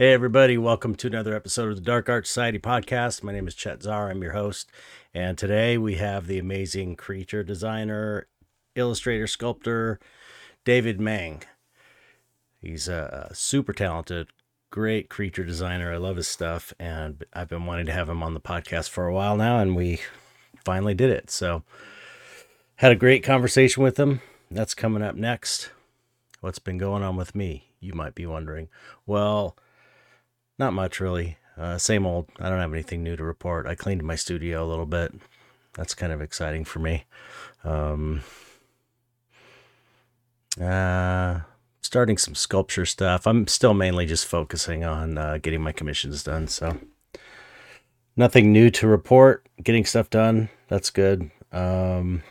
Hey, everybody, welcome to another episode of the Dark Art Society podcast. My name is Chet Zar, I'm your host, and today we have the amazing creature designer, illustrator, sculptor, David Meng. He's a super talented, great creature designer. I love his stuff, and I've been wanting to have him on the podcast for a while now, and we finally did it. So, had a great conversation with him. That's coming up next. What's been going on with me? You might be wondering. Well, not much, really. Uh, same old. I don't have anything new to report. I cleaned my studio a little bit. That's kind of exciting for me. Um, uh, starting some sculpture stuff. I'm still mainly just focusing on uh, getting my commissions done. So nothing new to report. Getting stuff done. That's good. Um,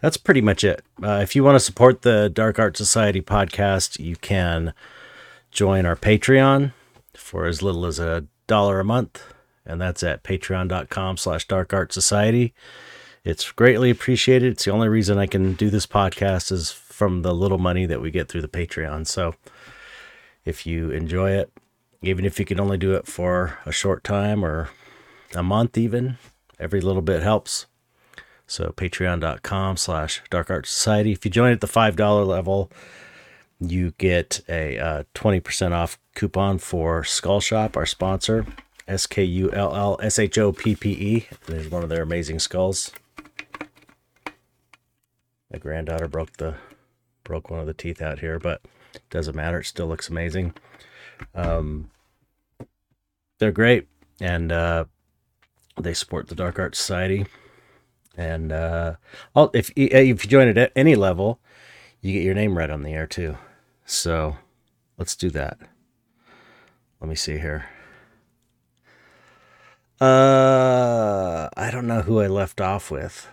that's pretty much it. Uh, if you want to support the Dark Art Society podcast, you can join our Patreon for as little as a dollar a month, and that's at patreon.com slash dark art society. It's greatly appreciated. It's the only reason I can do this podcast is from the little money that we get through the Patreon. So if you enjoy it, even if you can only do it for a short time or a month even, every little bit helps. So patreon.com slash dark art society. If you join at the $5 level, you get a uh, 20% off coupon for Skull Shoppe, our sponsor. S K U L L S H O P P E. There's one of their amazing skulls. My granddaughter broke the broke one of the teeth out here, but doesn't matter. It still looks amazing. Um, they're great, and uh, they support the Dark Art Society. And uh, if if you join it at any level, you get your name right on the air too. So let's do that. Let me see here. Uh, I don't know who I left off with.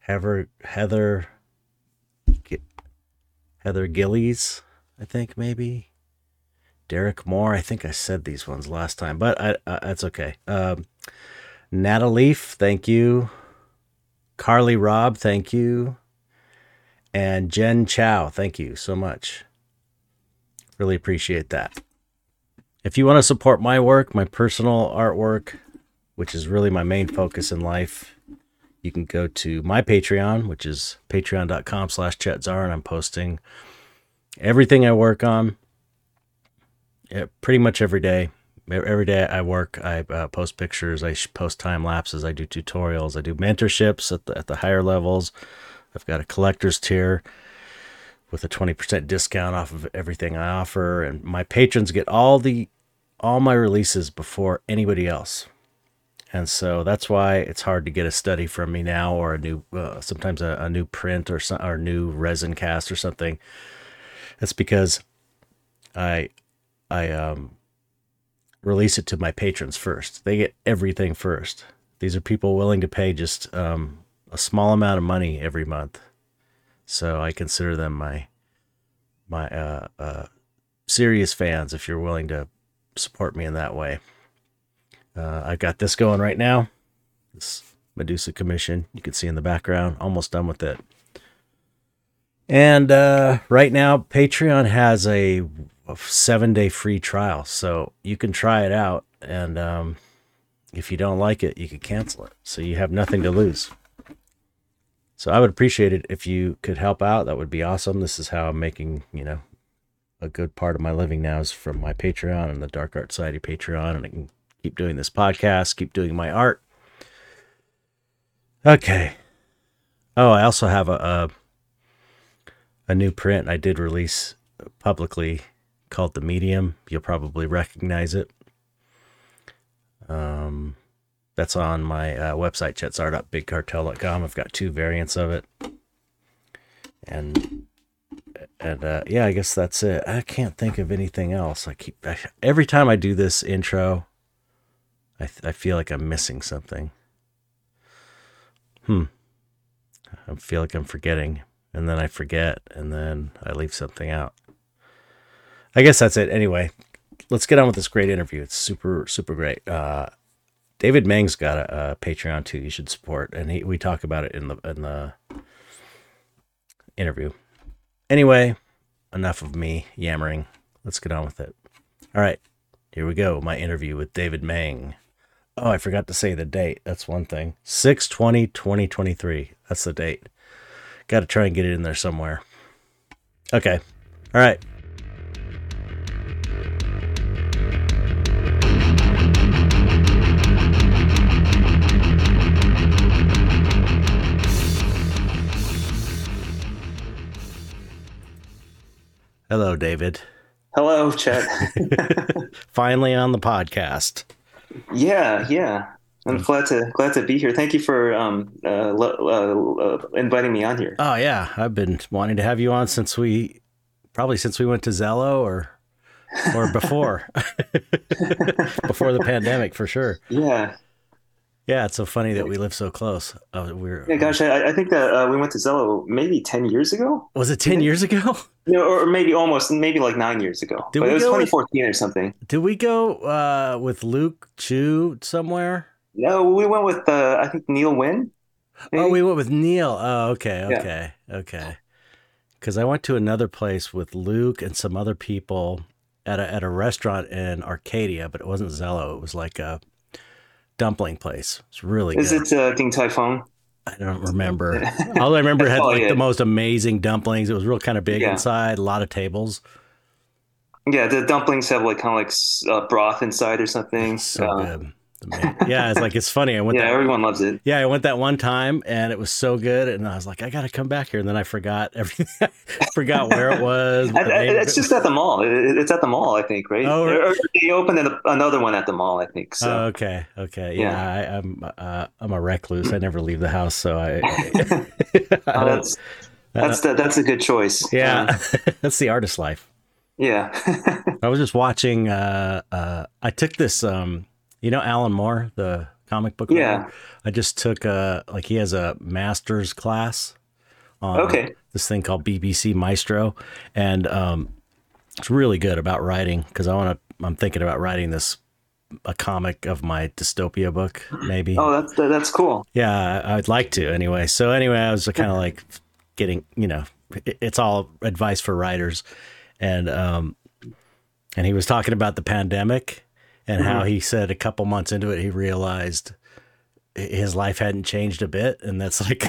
Heather, Heather, Heather Gillies, I think maybe. Derek Moore. I think I said these ones last time, but I, uh, that's okay. Um, Natalie, thank you. Carly Robb, thank you. And Jen Chow, thank you so much. Really appreciate that. If you want to support my work, my personal artwork, which is really my main focus in life, you can go to my Patreon, which is patreon.com slash chetzar, and I'm posting everything I work on yeah, pretty much every day. Every day I work, I uh, post pictures, I post time lapses, I do tutorials, I do mentorships at the, at the higher levels. I've got a collector's tier with a 20% discount off of everything I offer and my patrons get all the all my releases before anybody else. And so that's why it's hard to get a study from me now or a new uh, sometimes a, a, new print or some, or new resin cast or something. That's because I I um release it to my patrons first. They get everything first. These are people willing to pay just um, a small amount of money every month so I consider them my my uh, uh, serious fans. If you're willing to support me in that way, uh, I've got this going right now. This Medusa commission you can see in the background. Almost done with it. And uh, right now, Patreon has a, a seven day free trial, so you can try it out. And um, if you don't like it, you can cancel it. So you have nothing to lose. So I would appreciate it if you could help out. That would be awesome. This is how I'm making, you know, a good part of my living now is from my Patreon and the Dark Art Society Patreon, and I can keep doing this podcast, keep doing my art. Okay. Oh, I also have a a, a new print I did release publicly called The Medium. You'll probably recognize it. Um, that's on my uh, website, chetzar.bigcartel.com. I've got two variants of it. And and uh, yeah, I guess that's it. I can't think of anything else. I keep I, every time I do this intro, I I feel like I'm missing something. Hmm. I feel like I'm forgetting, and then I forget, and then I leave something out. I guess that's it. Anyway, let's get on with this great interview. It's super super great. Uh, David Meng's got a, a, Patreon too. You should support, and he, we talk about it in the in the interview. Anyway, enough of me yammering. Let's get on with it. All right, here we go. My interview with David Meng. Oh, I forgot to say the date. That's one thing. 6 20 2023. That's the date. Got to try and get it in there somewhere. Okay. All right. Hello, David. Hello, Chet. Finally on the podcast. yeah, yeah. I'm glad to glad to be here. Thank you for um, uh, uh, uh, inviting me on here. Oh yeah, I've been wanting to have you on since we probably since we went to Zello or or before before the pandemic for sure. Yeah, yeah. It's so funny that we live so close. Uh, we're yeah. Gosh, I, I think that uh, we went to Zello maybe ten years ago. Was it ten years ago? No, or maybe almost maybe like nine years ago. Did but it was 2014 or something. Did we go uh, with Luke Chu somewhere? No, we went with uh, I think Neil Wynn. Maybe? Oh, we went with Neil. Oh, okay, okay, yeah. okay. Because I went to another place with Luke and some other people at a at a restaurant in Arcadia, but it wasn't Zello. It was like a dumpling place. It's really Is good. it uh, Din Tai Fung? I don't remember. All I remember it had like the most amazing dumplings. It was real kind of big yeah. inside, a lot of tables. Yeah, the dumplings have like kind of like uh, broth inside or something. So uh, good yeah, it's like it's funny. I went. Yeah, that, everyone loves it. Yeah, I went that one time and it was so good, and I was like, I got to come back here, and then I forgot everything. I forgot where it was. it's just at the mall. It's at the mall, I think, right? Oh, or they opened another one at the mall, I think. So. Oh, okay, okay, yeah. yeah. I, am I'm, uh, I'm a recluse. I never leave the house, so I. I oh, that's that's the, that's a good choice. Yeah, that's the artist life. Yeah. I was just watching. Uh, uh, I took this. Um, you know Alan Moore, the comic book yeah. Writer? I just took a like he has a master's class on okay. this thing called BBC Maestro, and um, it's really good about writing because I want to. I'm thinking about writing this a comic of my dystopia book, maybe. Oh, that's that's cool. Yeah, I'd like to anyway. So anyway, I was kind of like getting, you know, it's all advice for writers, and um, and he was talking about the pandemic and mm-hmm. how he said a couple months into it he realized his life hadn't changed a bit. And that's like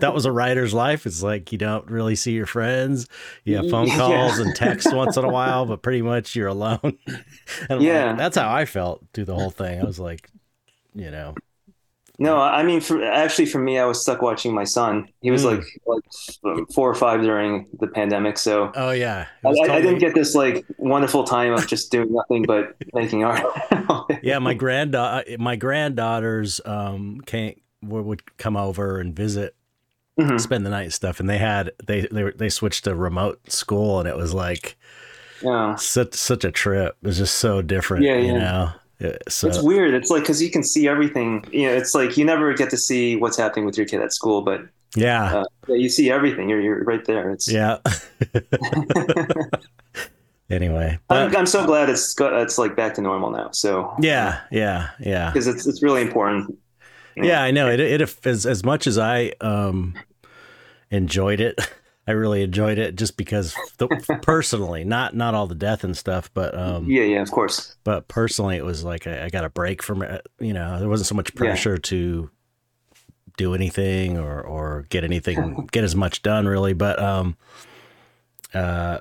that was a writer's life. It's like you don't really see your friends. You have phone calls yeah. and text once in a while but pretty much you're alone. And yeah like, that's how i felt through the whole thing. I was like you know no, I mean, for, actually, for me, I was stuck watching my son. He was mm. like like four or five during the pandemic. So, oh yeah, I, totally... I, didn't get this like wonderful time of just doing nothing but making art. yeah, my granddaughter, my granddaughters um, came would come over and visit, mm-hmm. spend the night and stuff, and they had they they they switched to remote school, and it was like. Yeah. Such such a trip. It was just so different, yeah, yeah. you know. So, it's weird. It's like because you can see everything. You know, it's like you never get to see what's happening with your kid at school, but yeah, uh, you see everything. You're you're right there. It's yeah. anyway, but, I'm, I'm so glad it's it's like back to normal now. So yeah, yeah, yeah. Because it's it's really important. Know? Yeah, I know it. It as as much as I um enjoyed it. I really enjoyed it just because the, personally, not not all the death and stuff, but um, yeah, yeah, of course. But personally, it was like I, I got a break from it. You know, there wasn't so much pressure yeah. to do anything or or get anything get as much done really. But um, uh,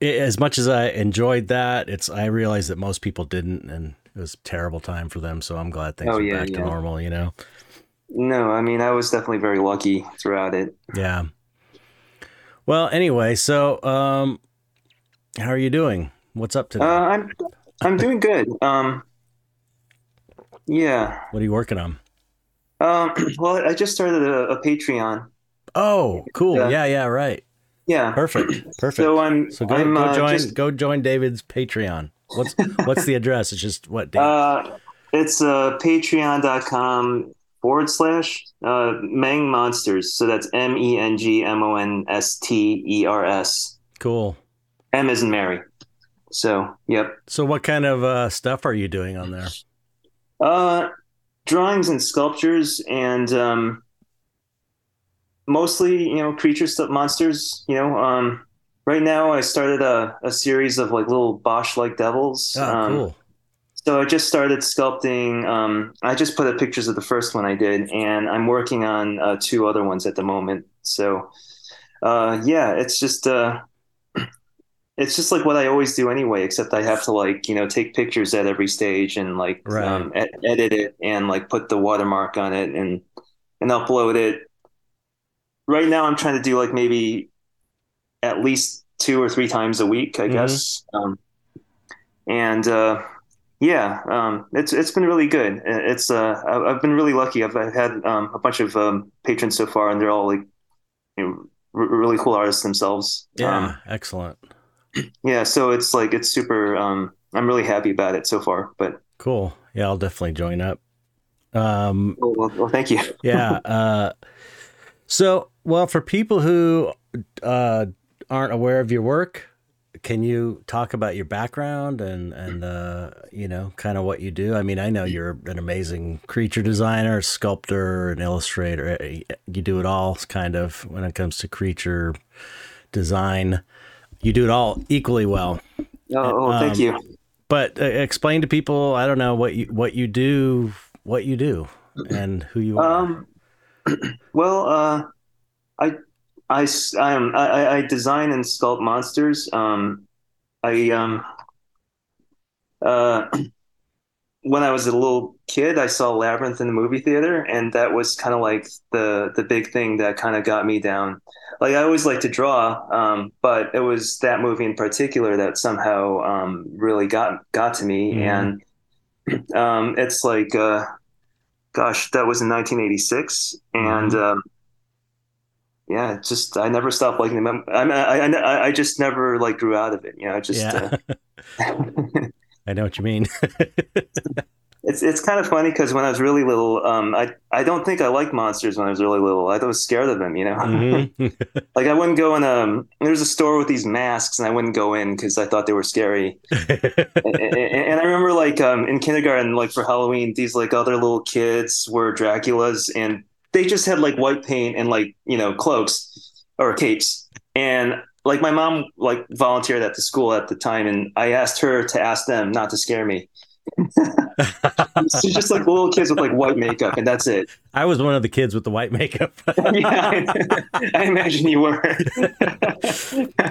it, as much as I enjoyed that, it's I realized that most people didn't, and it was a terrible time for them. So I'm glad things oh, are yeah, back yeah. to normal. You know. No, I mean I was definitely very lucky throughout it. Yeah. Well, anyway, so um, how are you doing? What's up today? Uh, I'm I'm doing good. Um, yeah. What are you working on? Um, well, I just started a, a Patreon. Oh, cool. Uh, yeah, yeah, right. Yeah. Perfect. Perfect. So I'm so go, I'm, go uh, join just, go join David's Patreon. What's what's the address? It's just what David? Uh, it's uh, patreon.com forward slash uh, Meng Monsters. So that's M E N G M O N S T E R S. Cool. M is in Mary. So, yep. So, what kind of uh, stuff are you doing on there? Uh, drawings and sculptures, and um, mostly, you know, creature stuff, monsters. You know, um, right now I started a, a series of like little Bosch like devils. Oh, um, cool. So I just started sculpting. Um, I just put up pictures of the first one I did, and I'm working on uh, two other ones at the moment. So uh, yeah, it's just uh, it's just like what I always do anyway, except I have to like you know take pictures at every stage and like Right. um, ed- edit it and like put the watermark on it and and upload it. Right now, I'm trying to do like maybe at least two or three times a week, I Mhm. guess. Um, and uh, yeah, um, it's it's been really good. It's uh, I've been really lucky. I've, I've had um, a bunch of um, patrons so far, and they're all like you know, r- really cool artists themselves. Yeah, Um, excellent. yeah, so it's like it's super. Um, I'm really happy about it so far. But Cool. Yeah, I'll definitely join up. Um, well, well, well thank you. yeah. Uh, so, well, for people who uh, aren't aware of your work, can you talk about your background and and uh, you know kind of what you do? I mean, I know you're an amazing creature designer, sculptor, and illustrator. You do it all, kind of, when it comes to creature design. You do it all equally well. Oh, oh, thank Um, you. But uh, explain to people, I don't know what you what you do, what you do, and who you are. Um, well, uh, I, I, s- I I, I- design and sculpt monsters. Um, I, um, uh, when I was a little kid, I saw Labyrinth in the movie theater, and that was kind of like the the big thing that kind of got me down. Like I always like to draw, um, but it was that movie in particular that somehow um, really got got to me, Mhm. and um, it's like. Uh, gosh, that was in 1986, and um, yeah, it's just I never stopped liking them. I, I, I, I just never like grew out of it. You know, just yeah, uh, I know what you mean. it's it's kind of funny because when I was really little, um, I I don't think I liked monsters when I was really little. I was scared of them. You know, Mhm. like I wouldn't go in. Um, there's a store with these masks, and I wouldn't go in because I thought they were scary. and, and- and I remember like um, in kindergarten, like for Halloween, these like other little kids were Draculas, and they just had like white paint and like you know cloaks or capes. And like my mom like volunteered at the school at the time, and I asked her to ask them not to scare me. She's just like little kids with like white makeup, and that's it. I was one of the kids with the white makeup. yeah, I, I imagine you were.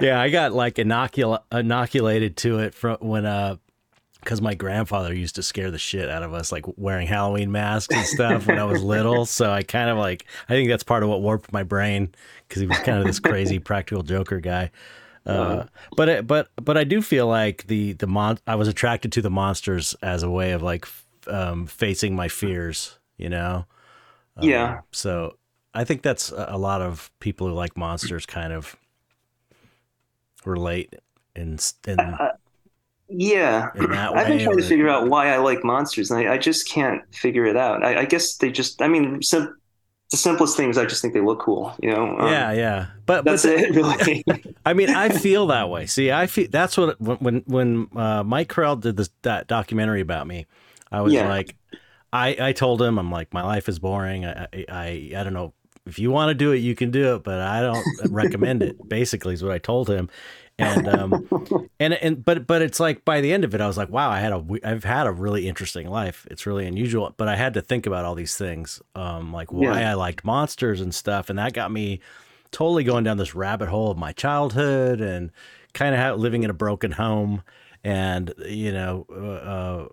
yeah, I got like inocula- inoculated to it from when uh because my grandfather used to scare the shit out of us, like wearing Halloween masks and stuff when I was little. So I kind of like, I think that's part of what warped my brain because he was kind of this crazy practical joker guy. Uh, but it, but but I do feel like the the mon I was attracted to the monsters as a way of like um, facing my fears, you know. Um, Yeah. So I think that's a lot of people who like monsters kind of relate in s- in Yeah, I've been trying to figure out why I like monsters, and I, I just can't figure it out. I, I guess they just, I mean, sim- the simplest things, I just think they look cool, you know? Um, yeah, yeah. But but That's the- it, really. I mean, I feel that way. See, I feel that's what when when, when uh, Mike Correll did this that documentary about me, I was Yeah. like, I I told him I'm like my life is boring. I I I, I don't know if you want to do it, you can do it, but I don't recommend it. Basically, is what I told him. And um and and but but it's like by the end of it, I was like, wow, I had a I've had a really interesting life. It's really unusual, but I had to think about all these things, um, like why Yeah. I liked monsters and stuff, and that got me totally going down this rabbit hole of my childhood and kind of how living in a broken home and you know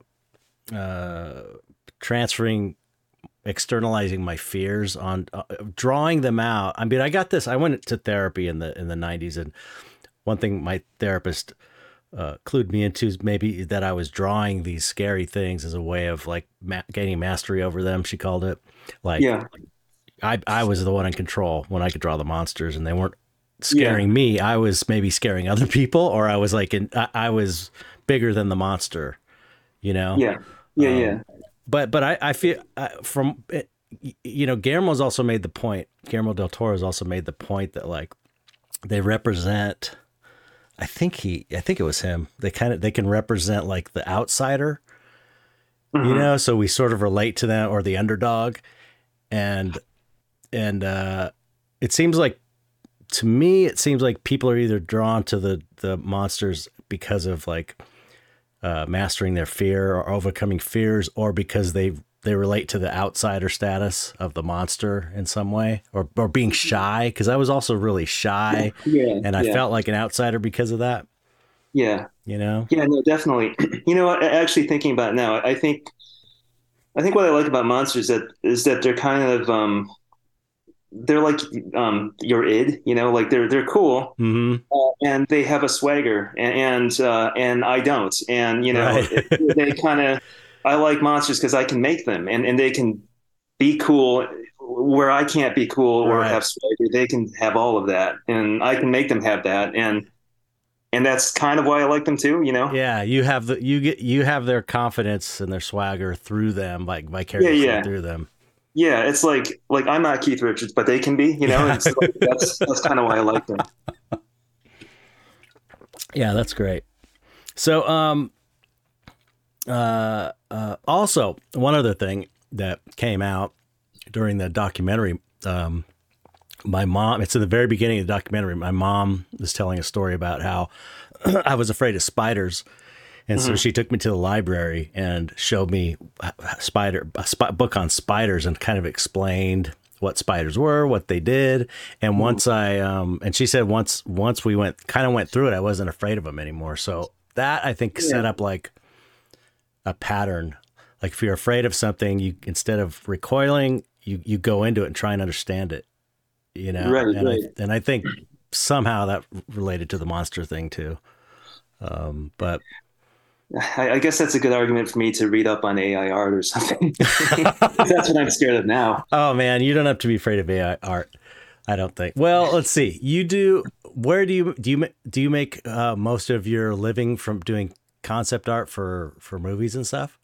uh, uh, transferring externalizing my fears on uh, drawing them out i mean i got this i went to therapy in the in the 90s and one thing my therapist uh, clued me into is maybe that i was drawing these scary things as a way of like ma- gaining mastery over them she called it like yeah. I I was the one in control when I could draw the monsters, and they weren't scaring me. I was maybe scaring other people, or I was like, in, I, I was bigger than the monster, you know. Yeah. Yeah. Um, yeah. But but I I feel uh, from it, you know Guillermo's also made the point. Guillermo del Toro has also made the point that like they represent. I think he. I think it was him. They kind of they can represent like the outsider you Mhm. know so we sort of relate to them or the underdog and and uh it seems like to me, it seems like people are either drawn to the the monsters because of like uh, mastering their fear or overcoming fears, or because they they relate to the outsider status of the monster in some way, or or being shy. Because I was also really shy, yeah, and I yeah. felt like an outsider because of that. Yeah, you know. Yeah, no, definitely. You know, actually thinking about now, I think, I think what I like about monsters that is that they're kind of um, they're like um, your id, you know, like they're they're cool, mm-hmm. uh, and they have a swagger, and and, uh, and I don't, and you know, right. they kind of I like monsters because I can make them, and and they can be cool where I can't be cool or Right. have swagger. They can have all of that, and I can make them have that, and and that's kind of why I like them too, you know. Yeah, you have the you get you have their confidence and their swagger through them, like vicariously Yeah, yeah. through them. Yeah, it's like like I'm not Keith Richards, but they can be, you know. Like, that's that's kind of why I like them. Yeah, that's great. So, um, uh, uh, also one other thing that came out during the documentary, um, my mom. It's in the very beginning of the documentary. My mom was telling a story about how I was afraid of spiders. And so she took me to the library and showed me a spider a sp- book on spiders and kind of explained what spiders were, what they did. And once I um and she said once once we went kind of went through it, I wasn't afraid of them anymore. So that I think set up like a pattern. Like if you're afraid of something, you instead of recoiling, you you go into it and try and understand it. You know, Right, and right. I and I think somehow that related to the monster thing too. Um, but I, I guess that's a good argument for me to read up on AI art or something. that's what I'm scared of now. Oh man, you don't have to be afraid of AI art. I don't think. Well, let's see. You do. Where do you do you do you make uh, most of your living from doing concept art for for movies and stuff?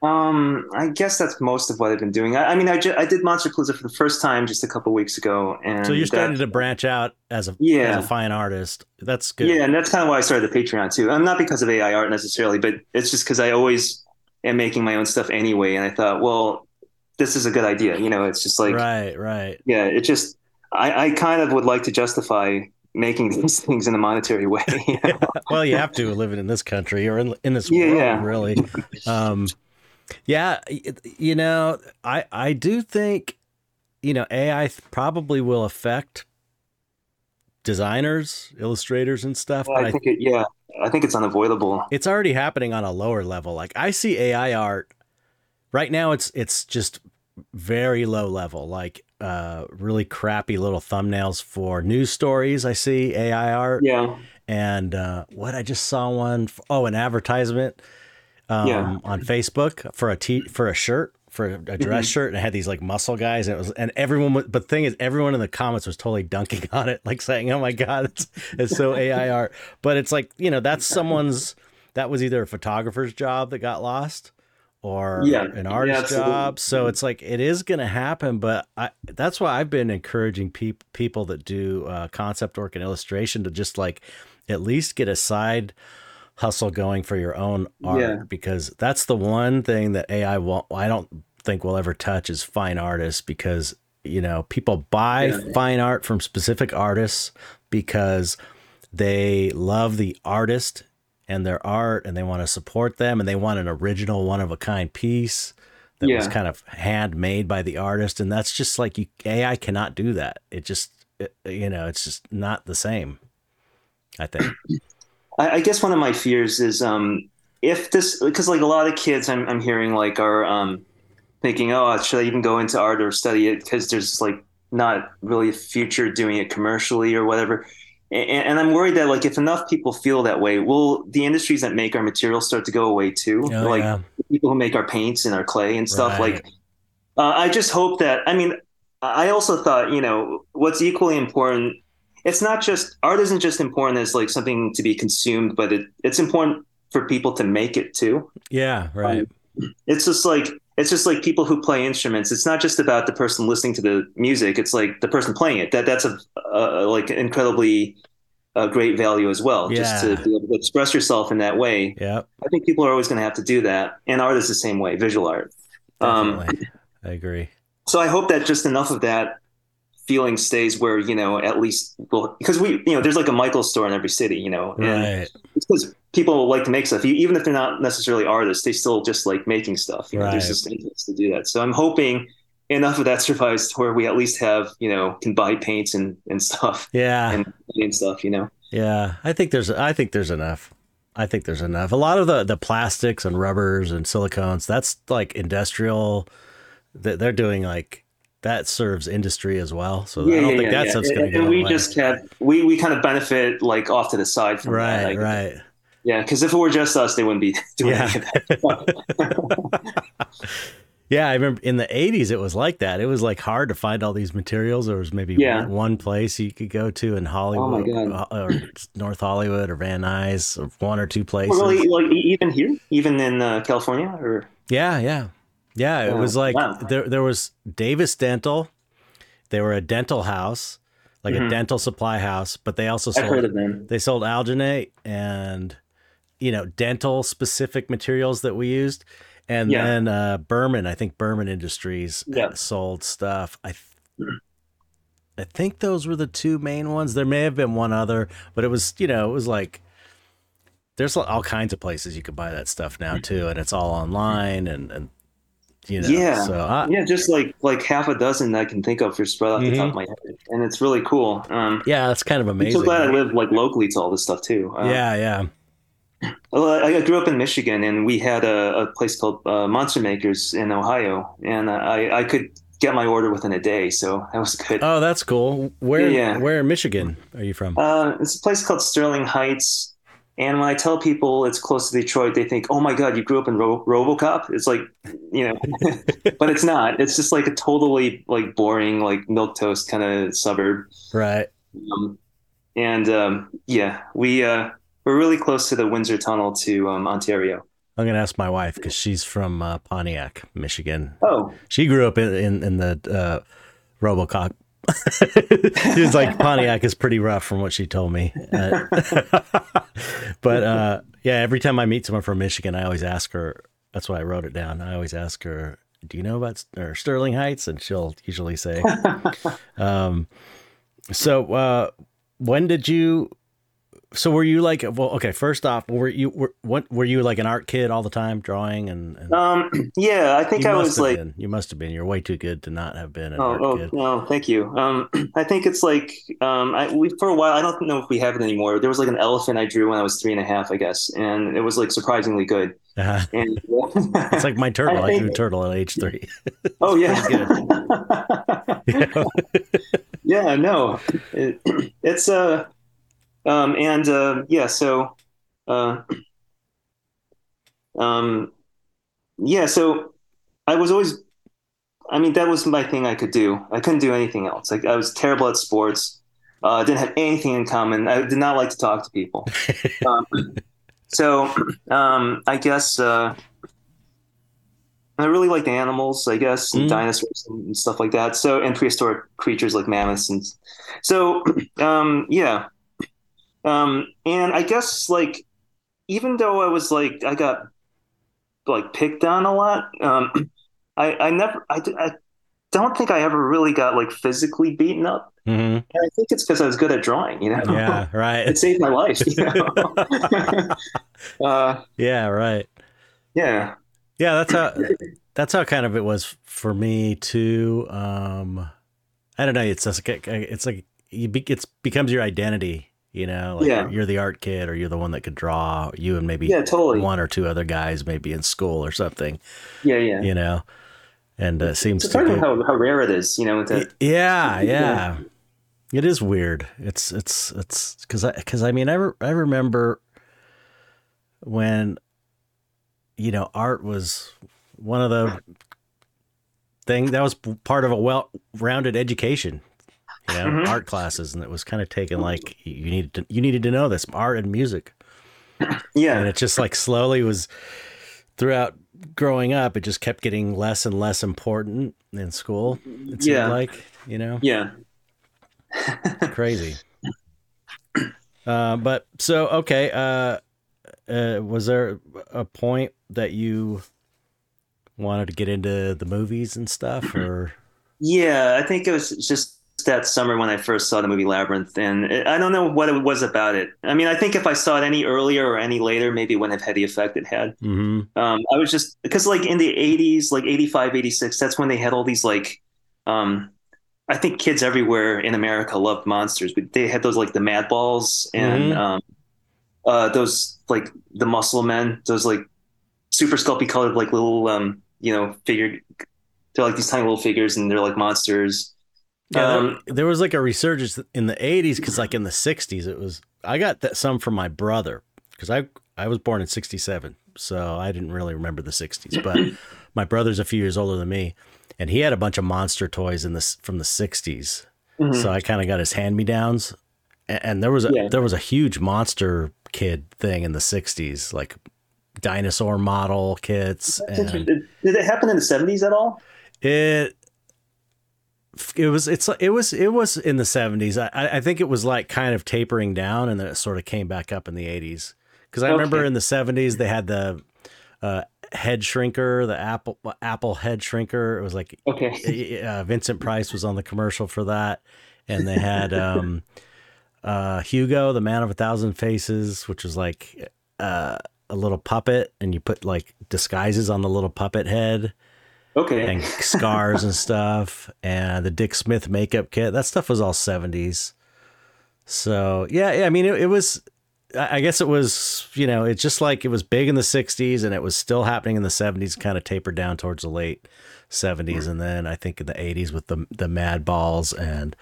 Um, I guess that's most of what I've been doing. I, I mean, I, ju- I did Monsterpalooza for the first time just a couple weeks ago, and So you're starting that- to branch out as a Yeah. as a fine artist. That's good. Yeah, and that's kind of why I started the Patreon too. I'm not because of AI art necessarily, but it's just because I always am making my own stuff anyway, and I thought, well, this is a good idea. You know, it's just like, right, right. yeah, it just I, I kind of would like to justify making these things in a monetary way. You know? Well, you have to living in this country or in in this Yeah, world, yeah. really. Um, yeah, you know, I I do think, you know, AI probably will affect designers, illustrators, and stuff. but I I think it, yeah, I think it's unavoidable. it's already happening on a lower level. Like I see AI art right now. It's it's just very low level, like uh, really crappy little thumbnails for news stories. I see AI art, Yeah, and uh, what I just saw one. For, oh, an advertisement um, Yeah. on Facebook for a t for a shirt. For a dress Mhm. shirt, and it had these like muscle guys, and it was, and everyone. was- But the thing is, everyone in the comments was totally dunking on it, like saying, "Oh my god, it's, it's so AI art." But it's like you know, that's someone's. That was either a photographer's job that got lost, or Yeah. an Yeah, job. So it's like it is going to happen. But I that's why I've been encouraging peop people that do uh, concept work and illustration to just like at least get a side hustle going for your own art Yeah. because that's the one thing that AI won't. I don't think will ever touch is fine artists because you know people buy fine art from specific artists because they love the artist and their art and they want to support them and they want an original one of a kind piece that was kind of handmade by the artist and that's just like you AI cannot do that. It just it, you know it's just not the same I think. I, I guess one of my fears is um, if this because like a lot of kids I'm I'm hearing like are um, thinking, oh, should I even go into art or study it? Because there's like not really a future doing it commercially or whatever. And, and I'm worried that like if enough people feel that way, will the industries that make our materials start to go away too? Oh, like yeah. people who make our paints and our clay and stuff. Right. Like, uh, I just hope that. I mean, I also thought you know what's equally important. It's not just art isn't just important as like something to be consumed, but it, it's important for people to make it too. yeah right It's just like it's just like people who play instruments. It's not just about the person listening to the music. It's like the person playing it. That that's a, a like incredibly uh, great value as well. Yeah. Just to be able to express yourself in that way. yeah I think people are always going to have to do that, and art is the same way. Visual art. Um, I agree so I hope that just enough of that feeling stays where you know at least well because we you know there's like a Michael store in every city, you know, Right. because people like to make stuff, even if they're not necessarily artists, they still just like making stuff. You know, there's Right. just interest to do that. So I'm hoping enough of that survives to where we at least have you know can buy paints and and stuff Yeah. and and stuff. You know. Yeah, I think there's I think there's enough. I think there's enough. A lot of the the plastics and rubbers and silicones, that's like industrial that they're doing like that serves industry as well. So I don't think that stuff's going to and go we away. just have we we kind of benefit like off to the side from that. right, right. Yeah, because if it were just us, they wouldn't be doing Yeah. that. Yeah, I remember in the 80s it was like that. It was like hard to find all these materials. There was maybe Yeah. one, one place you could go to in Hollywood God. uh, or North Hollywood or Van Nuys, or one or two places. Well, really, like even here, even in uh, California, or Yeah, yeah. Yeah, it Oh, was like wow. there there was Davis Dental. They were a dental house, like a Mhm. dental supply house, but they also I've heard sold of them. they sold alginate and you know, dental specific materials that we used. And Yeah. then uh Burman, I think Burman Industries Yeah. sold stuff. I th- I think those were the two main ones. There may have been one other, but it was, you know, it was like there's all kinds of places you could buy that stuff now too, and it's all online and and you know. Yeah. So I, Yeah, just like like half a dozen I can think of for spread off the top of my head, and it's really cool. Um, yeah, that's kind of I'm amazing. so glad I live like locally to all this stuff too. Uh, yeah, yeah. Well, I, I grew up in Michigan, and we had a, a place called uh, Monster Makers in Ohio, and I, I could get my order within a day, so that was good. Oh, that's cool. Where Yeah. where in Michigan are you from? Uh, it's a place called Sterling Heights, and when I tell people it's close to Detroit, they think, "Oh my God, you grew up in Ro- RoboCop?" It's like, you know, but it's not. It's just like a totally like boring, like milk toast kind of suburb. right. Um, and um, yeah, we uh, we're really close to the Windsor Tunnel to um, Ontario. I'm gonna ask my wife because she's from uh, Pontiac, Michigan. Oh, She grew up in in, in the uh, RoboCop. she was like Pontiac is pretty rough from what she told me. Uh, but uh, yeah, every time I meet someone from Michigan, I always ask her. That's why I wrote it down. I always ask her, "Do you know about or Sterling Heights?" And she'll usually say. um, so uh, when did you? So were you like well? Okay, first off, were you were what were you like an art kid all the time, drawing and? and um, yeah, I think I was like. been. You must have been. You're way too good to not have been an Oh, oh no, thank you. Um, I think it's like um, I, we for a while. I don't know if we have it anymore. There was like an elephant I drew when I was three and a half, I guess, and it was like surprisingly good. Uh-huh. And It's like my turtle. I, I drew turtle at age three. oh yeah, know? yeah, no, it, it's uh, um, and uh, yeah, so, uh, um, yeah, so I was always, I mean, that was my thing I could do. I couldn't do anything else. Like I was terrible at sports. Uh, I didn't have anything in common. I did not like to talk to people. um, so, um, I guess, uh, I really liked animals, I guess, and Mm. dinosaurs and stuff like that. So, and prehistoric creatures like mammoths, and so, um, yeah. Um, and I guess like, even though I was like, I got like picked on a lot. Um, I, I never, I, I don't think I ever really got like physically beaten up. Mhm. And I think it's because I was good at drawing, you know? Yeah, right. it saved my life, you know? uh, yeah, right. yeah. Yeah, that's how that's how kind of it was for me too. Um, I don't know. It's just like it's like it's becomes your identity. You know, like Yeah. you're, you're the art kid, or you're the one that could draw. You and maybe Yeah, totally. one or two other guys, maybe in school or something. Yeah, yeah. You know, and uh, it seems It's to be, how, how rare it is, you know, to, yeah, yeah. It is weird. It's it's it's because I because I mean I re- I remember when you know art was one of the thing that was part of a well-rounded education. You know, Mhm. art classes, and it was kind of taken like you needed to you needed to know this art and music, yeah. and it just like slowly was throughout growing up. It just kept getting less and less important in school. It seemed Yeah. like you know Yeah. crazy. Uh, but so okay, uh, uh, was there a point that you wanted to get into the movies and stuff, or Yeah, I think it was just that summer when I first saw the movie Labyrinth, and it, I don't know what it was about it. I mean, I think if I saw it any earlier or any later, maybe it wouldn't have had the effect it had. Mm-hmm. Um, I was just because like in the 80s, like 85, 86, that's when they had all these like, um, I think kids everywhere in America loved monsters, but they had those like the Mad Balls and Mhm. um, uh, those like the Muscle Men, those like super sculpty colored like little um, you know figure. They're like these tiny little figures, and they're like monsters. Yeah, there- Um, there, was like a resurgence in the '80s because, like in the '60s, it was. I got that some from my brother because I I was born in '67, so I didn't really remember the '60s. But my brother's a few years older than me, and he had a bunch of monster toys in this from the '60s. mhm. So I kind of got his hand me downs, and, and there was a Yeah. there was a huge monster kid thing in the '60s, like dinosaur model kits, and. Did it happen in the 70s at all? it it was it's it was it was in the 70s I, I think it was like kind of tapering down and then it sort of came back up in the 80s because i remember in the 70s they had the uh, head shrinker the apple apple head shrinker. It was like Okay. uh, vincent price was on the commercial for that. And they had um, uh, hugo the man of a thousand faces which was like uh, a little puppet. And you put like disguises on the little puppet head Okay. and scars and stuff and the Dick Smith makeup kit. That stuff was all 70s. So, yeah, yeah I mean, it, it was, I guess it was, you know, it's just like it was big in the 60s and it was still happening in the 70s, kind of tapered down towards the late 70s. And then I think in the 80s with the, the Mad Balls and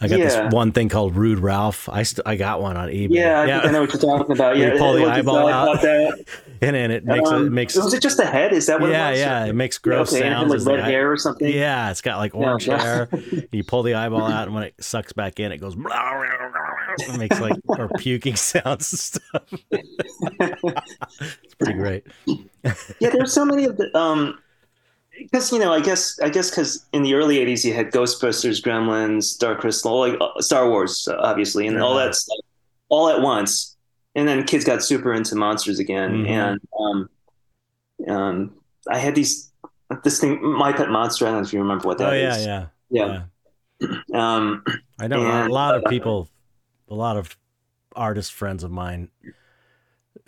I got Yeah. this one thing called Rude Ralph. I st- I got one on eBay. Yeah, I think I know what you're talking about. Yeah, you Yeah, pull the eyeball out. and, and it makes Um, it makes Was it just the head? Is that what yeah it was? yeah it makes gross okay, and it had sounds like red hair or something. Yeah, it's got like orange yeah. hair. You pull the eyeball out, and when it sucks back in, it goes. It makes like or puking sounds and stuff. it's pretty great. yeah, there's so many of the um because you know, I guess I guess because in the early '80s you had Ghostbusters, Gremlins, Dark Crystal, like uh, Star Wars, uh, obviously, and all that stuff all at once, and then kids got super into monsters again, Mhm. and um, um, I had these this thing, My Pet Monster. I don't know if you remember what that Oh is. yeah, yeah, yeah. Um, I know a lot- a lot of uh, people, a lot of artist friends of mine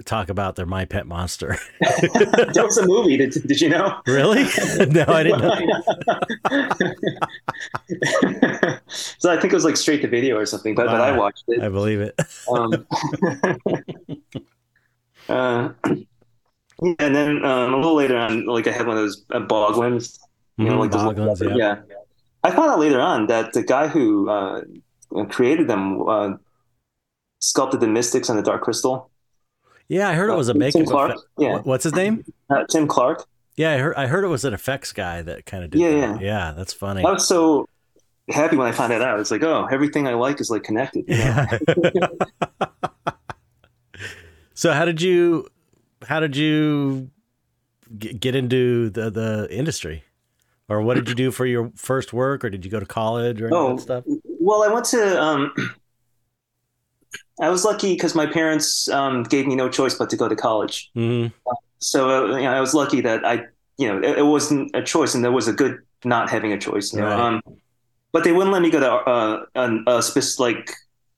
talk about their My Pet Monster. that was a movie. Did, did you know? really? no, I didn't know. so I think it was like straight to video or something, but, but I watched it. I believe it. Um, uh, and then um, a little later on, like I had one of those uh, you know, Mhm, like yeah. yeah. I found out later on that the guy who uh, created them uh, sculpted the Mystics and the Dark Crystal. Yeah, I heard it was a Tim makeup. Clark. effect- Yeah, What's his name? uh, Tim Clark. Yeah, I heard. I heard it was an effects guy that kind of did. Yeah, that. yeah. yeah. That's funny. I was so happy when I found that out. It's like, oh, everything I like is like connected. you know? Yeah. so how did you how did you get, into the the industry? Or what did you do for your first work or did you go to college or any of Oh, that stuff? Well, I went to. Um, I was lucky because my parents um, gave me no choice but to go to college. hmm So uh, you know, I was lucky that I, you know, it, it wasn't a choice, and there was a good not having a choice. You know, Right. um, but they wouldn't let me go to uh, an, a specific, like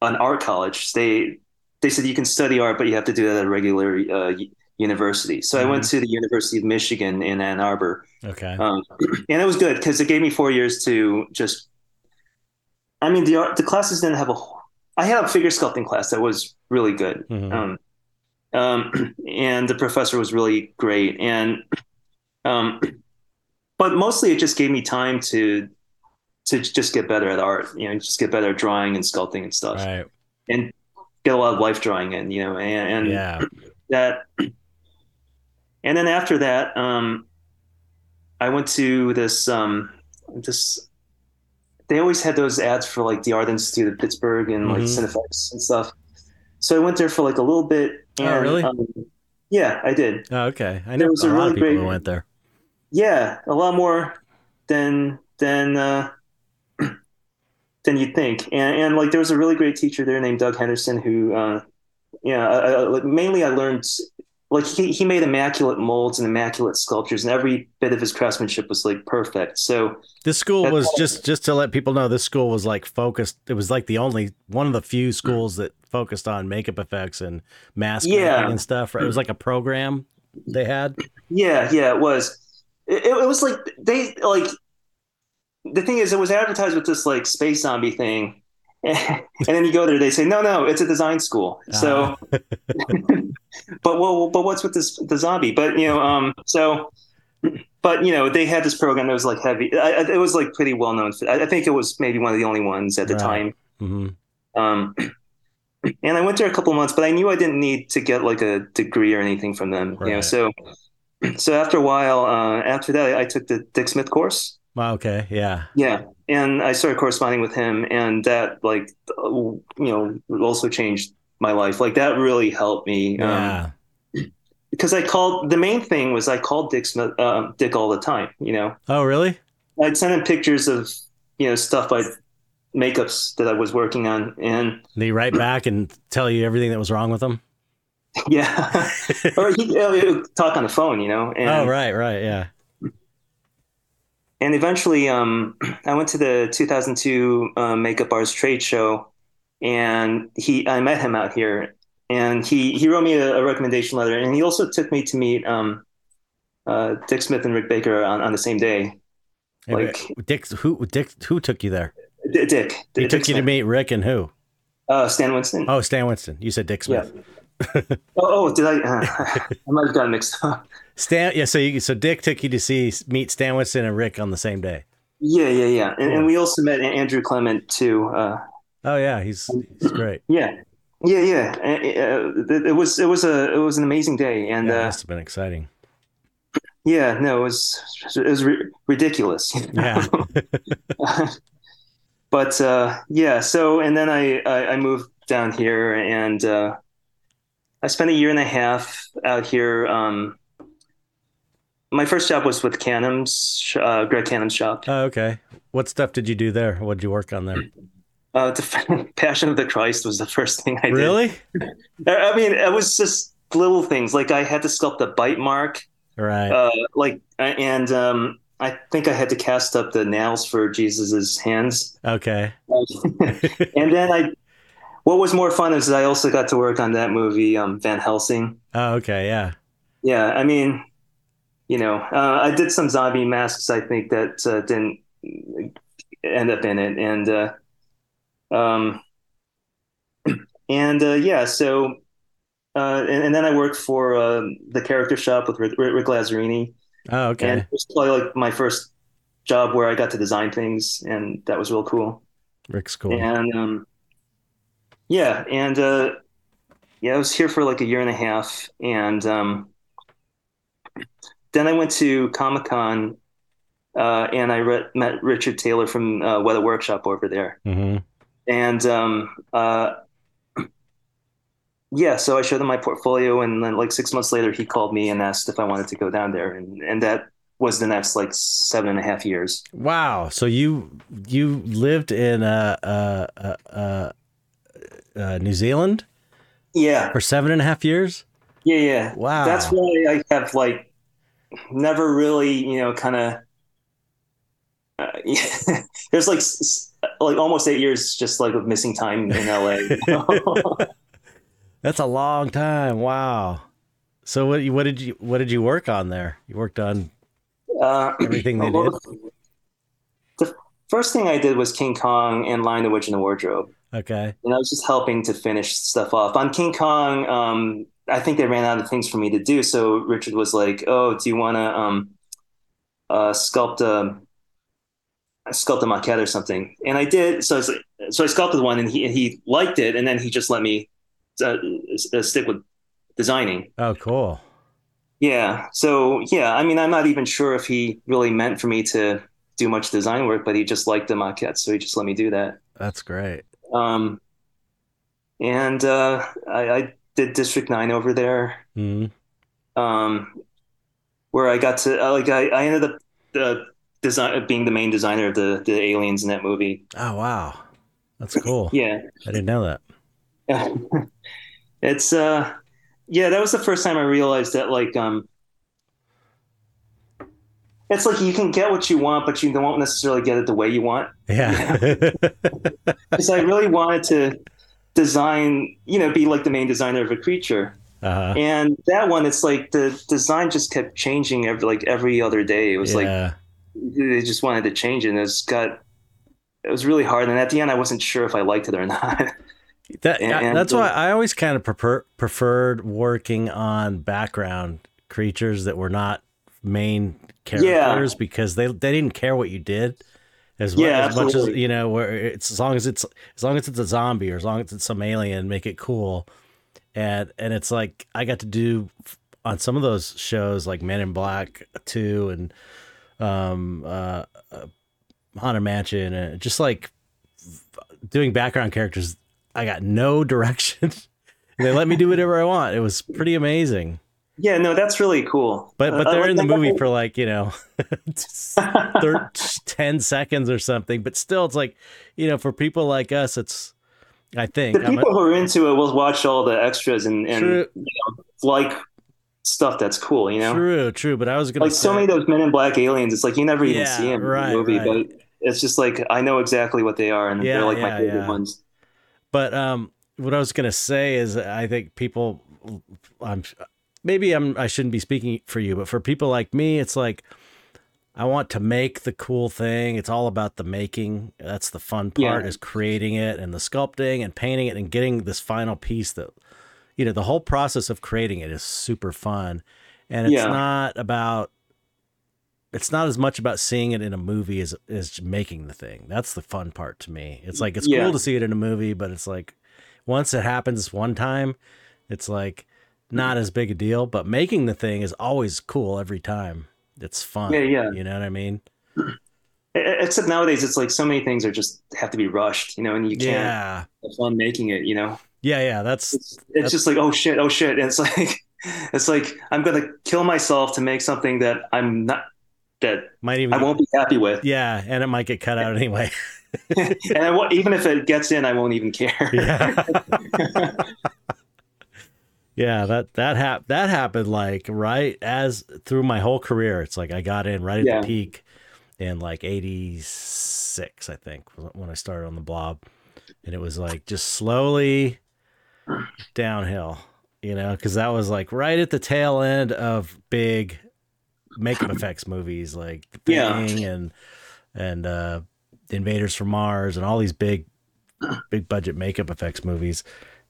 an art college. They they said you can study art, but you have to do that at a regular uh, university. So I went Mm-hmm. to the University of Michigan in Ann Arbor. Okay. Um, and it was good because it gave me four years to just. I mean, the art, the classes didn't have a. I had a figure sculpting class that was really good, Mhm. um, um, and the professor was really great, and um, but mostly it just gave me time to to just get better at art, you know, just get better at drawing and sculpting and stuff, right. and get a lot of life drawing in, you know, and, and Yeah. that and then after that um i went to this um this they always had those ads for like the art institute of pittsburgh and like Mhm. cinefex and stuff so i went there for like a little bit Oh, really? um, yeah i did Oh, okay. I There know was a a lot really of people great- who went there. yeah a lot more than than uh than you'd think and and like there was a really great teacher there named doug henderson who uh yeah I, I, like, mainly i learned like he, he made immaculate molds and immaculate sculptures and every bit of his craftsmanship was like perfect so This school was just just to let people know. This school was like focused. It was like the only one of the few hmm. schools that focused on makeup effects and mask Yeah. making and stuff. Right? It was like a program they had. yeah yeah it was it, it was like they like the thing is it was advertised with this like space zombie thing and then you go there they say no no it's a design school. So Ah. but well but what's with this the zombie? But you know um so but you know they had this program that was like heavy. I, it was like pretty well known I, I think it was maybe one of the only ones at the Right. time. Hmm um and i went there a couple months but i knew i didn't need to get like a degree or anything from them you know so so after a while uh after that i took the dick smith course Wow, okay, yeah, yeah and i started corresponding with him and that like you know also changed my life like that really helped me um, yeah. because I called the main thing was I called Dick Smith, uh, Dick all the time. You know, oh, really? I'd send him pictures of you know stuff I makeups that I was working on, and They write back and tell you everything that was wrong with them. yeah, or he, uh, he would talk on the phone. You know, and oh, right, right, yeah. And eventually, um, I went to the 2002 uh, Makeup Arts trade show, and he I met him out here, and he he wrote me a, a recommendation letter, and he also took me to meet um, uh, Dick Smith and Rick Baker on, on the same day. Hey, Like- Dick, who Dick, who took you there? D- Dick. He Dick took you to meet Rick and who? Uh, Stan Winston. Oh, Stan Winston. You said Dick Smith. Oh, oh, did I? Uh, I might have gotten mixed up. Stan, yeah. So you, so Dick took you to see meet Stan Winston and Rick on the same day. Yeah, yeah, yeah. And, Cool. and we also met Andrew Clement too. Uh, Oh yeah, he's he's great. yeah, yeah, yeah. Uh, it, was it was a it was an amazing day, and Yeah, it uh, must have been exciting. yeah, no, it was it was ri- ridiculous. Yeah. but uh, yeah, so and then I, I I moved down here, and uh, I spent a year and a half out here. Um, my first job was with Cannom's, uh, Greg Cannom's shop. Oh, okay. What stuff did you do there? What did you work on there? Uh, the Passion of the Christ was the first thing I did. Really? I I mean, it was just little things. Like I had to sculpt a bite mark, Right. uh, like, and um, I think I had to cast up the nails for Jesus's hands. okay. and then I, what was more fun is I also got to work on that movie, um, Van Helsing. Oh, okay. Yeah. Yeah, I mean, you know, uh, I did some zombie masks. I think that uh, didn't end up in it, and uh, um, and uh, yeah, so uh, and, and then I worked for uh, the character shop with Rick, Rick Lazzarini, Oh, okay. and it was probably like my first job where I got to design things, and that was real cool. Rick's cool. And um, yeah, and uh, yeah, I was here for like a year and a half, and um, then I went to Comic Con, uh, and I re- met Richard Taylor from uh, Weta Workshop over there, hmm and um, uh, yeah, so I showed him my portfolio, and then like six months later, he called me and asked if I wanted to go down there, and and that was the next like seven and a half years. Wow. So you you lived in uh, uh, uh, uh, uh, New Zealand Yeah, for seven and a half years? Yeah, yeah. Wow. That's why I have like never really, you know, kind of. Uh, there's like like almost eight years just like of missing time in LA. you know? That's a long time. Wow. So what you- what did you what did you work on there? You worked on uh, Everything they did. The first thing I did was King Kong and Lion the Witch in the Wardrobe, okay. and I was just helping to finish stuff off on King Kong. Um, I think they ran out of things for me to do, so Richard was like, "Oh, do you want to um, uh, sculpt a sculpt a maquette or something?" And I did. So I, like- so I sculpted one, and he and he liked it, and then he just let me uh, uh, stick with designing. Oh, cool. Yeah. So yeah, I mean, I'm not even sure if he really meant for me to do much design work, but he just liked the maquette, so he just let me do that. That's great. Um, and uh, I, I did District Nine over there, hmm um, where I got to uh, like I, I ended up uh, design being the main designer of the the aliens in that movie. Oh, wow. That's cool. Yeah. I didn't know that. it's uh yeah, that was the first time I realized that like um it's like you can get what you want, but you won't necessarily get it the way you want. Yeah. Because I really wanted to design, you know, be like the main designer of a creature. uh-huh. And that one, it's like the design just kept changing every like every other day. It was like they just wanted to change it. And it's got it was really hard. And at the end, I wasn't sure if I liked it or not. That, And- that's why I always kind of prefer, preferred working on background creatures that were not main characters because they they didn't care what you did as, Yeah, as much as you know where it's as long as it's as long as it's a zombie or as long as it's some alien make it cool and and it's like I got to do on some of those shows like Men in Black 2 and um uh, uh Haunted Mansion and just like doing background characters I got no direction. they let me do whatever I want. It was pretty amazing. Yeah, no, that's really cool. But but Uh, they're like in the movie for like, you know, 10 seconds or something. But still it's like, you know, for people like us it's I think the people a- who are into it will watch all the extras and, and true like stuff that's cool, you know? true, true, but I was going to Like so many of those Men in Black aliens, it's like you never even Yeah, see them right, in the movie, right. but it's just like I know exactly what they are, and Yeah, they're like yeah, my favorite ones. But um, what I was gonna say is, I think people, I'm maybe I'm I shouldn't be speaking for you, but for people like me, it's like I want to make the cool thing. It's all about the making. That's the fun part Yeah. is creating it and the sculpting and painting it and getting this final piece that you know the whole process of creating it is super fun, and it's Yeah. not about. It's not as much about seeing it in a movie as as making the thing. That's the fun part to me. It's like it's Yeah. cool to see it in a movie, but it's like once it happens one time, it's like not as big a deal. But making the thing is always cool every time. It's fun. Yeah, yeah. You know what I mean? Except nowadays, it's like so many things are just have to be rushed, you know, and you can't Yeah. have fun making it, you know. Yeah, yeah. That's It's, it's That's- just like oh shit, oh shit, and it's like it's like I'm gonna kill myself to make something that I'm not that might even I won't be happy with, Yeah, and it might get cut out anyway. and I won't, even if it gets in, I won't even care. yeah. yeah, that that hap- that happened like right as through my whole career. It's like I got in right at Yeah. the peak in like 86, I think, when I started on the blob. And it was like just slowly downhill, you know, because that was like right at the tail end of big makeup effects movies like The Yeah. And and uh Invaders from Mars and all these big big budget makeup effects movies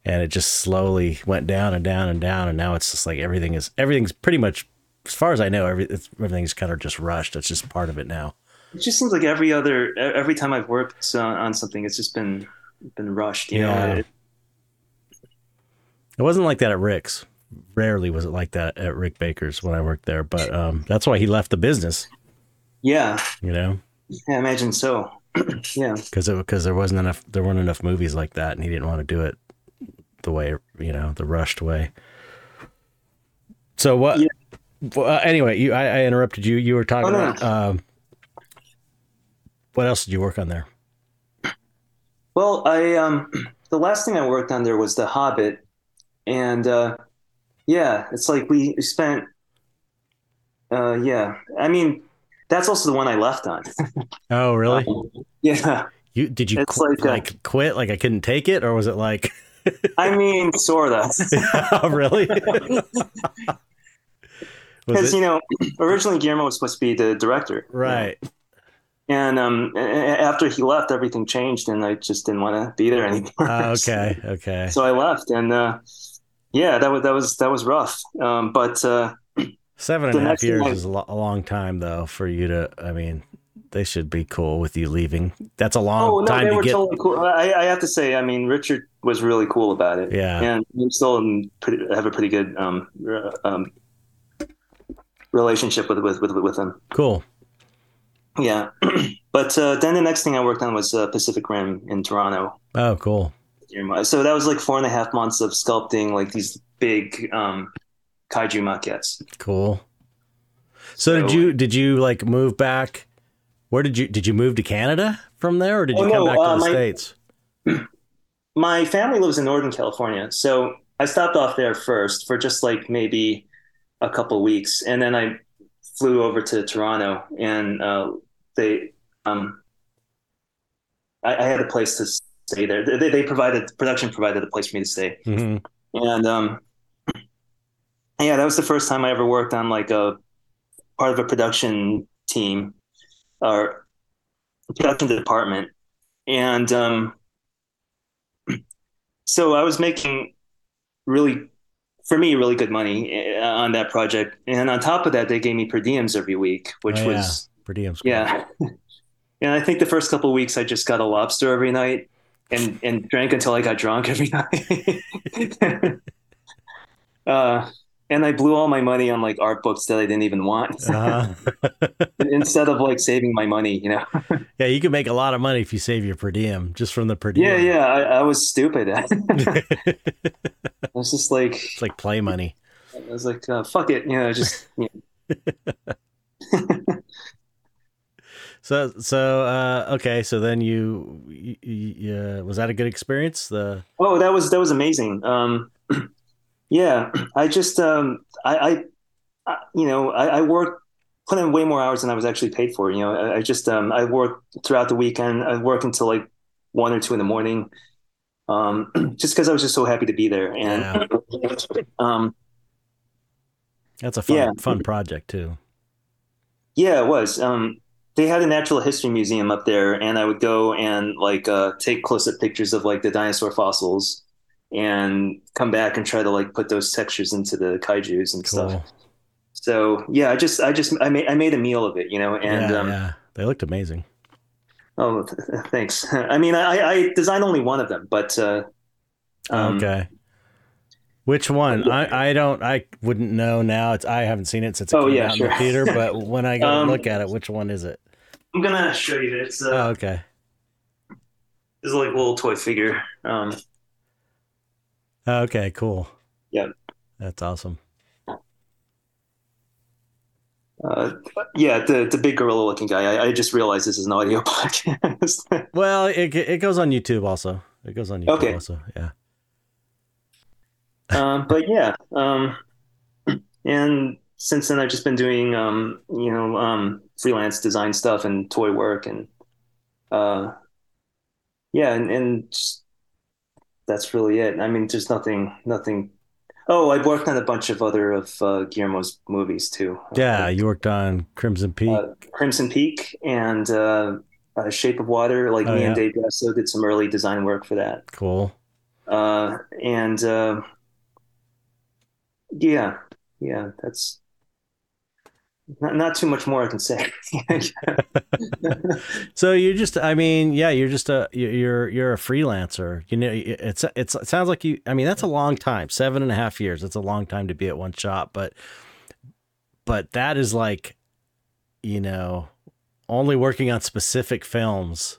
and it just slowly went down and down and down and now it's just like everything is everything's pretty much as far as I know every it's, everything's kind of just rushed. It's just part of it now. It just seems like every other every time I've worked on, on something, it's just been been rushed. You Yeah. know, It- it wasn't like that at Rick's. Rarely was it like that at Rick Baker's when I worked there but um that's why he left the business. Yeah, you know? Yeah, I imagine so. yeah, because because there wasn't enough there weren't enough movies like that and he didn't want to do it the way you know the rushed way. So what Yeah. well, uh, anyway you I, I interrupted you. You were talking Oh, no, about um what else did you work on there? Well, I um the last thing I worked on there was The Hobbit, and uh, yeah, it's like we spent. Uh, yeah, I mean, that's also the one I left on. oh really? Yeah, you did you qu- like, uh, like quit? Like I couldn't take it? Or was it like I mean, sorta. oh, really Because you know, originally Guillermo was supposed to be the director, right And um, after he left, everything changed, and I just didn't want to be there anymore. Oh, okay okay So I left, and uh, yeah, that was that was that was rough. Um, but uh, Seven and a half years I- is a long time, though, for you to. I mean, they should be cool with you leaving. That's a long oh no, time they to were get. totally cool. I, I have to say, I mean, Richard was really cool about it. Yeah. and we still pretty, have a pretty good um, um, relationship with with with, with him. Cool. Yeah, but uh, then the next thing I worked on was uh, Pacific Rim in Toronto. Oh, cool. So that was like four and a half months of sculpting like these big um, kaiju maquettes. Cool. So, did you did you like move back? Where did you did you move to Canada from there, or did you Oh, come no, back to uh, the my- states? My family lives in Northern California, so I stopped off there first for just like maybe a couple weeks, and then I flew over to Toronto, and uh, they um, I, I, had a place to stay there. They, they provided production provided a place for me to stay, mm-hmm. and um, yeah, that was the first time I ever worked on like a part of a production team or production department, and um, so I was making really for me really good money eh, on that project. And on top of that they gave me per diems every week which oh, yeah. was per diems. Yeah. And i think the first couple weeks i just got a lobster every night and and drank until i got drunk every night. Uh, and I blew all my money on like art books that I didn't even want uh-huh. instead of like saving my money, you know? yeah, you can make a lot of money if you save your per diem just from the per diem. Yeah, yeah, I, I was stupid. I was just like, it's like play money. I was like, uh, fuck it, you know, just. You know. so so uh, okay, so then you, you, you uh, was that a good experience? The oh, that was that was amazing. Um, yeah, I just um, I, I, you know I, I work put in way more hours than I was actually paid for. You know, I, I just um, I work throughout the weekend. I work until like one or two in the morning, um, just because I was just so happy to be there. And yeah. um, that's a fun yeah. fun project too. Yeah, it was. Um, they had a natural history museum up there, and I would go and like uh, take close up pictures of like the dinosaur fossils and come back and try to like put those textures into the kaiju's and cool. stuff. So yeah, I just I just I made I made a meal of it, you know, and yeah, um, yeah. they looked amazing. Oh, th- thanks. I mean, I, I designed only one of them, but uh, um, okay. Which one? I, I don't I wouldn't know now. It's I haven't seen it since it oh, came yeah, out sure. in the theater. But when I go um, look at it, which one is it? I'm gonna show you. It's uh, oh, okay. It's like a little toy figure. Um, Okay, cool. Yeah. That's awesome. Uh, yeah, the the big gorilla looking guy. I, I, just realized this is an audio podcast. well, it it goes on YouTube also. It goes on YouTube okay. also. Yeah. um, but yeah, um, and since then I've just been doing um, you know um, freelance design stuff and toy work and uh, yeah, and, and just that's really it. I mean, there's nothing, nothing. Oh, I worked on a bunch of other of uh, Guillermo's movies too. Yeah, you worked on Crimson Peak, uh, Crimson Peak, and uh, uh Shape of Water. Like oh, me yeah. and Dave Grasso did some early design work for that. Cool. Uh, and uh, yeah, yeah, that's not, not too much more I can say. so you're just, I mean, yeah, you're just a, you're, you're a freelancer. You know, it's, it's, it sounds like you, I mean, that's a long time, seven and a half years. It's a long time to be at one shop, but, but that is like, you know, only working on specific films.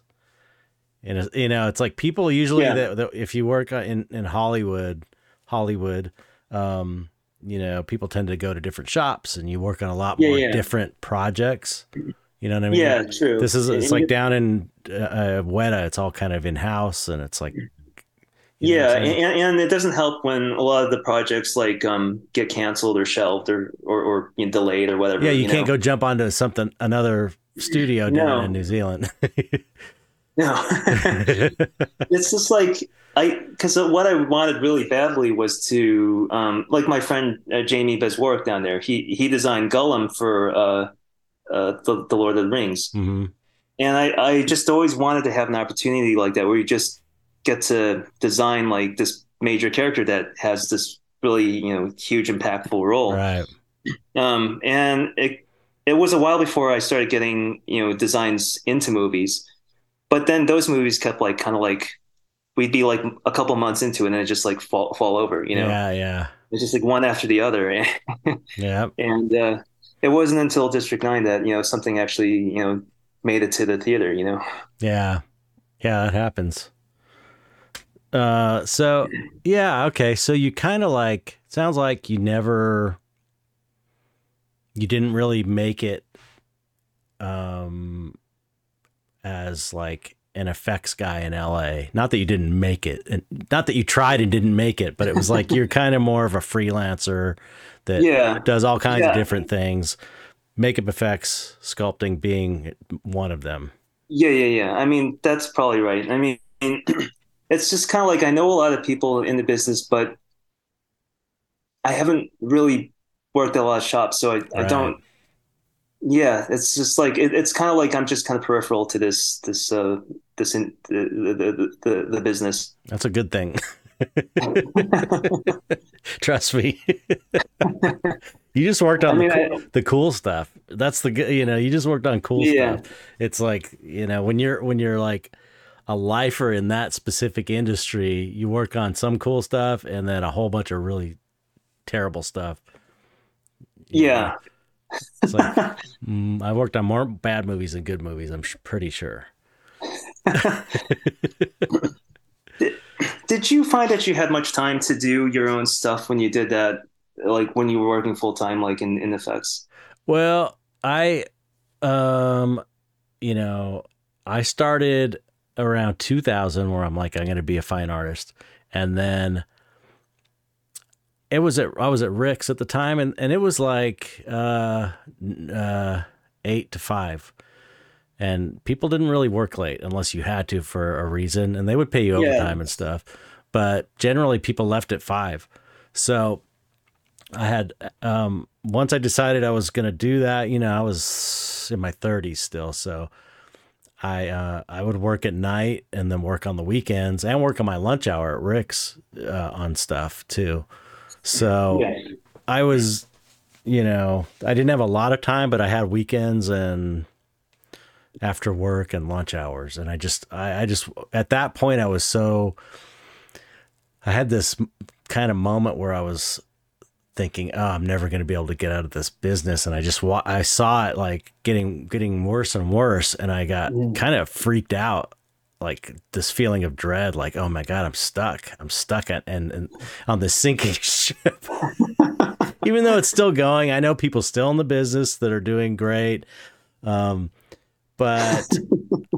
And, you know, it's like people usually yeah. that, that if you work in, in Hollywood, Hollywood, um, you know, people tend to go to different shops and you work on a lot more yeah, yeah. different projects. You know what I mean? Yeah, true. This is it's like down in uh, uh, Weta, it's all kind of in house and it's like yeah, and, and, it doesn't help when a lot of the projects like um, get canceled or shelved or or, or you know, delayed or whatever. Yeah, you, you can't know? go jump onto something another studio down no. in New Zealand. no, it's just like I because what I wanted really badly was to um, like my friend uh, Jamie Beswarick down there. He he designed Gollum for uh, uh, the, the Lord of the Rings, mm-hmm. and I I just always wanted to have an opportunity like that where you just get to design like this major character that has this really you know huge impactful role. Right. Um, and it it was a while before I started getting you know designs into movies, but then those movies kept like kind of like we'd be like a couple months into it and it just like fall fall over, you know? Yeah, yeah. It's just like one after the other. yeah. And uh, it wasn't until District Nine that you know something actually you know made it to the theater. You know. Yeah, yeah, that happens. Uh, so yeah, okay. So you kind of like sounds like you never, you didn't really make it, um, as like an effects guy in LA. Not that you didn't make it, and not that you tried and didn't make it, but it was like you're kind of more of a freelancer that Yeah. does all kinds Yeah. of different things. Makeup effects, sculpting being one of them. Yeah, yeah, yeah. I mean, that's probably right. I mean, it's just kind of like I know a lot of people in the business, but I haven't really worked at a lot of shops, so I, I don't. Yeah, it's just like it, it's kind of like I'm just kind of peripheral to this this uh this in the the the, the business. That's a good thing. Trust me. you just worked on I mean, the, cool, the cool stuff. That's the good, you know, you just worked on cool Yeah. stuff. It's like, you know, when you're when you're like a lifer in that specific industry, you work on some cool stuff and then a whole bunch of really terrible stuff. Yeah. It's like mm, I worked on more bad movies than good movies, I'm sh- pretty sure. Did you find that you had much time to do your own stuff when you did that, like when you were working full time, like in in effects? Well, I, um, you know, I started around 2000 where I'm like, I'm going to be a fine artist. And then it was at, I was at Rick's at the time and, and it was like, uh, uh, eight to five. And people didn't really work late unless you had to for a reason and they would pay you Yeah. overtime and stuff. But generally people left at five. So I had um once I decided I was going to do that, you know, I was in my 30s still, so I uh I would work at night and then work on the weekends and work on my lunch hour at Rick's uh, on stuff too. So Yeah. I was you know, I didn't have a lot of time, but I had weekends and after work and lunch hours. And I just I, I just at that point I was so I had this kind of moment where I was thinking, "Oh, I'm never going to be able to get out of this business," and I just wa- I saw it like getting getting worse and worse, and I got mm. kind of freaked out, like this feeling of dread, like, "Oh my god, I'm stuck. I'm stuck at and, and on this sinking ship." Even though it's still going, I know people still in the business that are doing great. Um, but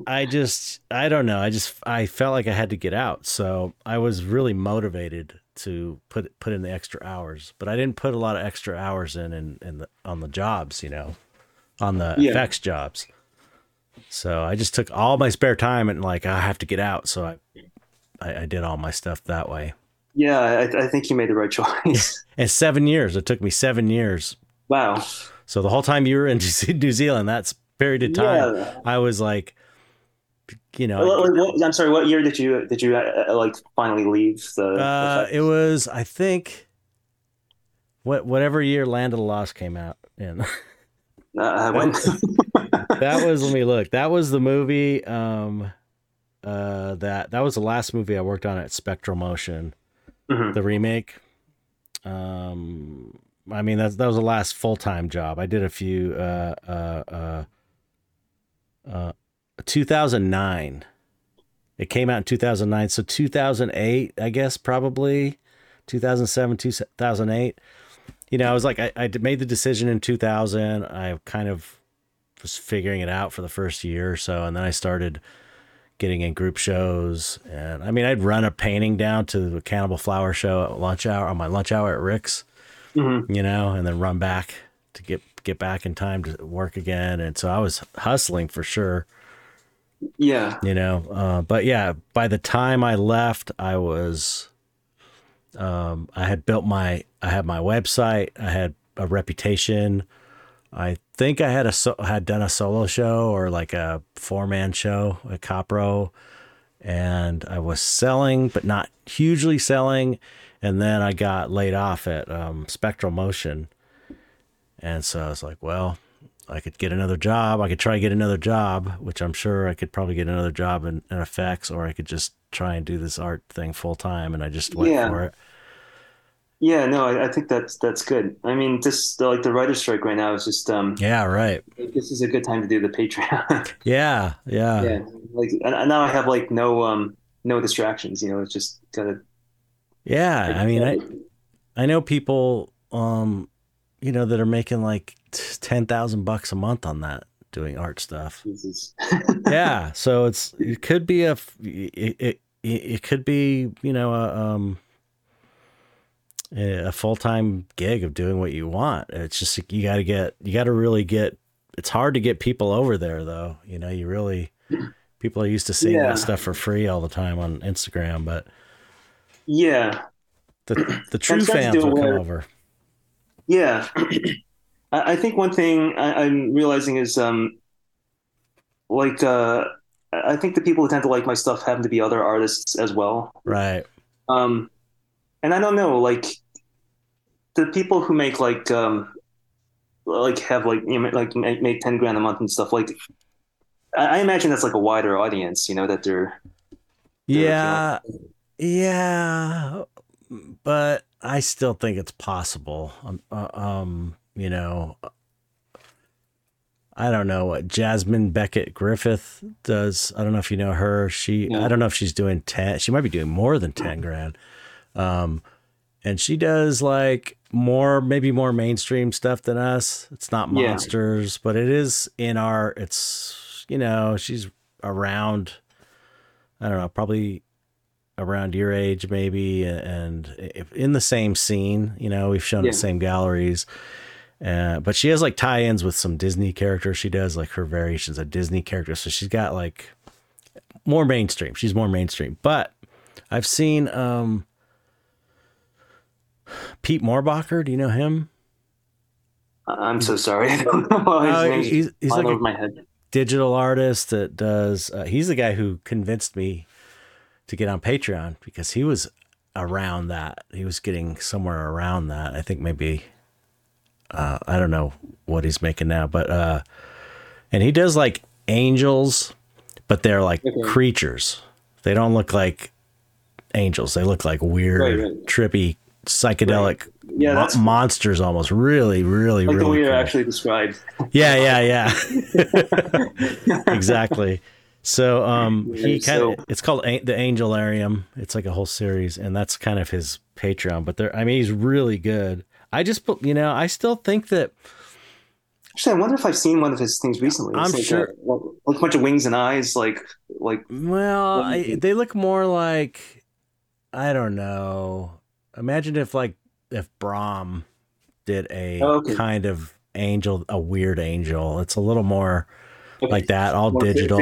I just I don't know. I just I felt like I had to get out. So I was really motivated to put put in the extra hours. But I didn't put a lot of extra hours in in, in the on the jobs, you know, on the Yeah. effects jobs. So I just took all my spare time and like I have to get out. So I I, I did all my stuff that way. Yeah, I, I think you made the right choice. And seven years. It took me seven years. wow. So the whole time you were in New Zealand, that's period of time, Yeah. I was like, you know, What- I'm sorry. What year did you did you uh, like finally leave the? Uh, effects? it was, I think, what whatever year Land of the Lost came out in. uh, when? That was let me look. That was the movie. Um, uh, that that was the last movie I worked on at Spectral Motion, Mhm. the remake. Um, I mean that that was the last full time job. I did a few. Uh, uh, uh, uh, 2009. It came out in 2009, so 2008, I guess probably 2007, 2008. You know, I was like, I, I made the decision in 2000. I kind of was figuring it out for the first year or so, and then I started getting in group shows. And I mean, I'd run a painting down to the Cannibal Flower show at lunch hour on my lunch hour at Rick's Mhm. you know, and then run back to get get back in time to work again. And so I was hustling for sure, Yeah. you know. Uh, but yeah, by the time I left, I was, um, I had built my, I had my website, I had a reputation. I think I had a so, had done a solo show or like a four man show at Copro, and I was selling, but not hugely selling. And then I got laid off at um, Spectral Motion, and so I was like, well, I could get another job. I could try to get another job, which I'm sure I could probably get another job in, in effects, or I could just try and do this art thing full time. And I just went Yeah. for it. Yeah. No, I, I think that's that's good. I mean, this like the writer's strike right now is just um. Yeah, right. This is a good time to do the Patreon. Yeah, yeah, yeah. Like now I have like no um no distractions. You know, it's just gotta. Yeah, I mean, I I know people, um, you know, that are making like ten thousand bucks a month on that doing art stuff. yeah, so it's it could be a it, it it could be you know a um a full time gig of doing what you want. It's just you got to get you got to really get. It's hard to get people over there though. You know, you really people are used to seeing yeah. that stuff for free all the time on Instagram, but yeah, the the true fans will come over. Yeah, I think one thing I, am realizing is um, like uh, I think the people who tend to like my stuff happen to be other artists as well. Right. Um, and I don't know, like the people who make like um, like have like you know, like make, make ten grand a month and stuff like. I, I imagine that's like a wider audience, you know, that they're. they're yeah, yeah, but I still think it's possible. Um, uh, um, you know, I don't know what Jasmine Becket-Griffith does. I don't know if you know her. She, yeah. I don't know if she's doing 10, she might be doing more than 10 grand. Um, and she does like more, maybe more mainstream stuff than us. It's not monsters, yeah. but it is in our, it's, you know, she's around, I don't know, probably around your age, maybe, and if in the same scene, you know, we've shown yeah. the same galleries uh, but she has like tie-ins with some Disney characters. She does like her variations of Disney characters. So she's got like more mainstream. She's more mainstream. But I've seen um, Pete Mohrbacher. Do you know him? I'm so sorry. I don't know. Uh, he's, he's like a my head. digital artist that does. Uh, he's the guy who convinced me to get on Patreon because he was around that. He was getting somewhere around that. I think maybe uh, I don't know what he's making now, but uh, and he does like angels, but they're like okay. creatures. They don't look like angels. They look like weird, right, right. trippy, psychedelic right. yeah, mo- monsters almost. Really, really, like really. The way cool. you're actually described. Yeah, yeah, yeah. exactly. So um, he kind of so, it's called a- the Angelarium. It's like a whole series, and that's kind of his Patreon. But there, I mean, he's really good. I just, you know, I still think that. Actually, I wonder if I've seen one of his things recently. It's I'm like sure. A, a bunch of wings and eyes, like like. Well, I, they look more like, I don't know. Imagine if like if Brom did a oh, okay. kind of angel, a weird angel. It's a little more okay. like that, all more digital.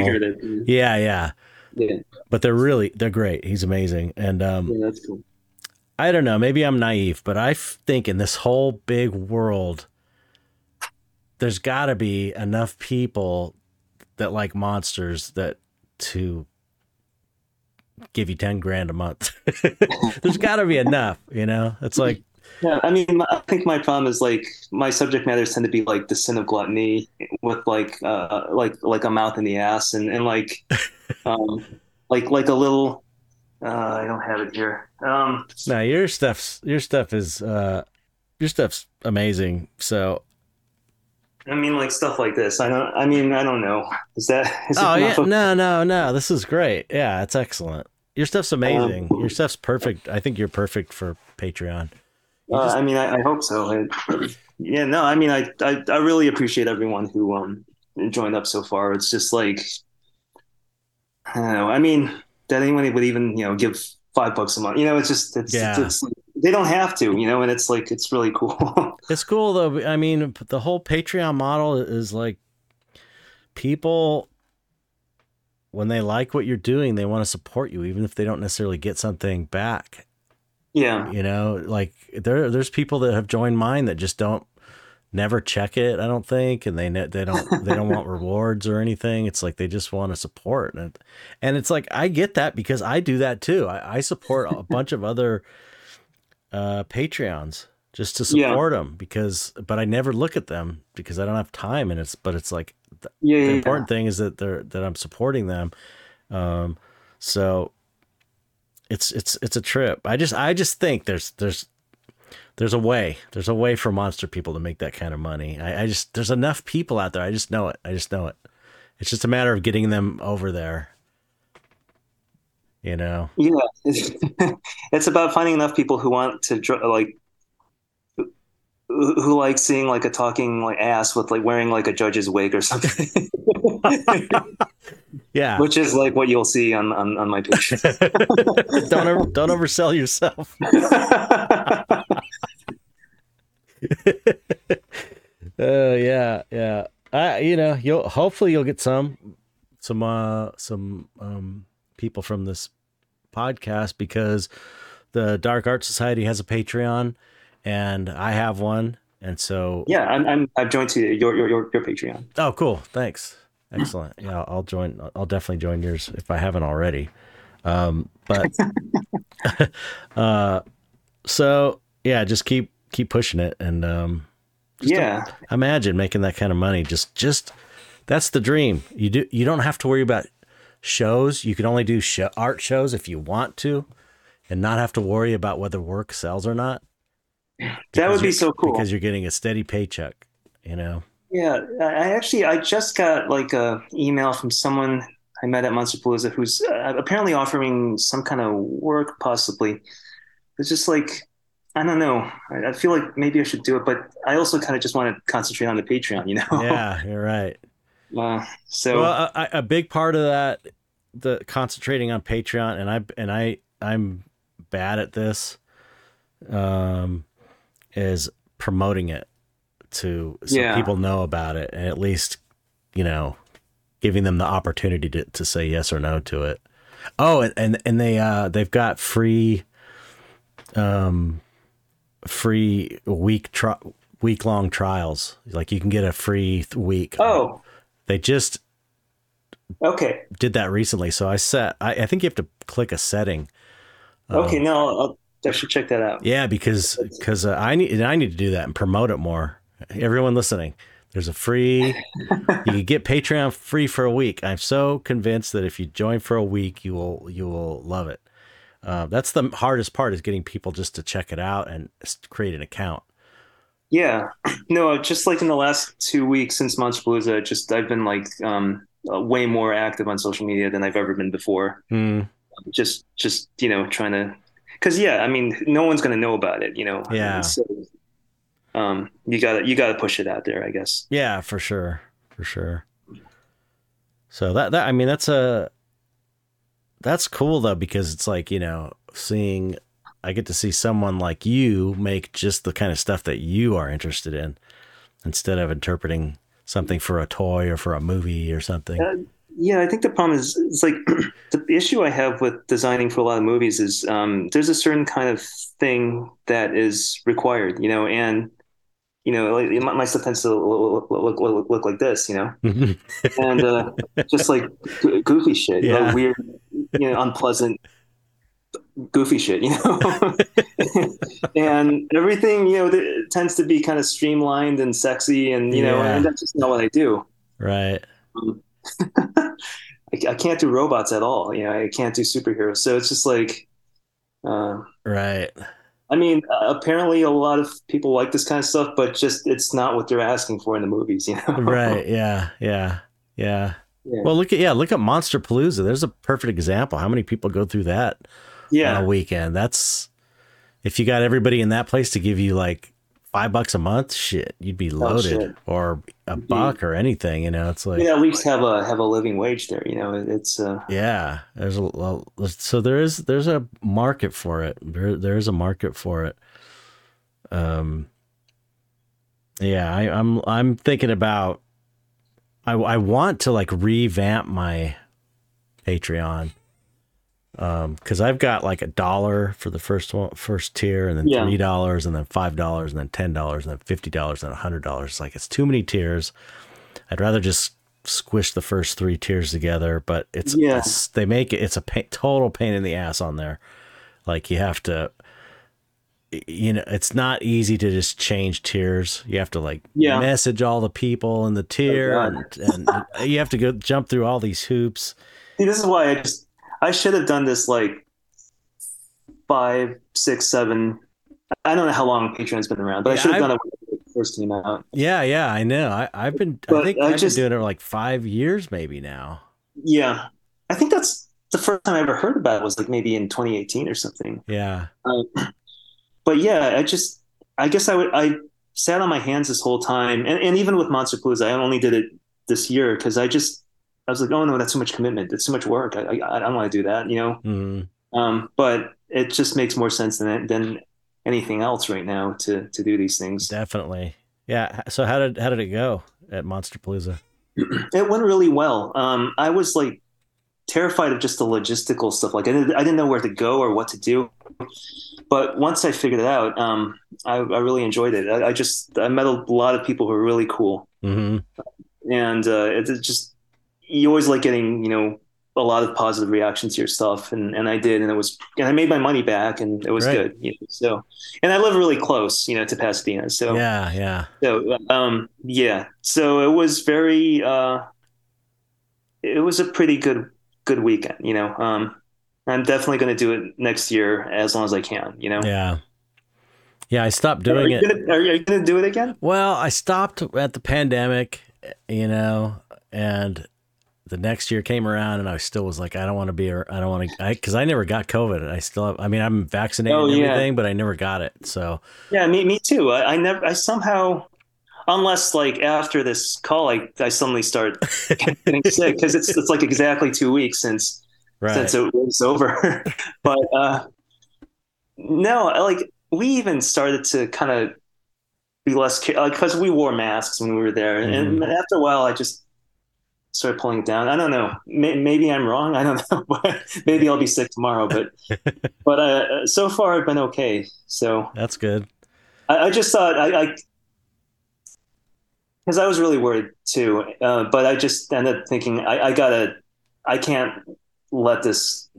Yeah, yeah, yeah. But they're really they're great. He's amazing, and um, yeah, that's cool. I don't know. Maybe I'm naive, but I think in this whole big world, there's got to be enough people that like monsters that to give you 10 grand a month. there's got to be enough, you know? It's like, yeah, I mean, I think my problem is like my subject matters tend to be like the sin of gluttony with like, uh, like, like a mouth in the ass and, and like, um, like, like a little, uh, I don't have it here. Um, no, your stuff's your stuff is uh, your stuff's amazing. So, I mean, like stuff like this. I don't. I mean, I don't know. Is that? Is oh yeah, no, no, no. This is great. Yeah, it's excellent. Your stuff's amazing. Um, your stuff's perfect. I think you're perfect for Patreon. Uh, just... I mean, I, I hope so. I, yeah, no, I mean, I, I, I really appreciate everyone who um joined up so far. It's just like, I don't know. I mean, that anyone would even you know give five bucks a month. You know, it's just it's, yeah. it's, it's they don't have to, you know, and it's like it's really cool. it's cool though. I mean, the whole Patreon model is like people when they like what you're doing, they want to support you, even if they don't necessarily get something back. Yeah, you know, like there there's people that have joined mine that just don't never check it. I don't think, and they they don't they don't want rewards or anything. It's like they just want to support, and and it's like I get that because I do that too. I, I support a bunch of other uh, Patreons just to support yeah. them because, but I never look at them because I don't have time, and it's but it's like the, yeah, the important yeah. thing is that they're that I'm supporting them. Um, so it's it's it's a trip. I just I just think there's there's there's a way. There's a way for monster people to make that kind of money. I, I, just there's enough people out there. I just know it. I just know it. It's just a matter of getting them over there. You know. Yeah, it's, it's about finding enough people who want to like who, who like seeing like a talking like ass with like wearing like a judge's wig or something, Yeah. which is like what you'll see on on, on my page. don't over, don't oversell yourself. Oh yeah, yeah. I you know you'll hopefully you'll get some some uh some um people from this podcast because the Dark Art Society has a Patreon and I have one and so yeah, I'm, I'm I've joined to your your your, your Patreon. oh cool. Thanks. Excellent. Yeah I'll join I'll definitely join yours if I haven't already. Um but uh so yeah just keep keep pushing it and um Just yeah, imagine making that kind of money. Just just that's the dream. You do you don't have to worry about shows. You can only do show, art shows if you want to and not have to worry about whether work sells or not that would be so cool. because you're getting a steady paycheck you know Yeah, I actually I just got like a email from someone I met at Monsterpalooza who's uh, apparently offering some kind of work, possibly. It's just like I don't know. I, feel like maybe I should do it, but I also kind of just want to concentrate on the Patreon, you know. yeah you're right Uh, so well a- a big part of that the concentrating on patreon and i and i i'm bad at this um is promoting it to so Yeah. people know about it and at least you know giving them the opportunity to, to say yes or no to it oh and and, and they uh they've got free um free week tri- week long trials like you can get a free week oh, they just okay, did that recently. So I set, I, I think you have to click a setting. okay. Um, No, Should check that out. yeah, because because uh, I need and I need to do that and promote it more. Everyone listening, there's a free. you can get Patreon free for a week. I'm so convinced that if you join for a week, you will you will love it. Uh, that's the hardest part is getting people just to check it out and create an account. Yeah, no, just like in the last two weeks since Monsterpalooza, just I've been like um, uh, way more active on social media than I've ever been before. Hmm. just just you know trying to because yeah i mean no one's going to know about it you know Yeah. so um you gotta you gotta push it out there i guess Yeah, for sure, for sure. So that that I mean that's a that's cool though because it's like you know seeing I get to see someone like you make just the kind of stuff that you are interested in instead of interpreting something for a toy or for a movie or something. Uh, yeah i think the problem is it's like the issue i have with designing for a lot of movies is um there's a certain kind of thing that is required you know and you know like, my, my stuff tends to look, look, look, look like this you know and uh just like goofy shit you know, Yeah. weird you know unpleasant goofy shit you know and everything you know tends to be kind of streamlined and sexy and you know Yeah. and that's just not what i do right. I, I can't do robots at all you know i can't do superheroes so it's just like uh, Right. i mean uh, apparently a lot of people like this kind of stuff but just it's not what they're asking for in the movies you know Right. Yeah. Yeah. Yeah. Yeah. Well, look at yeah, look at Monsterpalooza. There's a perfect example. How many people go through that yeah on a weekend. That's if you got everybody in that place to give you like five bucks a month, shit, you'd be loaded Oh, or a buck or anything. You know, it's like you know, at least have a have a living wage there. You know, it's uh, yeah, there's a well, so there is there's a market for it. There there is a market for it. Um, yeah, I, I'm I'm thinking about. I I want to like revamp my Patreon. Um, because I've got like a dollar for the first one, first tier, and then Yeah. three dollars, and then five dollars, and then ten dollars, and then fifty dollars, and a hundred dollars. It's like it's too many tiers. I'd rather just squish the first three tiers together, but it's, Yeah. it's they make it it's a pain, total pain in the ass on there. Like you have to, you know, it's not easy to just change tiers. You have to like Yeah. Oh, message all the people in the tier, and, and you have to go jump through all these hoops. see, this is why I just I should have done this like five, six, seven. I don't know how long Patreon's been around, but I should have I- done it when it first came out. Yeah, yeah, I know. I, I've been, I think I I've just- been doing it for like five years, maybe now. Yeah, I think that's the first time I ever heard about it was like maybe in 2018 or something. Yeah, um, but yeah, I just I guess I would I sat on my hands this whole time, and, and even with Monsterpalooza, I only did it this year because I just I was like, oh no, that's too much commitment. It's too much work. I I, I don't want to do that, you know. Mm-hmm. Um, but it just makes more sense than than anything else right now to to do these things. Definitely. Yeah. So how did how did it go at Monsterpalooza? It went really well. Um, I was like terrified of just the logistical stuff. Like I didn't, I didn't know where to go or what to do. But once I figured it out, um, I, I, really enjoyed it. I, I, just I met a lot of people who were really cool, mm-hmm. and uh, it, it just you always like getting you know a lot of positive reactions to your stuff, and, and I did, and it was, and I made my money back, and it was right. good. You know, so, and I live really close, you know, to Pasadena. So yeah, yeah. So um, yeah, so it was very, uh, it was a pretty good good weekend. You know, um, I'm definitely going to do it next year as long as I can. You know. Yeah. Yeah, I stopped doing are it. Gonna, are you going to do it again? Well, I stopped at the pandemic, you know, and the next year came around and I still was like, I don't want to be, I don't want to, I, because I, never got COVID. I still have, I mean, I'm vaccinated oh, and everything, yeah. but I never got it. So, yeah, me, me too. I, I never, I somehow, unless like after this call, I, I suddenly start getting sick because it's, it's like exactly two weeks since, right. since it was over. but, uh, no, like we even started to kind of be less, like, cause we wore masks when we were there. Mm-hmm. And after a while, I just, start pulling it down. I don't know. Maybe I'm wrong. I don't know. Maybe I'll be sick tomorrow. But but uh, so far I've been okay. So that's good. I, I just thought I because I, I, was really worried too. Uh, but I just ended up thinking I, I, gotta. I can't let this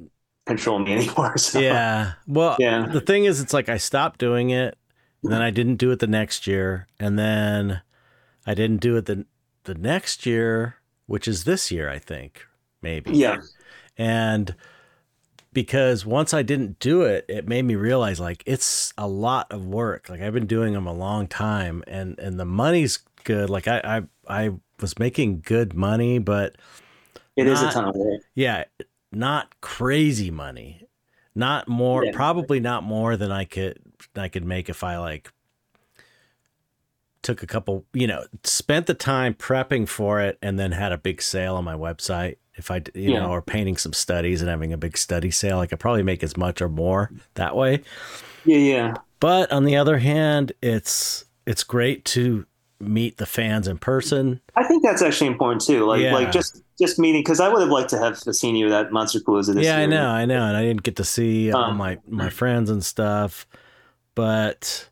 control me anymore. So. Yeah. Well, yeah. The thing is, it's like I stopped doing it, and then I didn't do it the next year, and then I didn't do it the the next year which is this year, I think, maybe. Yeah. And because once I didn't do it, it made me realize like it's a lot of work. Like I've been doing them a long time and and the money's good. Like I I, I was making good money, but it not, is a ton of work. Yeah, not crazy money. Not more yeah. probably not more than I could I could make if I like took a couple, you know, spent the time prepping for it and then had a big sale on my website. If I, you yeah. know, or painting some studies and having a big study sale, I could probably make as much or more that way. Yeah, yeah. But on the other hand, it's it's great to meet the fans in person. I think that's actually important too. Like yeah. like just just meeting because I would have liked to have seen you at Monster Monsterpalooza this yeah, year. I know, I know, and I didn't get to see all um, my my friends and stuff. But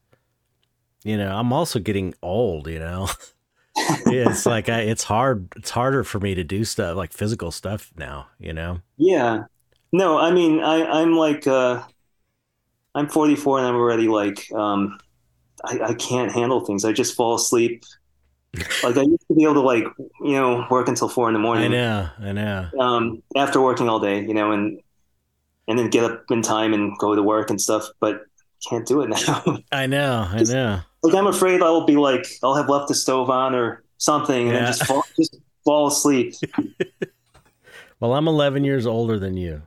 you know, I'm also getting old, you know. it's like I, it's hard it's harder for me to do stuff like physical stuff now, you know. Yeah. No, I mean, I I'm like uh I'm 44 and I'm already like um I, I can't handle things. I just fall asleep. like I used to be able to like, you know, work until 4 in the morning. I know, I know. Um after working all day, you know, and and then get up in time and go to work and stuff, but can't do it now. I know, I know. Like I'm afraid I'll be like I'll have left the stove on or something and yeah. then just fall just fall asleep. well, I'm 11 years older than you,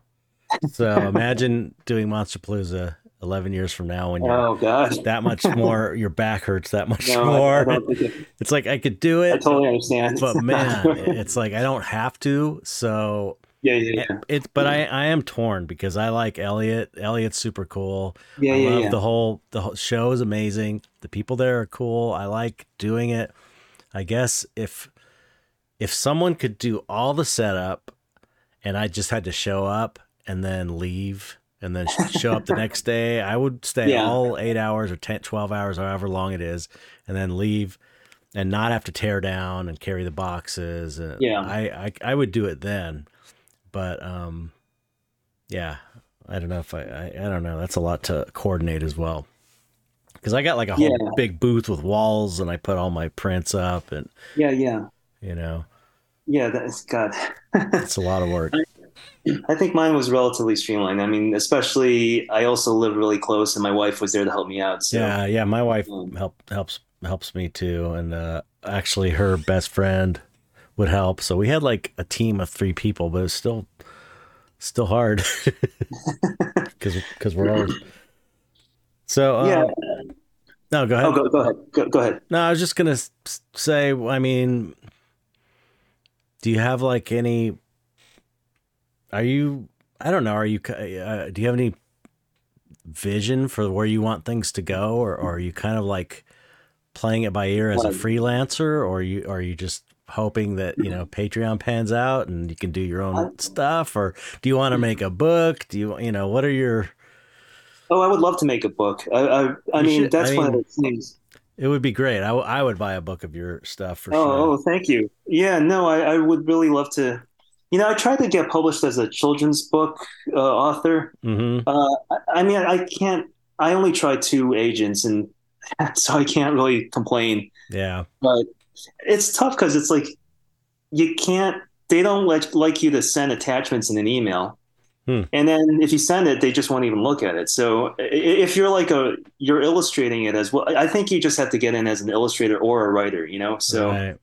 so imagine doing Monsterpalooza 11 years from now when you're oh gosh that much more your back hurts that much no, more I, I it, it's like i could do it i totally understand but man it's like i don't have to so yeah, yeah, yeah. It's but I I am torn because I like Elliot. Elliot's super cool. Yeah, I yeah, love yeah. the whole the whole show is amazing. The people there are cool. I like doing it. I guess if if someone could do all the setup and I just had to show up and then leave and then show up the next day, I would stay yeah. all 8 hours or 10 12 hours however long it is and then leave and not have to tear down and carry the boxes and yeah. I, I I would do it then but um, yeah, I don't know if I, I, I don't know. That's a lot to coordinate as well. Because I got like a whole yeah. big booth with walls, and I put all my prints up, and yeah, yeah, you know, yeah, that's God. it's a lot of work. I, I think mine was relatively streamlined. I mean, especially I also live really close, and my wife was there to help me out. So. Yeah, yeah, my wife um, help helps helps me too, and uh, actually, her best friend would help. So we had like a team of three people, but it's still still hard because because we're all so uh, yeah. No, go ahead. Oh, go, go ahead. Go, go ahead. No, I was just gonna say. I mean, do you have like any? Are you? I don't know. Are you? Uh, do you have any vision for where you want things to go, or, or are you kind of like playing it by ear as a freelancer, or are you are you just hoping that you know Patreon pans out and you can do your own stuff, or do you want to make a book? Do you you know what are your Oh, I would love to make a book. I, I, I mean, should, that's I mean, one of the things. It would be great. I, w- I would buy a book of your stuff for oh, sure. Oh, thank you. Yeah, no, I, I would really love to. You know, I tried to get published as a children's book uh, author. Mm-hmm. Uh, I, I mean, I can't. I only tried two agents, and so I can't really complain. Yeah, but it's tough because it's like you can't. They don't like like you to send attachments in an email. Hmm. And then if you send it, they just won't even look at it. So if you're like a you're illustrating it as well, I think you just have to get in as an illustrator or a writer, you know. So, right.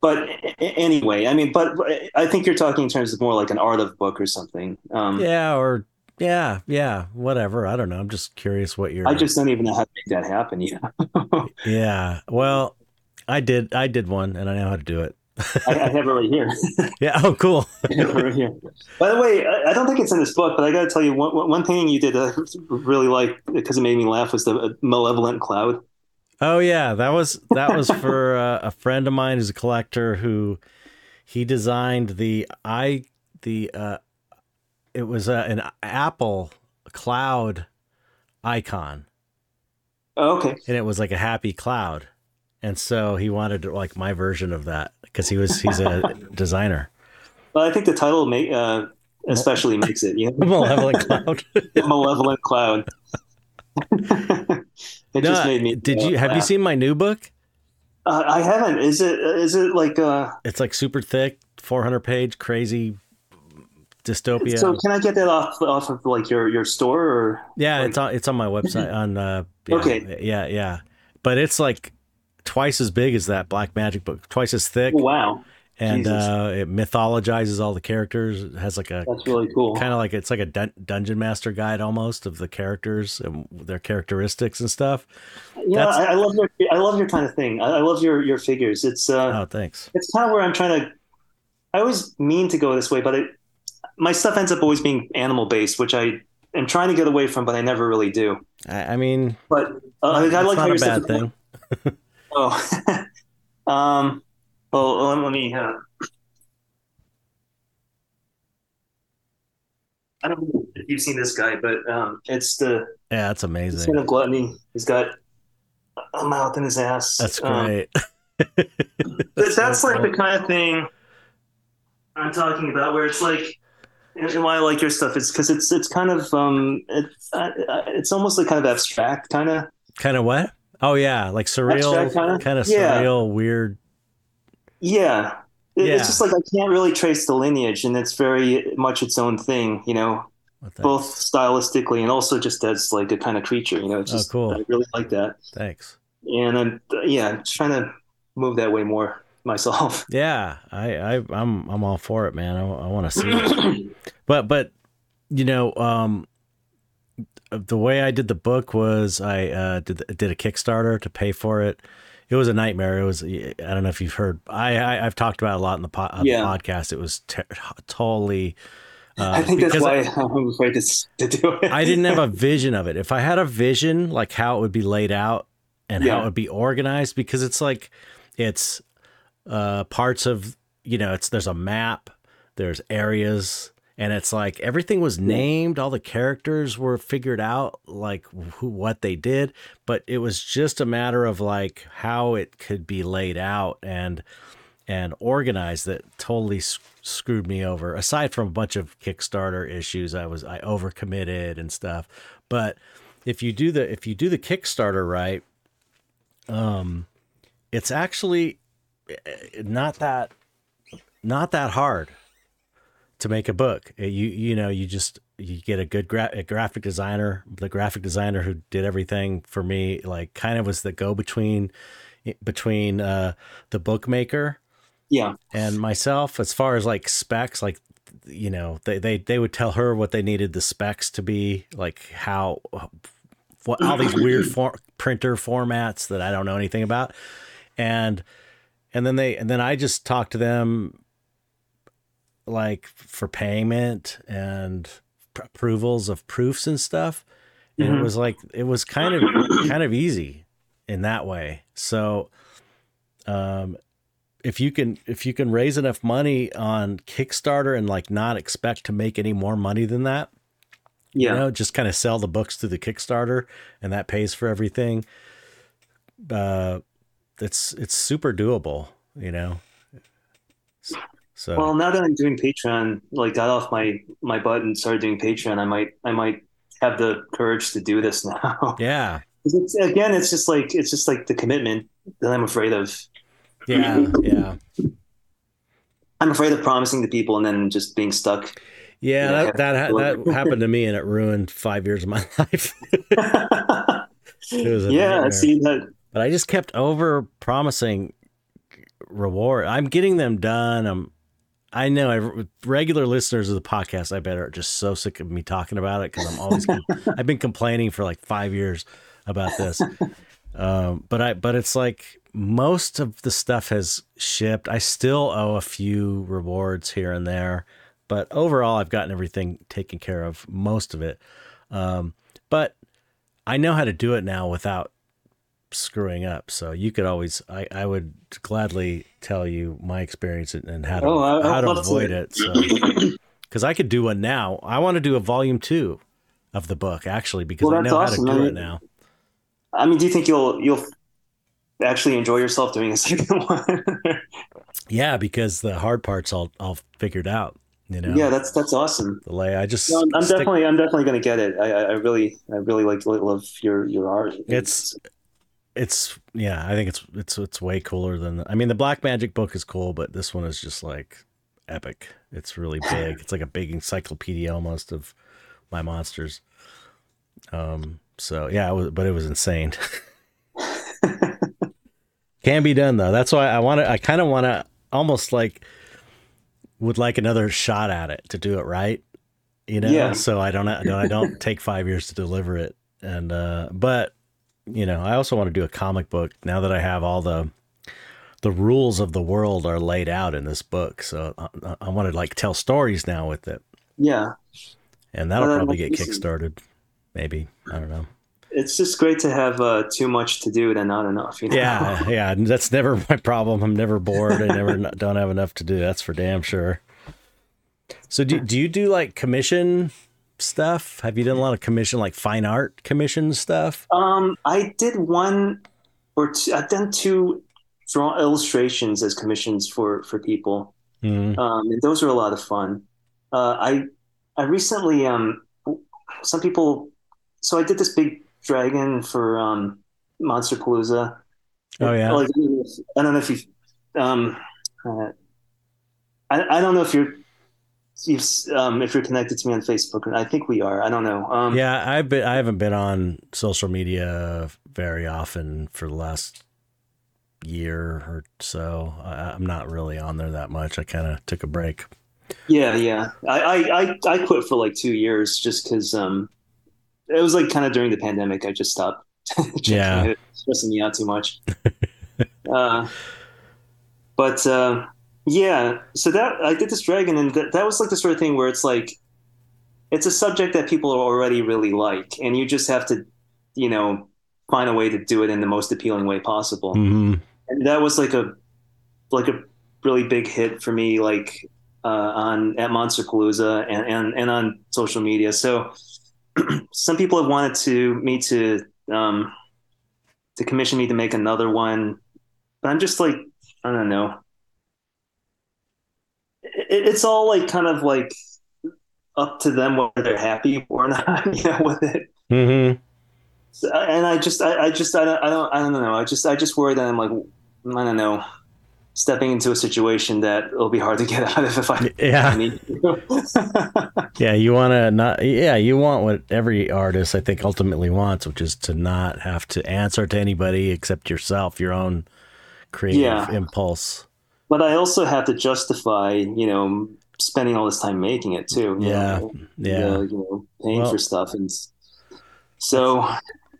but anyway, I mean, but I think you're talking in terms of more like an art of book or something. Um, yeah, or yeah, yeah, whatever. I don't know. I'm just curious what you're. I just don't even know how to make that happen. Yeah. yeah. Well, I did. I did one, and I know how to do it. I, I, have it right here. yeah. Oh, cool. right here. By the way, I, I, don't think it's in this book, but I got to tell you one, one thing you did that I really like because it made me laugh was the uh, malevolent cloud. Oh yeah, that was that was for uh, a friend of mine who's a collector who he designed the i the uh, it was uh, an Apple cloud icon. Oh, okay. And it was like a happy cloud. And so he wanted like my version of that because he was he's a designer. Well, I think the title may, uh, especially makes it. Yeah, malevolent cloud. malevolent cloud. it no, just made me. Did you have laugh. you seen my new book? Uh, I haven't. Is it is it like uh? It's like super thick, four hundred page, crazy dystopia. So can I get that off off of like your your store or? Yeah, like... it's on it's on my website. On uh, yeah, okay. Yeah, yeah, but it's like twice as big as that Black Magic book, twice as thick. Oh, wow. And uh, it mythologizes all the characters. It has like a that's really cool. Kind of like it's like a dun- dungeon master guide almost of the characters and their characteristics and stuff. Yeah, I, I, love your I love your kind of thing. I, I love your your figures. It's uh, oh thanks. It's kind of where I'm trying to. I always mean to go this way, but it, my stuff ends up always being animal based, which I am trying to get away from, but I never really do. I, I mean, but uh, I like not a bad thing. Oh, um, well, let me. Uh, I don't know if you've seen this guy, but um, it's the yeah, that's amazing. Son of gluttony. He's got a mouth in his ass. That's um, great. Um, that's, that's like the kind of thing I'm talking about, where it's like, and why I like your stuff is because it's it's kind of um it's uh, it's almost like kind of abstract, kind of. Kind of what? Oh yeah, like surreal, kind of yeah. surreal, weird. Yeah. It, yeah. It's just like I can't really trace the lineage, and it's very much its own thing, you know, both stylistically and also just as like a kind of creature, you know. It's oh, just, oh, cool. I really like that. Thanks. And I'm yeah, just trying to move that way more myself. Yeah, I, I I'm I'm all for it, man. I, I want to see it. but but you know, um, the way I did the book was I uh, did did a Kickstarter to pay for it. It was a nightmare. It was I don't know if you've heard. I, I have talked about a lot in the, po- yeah. the podcast. It was ter- totally. Uh, I think that's why I, am afraid to, to do it. I didn't have a vision of it. If I had a vision, like how it would be laid out and yeah. how it would be organized, because it's like it's uh, parts of you know it's there's a map, there's areas, and it's like everything was named all the characters were figured out like who what they did but it was just a matter of like how it could be laid out and and organized that totally screwed me over aside from a bunch of kickstarter issues i was i overcommitted and stuff. But if you do the if you do the kickstarter right um it's actually eh, not that not that hard to make a book. Uh, you you know you just you get a good gra- a graphic designer, the graphic designer who did everything for me, like kind of was the go between between uh, the bookmaker, yeah, and myself. As far as like specs, like you know they they they would tell her what they needed the specs to be, like how what all these weird for, printer formats that I don't know anything about, and and then they and then I just talk to them like for payment and approvals of proofs and stuff, and mm-hmm. it was like it was kind of kind of easy in that way. So, um, if you can if you can raise enough money on Kickstarter and like not expect to make any more money than that, yeah, you know, just kind of sell the books through the Kickstarter and that pays for everything. Uh, it's it's super doable, you know. So well, now that I'm doing Patreon, like got off my my butt and started doing Patreon, I might I might have the courage to do this now. Yeah. It's, again, it's just like it's just like the commitment that I'm afraid of. Yeah, yeah. I'm afraid of promising to people and then just being stuck. Yeah, that that, that happened to me and it ruined five years of my life. yeah, I see that. But I just kept over promising reward. I'm getting them done. I'm. I know I, regular listeners of the podcast. I bet are just so sick of me talking about it because I'm always. I've been complaining for like five years about this. Um, but I but it's like most of the stuff has shipped. I still owe a few rewards here and there, but overall I've gotten everything taken care of, most of it. Um, but I know how to do it now without screwing up. So you could always, I, I would gladly tell you my experience and how to, oh, I, how to avoid it. So, cause I could do one now. I want to do a volume two of the book actually, because well, I know awesome. how to do it now. I mean, do you think you'll you'll actually enjoy yourself doing a second one? yeah, because the hard parts all all figured out. You know. Yeah, that's that's awesome. The lay, I just. No, I'm, stick... definitely I'm definitely going to get it. I, I really I really like love your your art. It's it's yeah i think it's it's it's way cooler than i mean the black magic book is cool but this one is just like epic it's really big it's like a big encyclopedia almost of my monsters um so yeah, it was, but it was insane. Can be done though. That's why I want to. I kind of want to almost like would like another shot at it to do it right. You know, yeah. so I don't. I don't take five years to deliver it. And uh, but you know, I also want to do a comic book now that I have all the the rules of the world are laid out in this book. So uh, uh, I, I want to like tell stories now with it. Yeah. And that'll well, probably get kickstarted maybe I don't know. It's just great to have uh, too much to do than not enough. You know? Yeah, yeah. That's never my problem. I'm never bored. I never don't have enough to do. That's for damn sure. So do do you do like commission stuff? Have you done a lot of commission, like fine art commission stuff? Um, I did one or two. I've done two draw illustrations as commissions for for people, mm. um, and those are a lot of fun. Uh, I I recently um, some people so I did this big dragon for um, Monsterpalooza. Oh yeah. Like, I don't know if you. Um, uh, I I don't know if you're. You've, um, if you're connected to me on Facebook, I think we are. I don't know. Um, yeah, I've been. I haven't been on social media very often for the last year or so. I, am not really on there that much. I kind of took a break. Yeah, yeah. I, I I quit for like two years just because um it was like kind of during the pandemic. I just stopped. yeah, it, stressing me out too much. uh, but uh, yeah, so that I did this dragon, and that that was like the sort of thing where it's like it's a subject that people already really like, and you just have to, you know, find a way to do it in the most appealing way possible. Mm-hmm. And that was like a like a really big hit for me, like uh, on at Monsterpalooza and, and and on social media. So some people have wanted to me to um, to commission me to make another one, but I'm just like I don't know. It, it's all like kind of like up to them whether they're happy or not, you know, with it. Mm-hmm. So, and I just, I, I just, I don't, I don't, I don't know. I just, I just worry that I'm like, I don't know stepping into a situation that it'll be hard to get out of if I yeah yeah you want to not yeah you want what every artist I think ultimately wants which is to not have to answer to anybody except yourself your own creative yeah. impulse but I also have to justify you know spending all this time making it too yeah know? yeah you know paying well, for stuff and so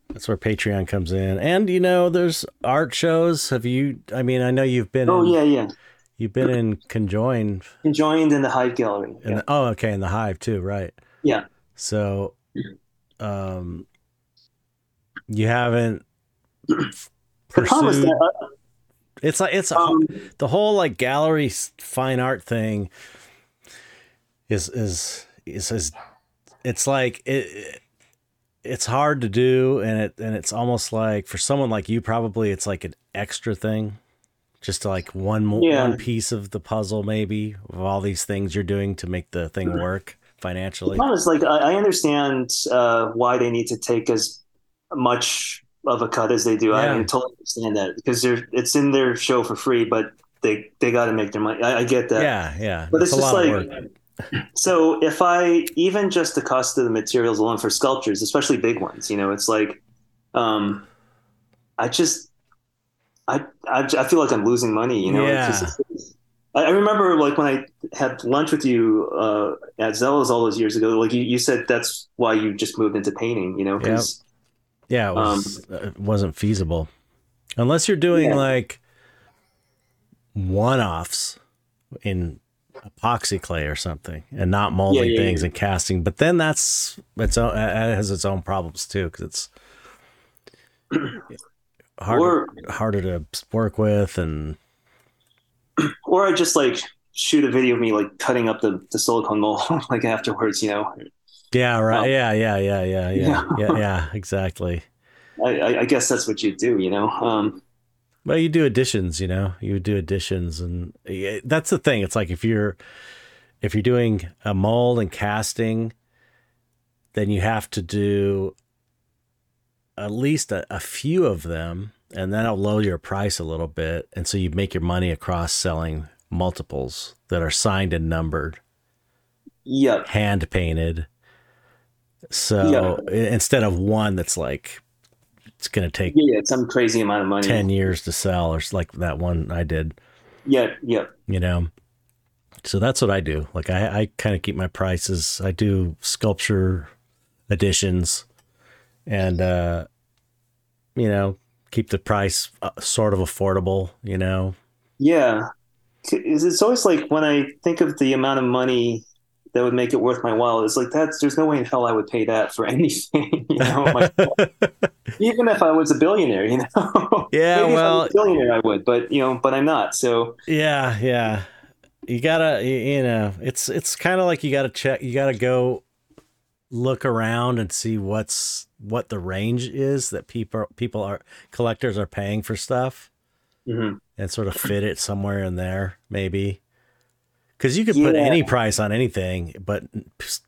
That's where Patreon comes in. And you know, there's art shows. Have you I mean, I know you've been Oh in, yeah, yeah. you've been in Conjoined Joined in the Hive Gallery. Yeah. the, oh okay, in the Hive too, right. Yeah. So um you haven't The problem is pursued that uh, it's like it's um, the whole like gallery fine art thing is is is, is it's like it it's hard to do and it and it's almost like for someone like you probably it's like an extra thing. Just like one Yeah. one piece of the puzzle maybe of all these things you're doing to make the thing work financially. Like I, I understand uh, why they need to take as much of a cut as they do. Yeah. I, I totally understand that because they're it's in their show for free, but they they got to make their money. I, I get that. yeah yeah But it's, a just like so if I even just the cost of the materials alone for sculptures, especially big ones, you know, it's like um I just I I, I feel like I'm losing money, you know. It's Yeah. just- I I remember like when I had lunch with you uh, at Zella's all those years ago. Like you, you said, that's why you just moved into painting. You know, because Yeah, it was um, uh, it wasn't feasible unless you're doing Yeah. like one-offs in epoxy clay or something, and not molding Yeah, yeah, things yeah. and casting. But then that's its own. It has its own problems too because it's harder or harder to work with and or I just like shoot a video of me like cutting up the, the silicone mold like afterwards. You know, yeah right Um, yeah yeah yeah yeah yeah yeah. yeah exactly. I, I, guess that's what you do. You know, um, Well, you do additions, you know. You do additions, and that's the thing. It's like if you're if you're doing a mold and casting, then you have to do at least a, a few of them, and that'll lower your price a little bit, and so you make your money across selling multiples that are signed and numbered, yeah, hand painted. So i- instead of one that's like it's going to take yeah, yeah, some crazy amount of money. 10 years to sell or like that one I did, Yeah, yeah, you know. So that's what I do. Like I, I kind of keep my prices. I do sculpture editions and uh you know, keep the price uh, sort of affordable, you know. Yeah, It's always like when I think of the amount of money that would make it worth my while. It's like that's there's no way in hell I would pay that for anything. You know, even if I was a billionaire, you know. Yeah, Maybe well- if I was a billionaire, I would, but you know, but I'm not. So yeah, yeah. You got to you know, it's it's kind of like you got to check you got to go look around and see what's what the range is that people people are collectors are paying for stuff. mhm. and sort of fit it somewhere in there, maybe. Because you could put any price on anything, but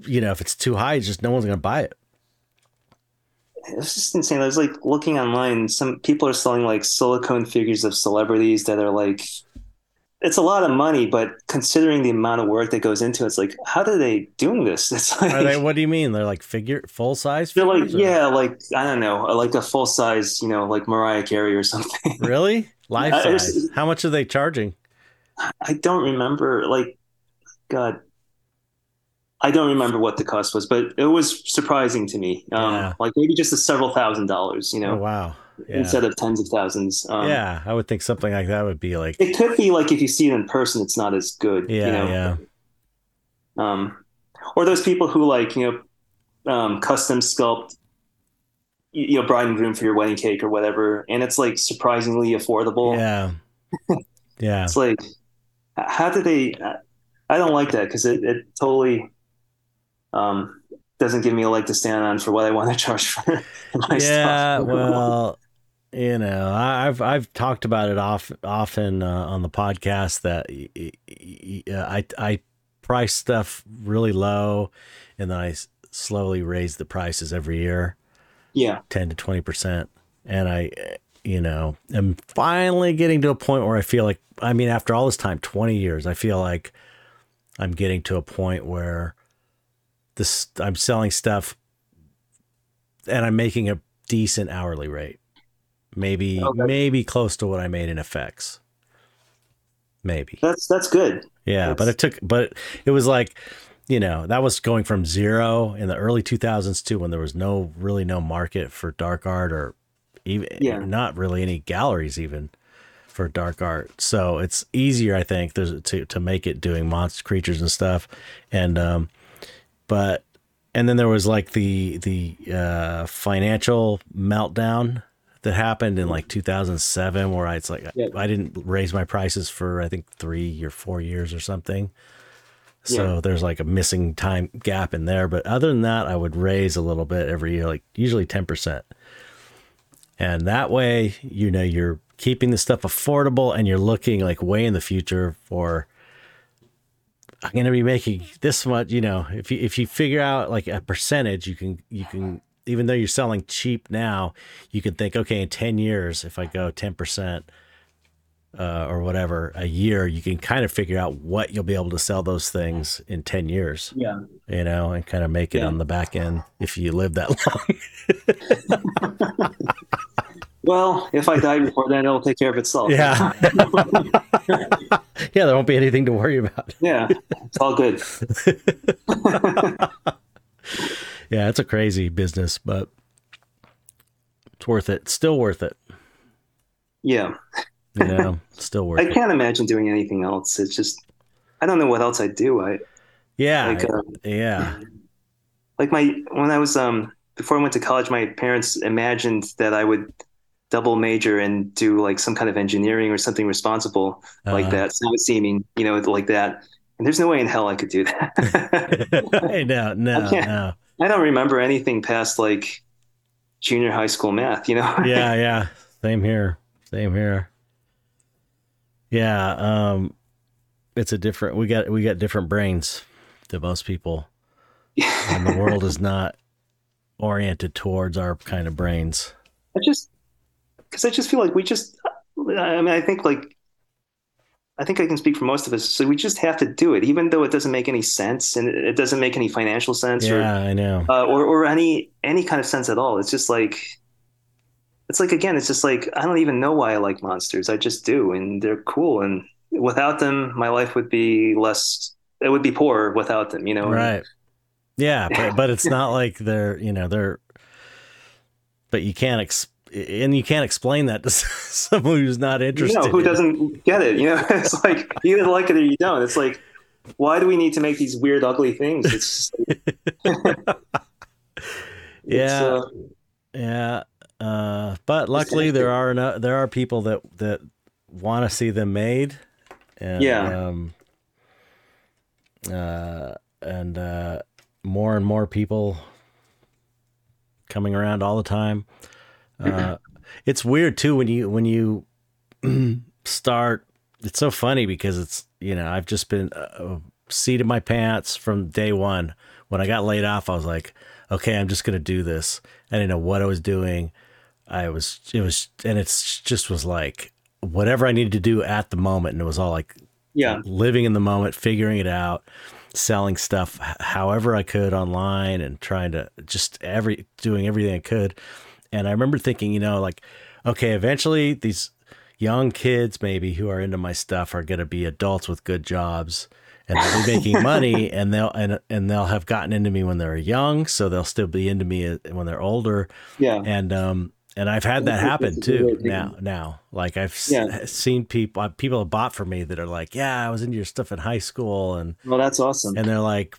you know if it's too high, just no one's going to buy it. it's just insane. I was like looking online. Some people are selling like silicone figures of celebrities that are like, it's a lot of money, but considering the amount of work that goes into it, it's like, how are they doing this? It's like, Are they? What do you mean? They're like figure full size? they're like, or- yeah, like I don't know, like a full size, you know, like Mariah Carey or something. Really? Life size? How much are they charging? I don't remember. Like, God, I don't remember what the cost was, but it was surprising to me. Um, Yeah. Like maybe just a several thousand dollars, you know, Oh wow! Yeah, instead of tens of thousands. Um, yeah. I would think something like that would be like, It could be like if you see it in person, it's not as good. yeah, you know? yeah, Um, or those people who like you know um, custom sculpt, you know, bride and groom for your wedding cake or whatever, and it's like surprisingly affordable. yeah, yeah. It's like, how do they? I don't like that because it, it totally um, doesn't give me a leg to stand on for what I want to charge for my yeah, stuff. well, you know, I've I've talked about it off often uh, on the podcast that uh, I I price stuff really low, and then I slowly raise the prices every year, yeah, ten to twenty percent, and I, you know, am finally getting to a point where I feel like, I mean, after all this time, twenty years, I feel like I'm getting to a point where this I'm selling stuff and I'm making a decent hourly rate. Maybe Okay. maybe close to what I made in effects. Maybe. that's that's good. Yeah, but it took but it was like you know, that was going from zero in the early 2000s to when there was no really no market for dark art or even Yeah. not really any galleries even for dark art. So it's easier, I think, to to make it doing monster creatures and stuff. And um, but and then there was like the the uh, financial meltdown that happened in like 2007 where I, it's like Yeah. I didn't raise my prices for I think 3 or 4 years or something. So Yeah. there's like a missing time gap in there, but other than that I would raise a little bit every year like usually 10%. And that way, you know, you're keeping the stuff affordable and you're looking like way in the future for I'm going to be making this much, you know, if you if you figure out like a percentage, you can you can even though you're selling cheap now, you can think okay, in 10 years if I go 10% uh, or whatever a year, you can kind of figure out what you'll be able to sell those things in 10 years, Yeah. you know, and kind of make it Yeah. on the back end if you live that long. Well, if I die before then, it'll take care of itself. Yeah. yeah, there won't be anything to worry about. yeah. It's all good. Yeah, it's a crazy business, but it's worth it. It's Still worth it. Yeah. yeah, still worth I it. I can't imagine doing anything else. It's just, I don't know what else I'd do. I Yeah. like, uh, yeah. like my when I was um before I went to college, my parents imagined that I would double major and do like some kind of engineering or something responsible like Uh, that, sound seeming, you know, like that. And there's no way in hell I could do that. no, no, I no. I don't remember anything past like junior high school math, you know? Yeah, yeah. Same here. Same here. Yeah. Um, it's a different. We got we got different brains than most people, and the world is not oriented towards our kind of brains. I just because I just feel like we just I mean I think like I think I can speak for most of us. So we just have to do it, even though it doesn't make any sense and it doesn't make any financial sense or Yeah, I know. uh, or or any any kind of sense at all. It's just like it's like again, it's just like I don't even know why I like monsters. I just do, and they're cool. And without them, my life would be less. It would be poor without them. You know. Right. Yeah, but but it's not like they're you know they're. But you can't ex- and you can't explain that to someone who's not You interested. know, who doesn't get it? You know, it's like you either like it or you don't. It's like, why do we need to make these weird, ugly things? It's Yeah. uh, Yeah, uh, but luckily there are no, there are people that that want to see them made, and Yeah. um, uh, and uh, more and more people coming around all the time. Uh, it's weird too when you when you start. It's so funny because it's you know I've just been uh, seat in my pants from day one. When I got laid off, I was like, okay, I'm just gonna do this. I didn't know what I was doing. I was it was and it's just was like whatever I needed to do at the moment, and it was all like yeah, living in the moment, figuring it out, selling stuff however I could online and trying to just every doing everything I could. And I remember thinking, you know, like, okay, eventually these young kids maybe who are into my stuff are going to be adults with good jobs and they'll be making money and they'll and and they'll have gotten into me when they were young, so they'll still be into me uh, when they're older yeah, and um and I've had that happen that's a good way too now now like I've Yeah. seen people uh, people have bought for me that are like yeah I was into your stuff in high school and well, that's awesome. and they're like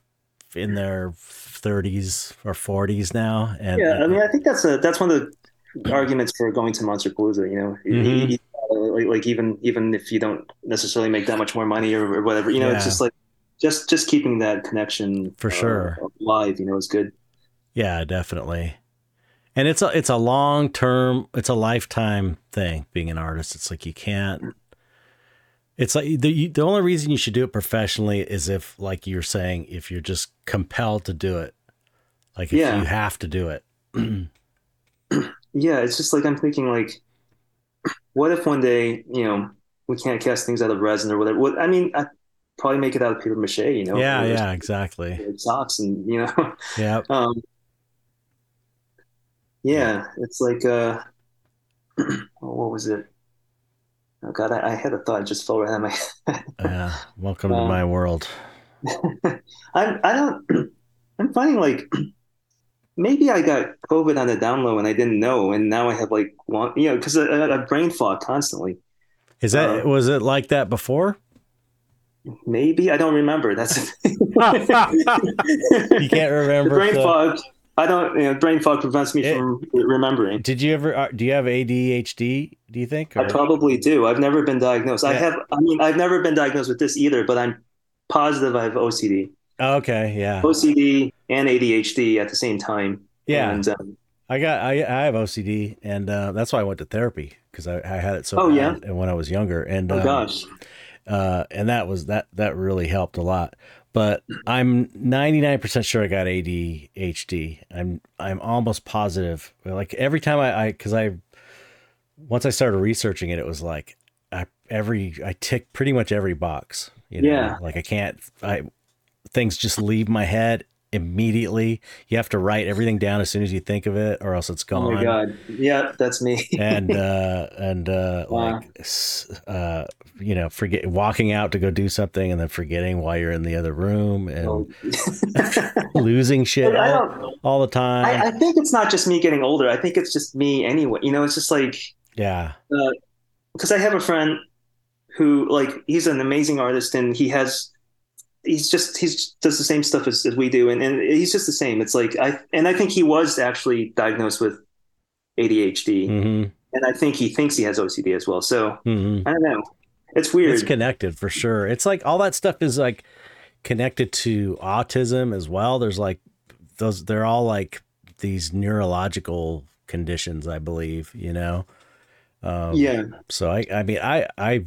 in their 30s or 40s now and yeah, I mean, I think that's a that's one of the arguments for going to Monsterpalooza. You know, Mhm. You- you- like, like even even if you don't necessarily make that much more money or, or whatever, you know, Yeah. it's just like just just keeping that connection For uh, sure. alive. You know, is good. yeah definitely and it's a it's a long term it's a lifetime thing being an artist it's like you can't it's like the the only reason you should do it professionally is if like you're saying if you're just compelled to do it like if Yeah. you have to do it Yeah, it's just like I'm thinking like, what if one day you know we can't cast things out of resin or whatever? What I mean, I probably make it out of paper mache. You know, yeah yeah exactly socks and you know, yeah um, yeah, it's like uh, what was it? Oh God, I, I had a thought it just fell right out of my head. yeah welcome to Um, my world I'm I don't I'm finding like maybe I got COVID on the down low and I didn't know, and now I have like long, you know, because I, I got brain fog constantly. Is that Uh, was it like that before? Maybe I don't remember. That's You can't the remember. brain so- fog. I don't. You know, brain fog prevents me It- from remembering. Did you ever? uh, Do you have ADHD? Do you think? I probably do. I've never been diagnosed. I have. I mean, I've never been diagnosed with this either, but I'm positive I have OCD, okay, yeah, OCD and ADHD at the same time. yeah. And um, I got I I have OCD, and uh, that's why I went to therapy because I, I had it so Oh, bad yeah? and when I was younger, and oh um, gosh, uh, and that was that that really helped a lot. But I'm 99% sure I got ADHD. I'm I'm almost positive. Like every time I I because I once I started researching it, it was like I every I tick pretty much every box. You know, Yeah. like I can't I things just leave my head immediately. You have to write everything down as soon as you think of it, or else it's gone Oh my god, yeah, that's me. and uh and uh Wow. like uh you know forget walking out to go do something and then forgetting while you're in the other room and Oh. losing shit all, all the time I, I think it's not just me getting older. I think it's just me anyway. You know, it's just like yeah because I have a friend who like he's an amazing artist and he has he's just he's does the same stuff as, as we do and, and he's just the same. It's like I and I think he was actually diagnosed with ADHD hmm and I think he thinks he has OCD as well. So hmm I don't know. It's weird. it's connected for sure it's like all that stuff is like connected to autism as well there's like those they're all like these neurological conditions i believe you know um, yeah. So I, I mean, I, I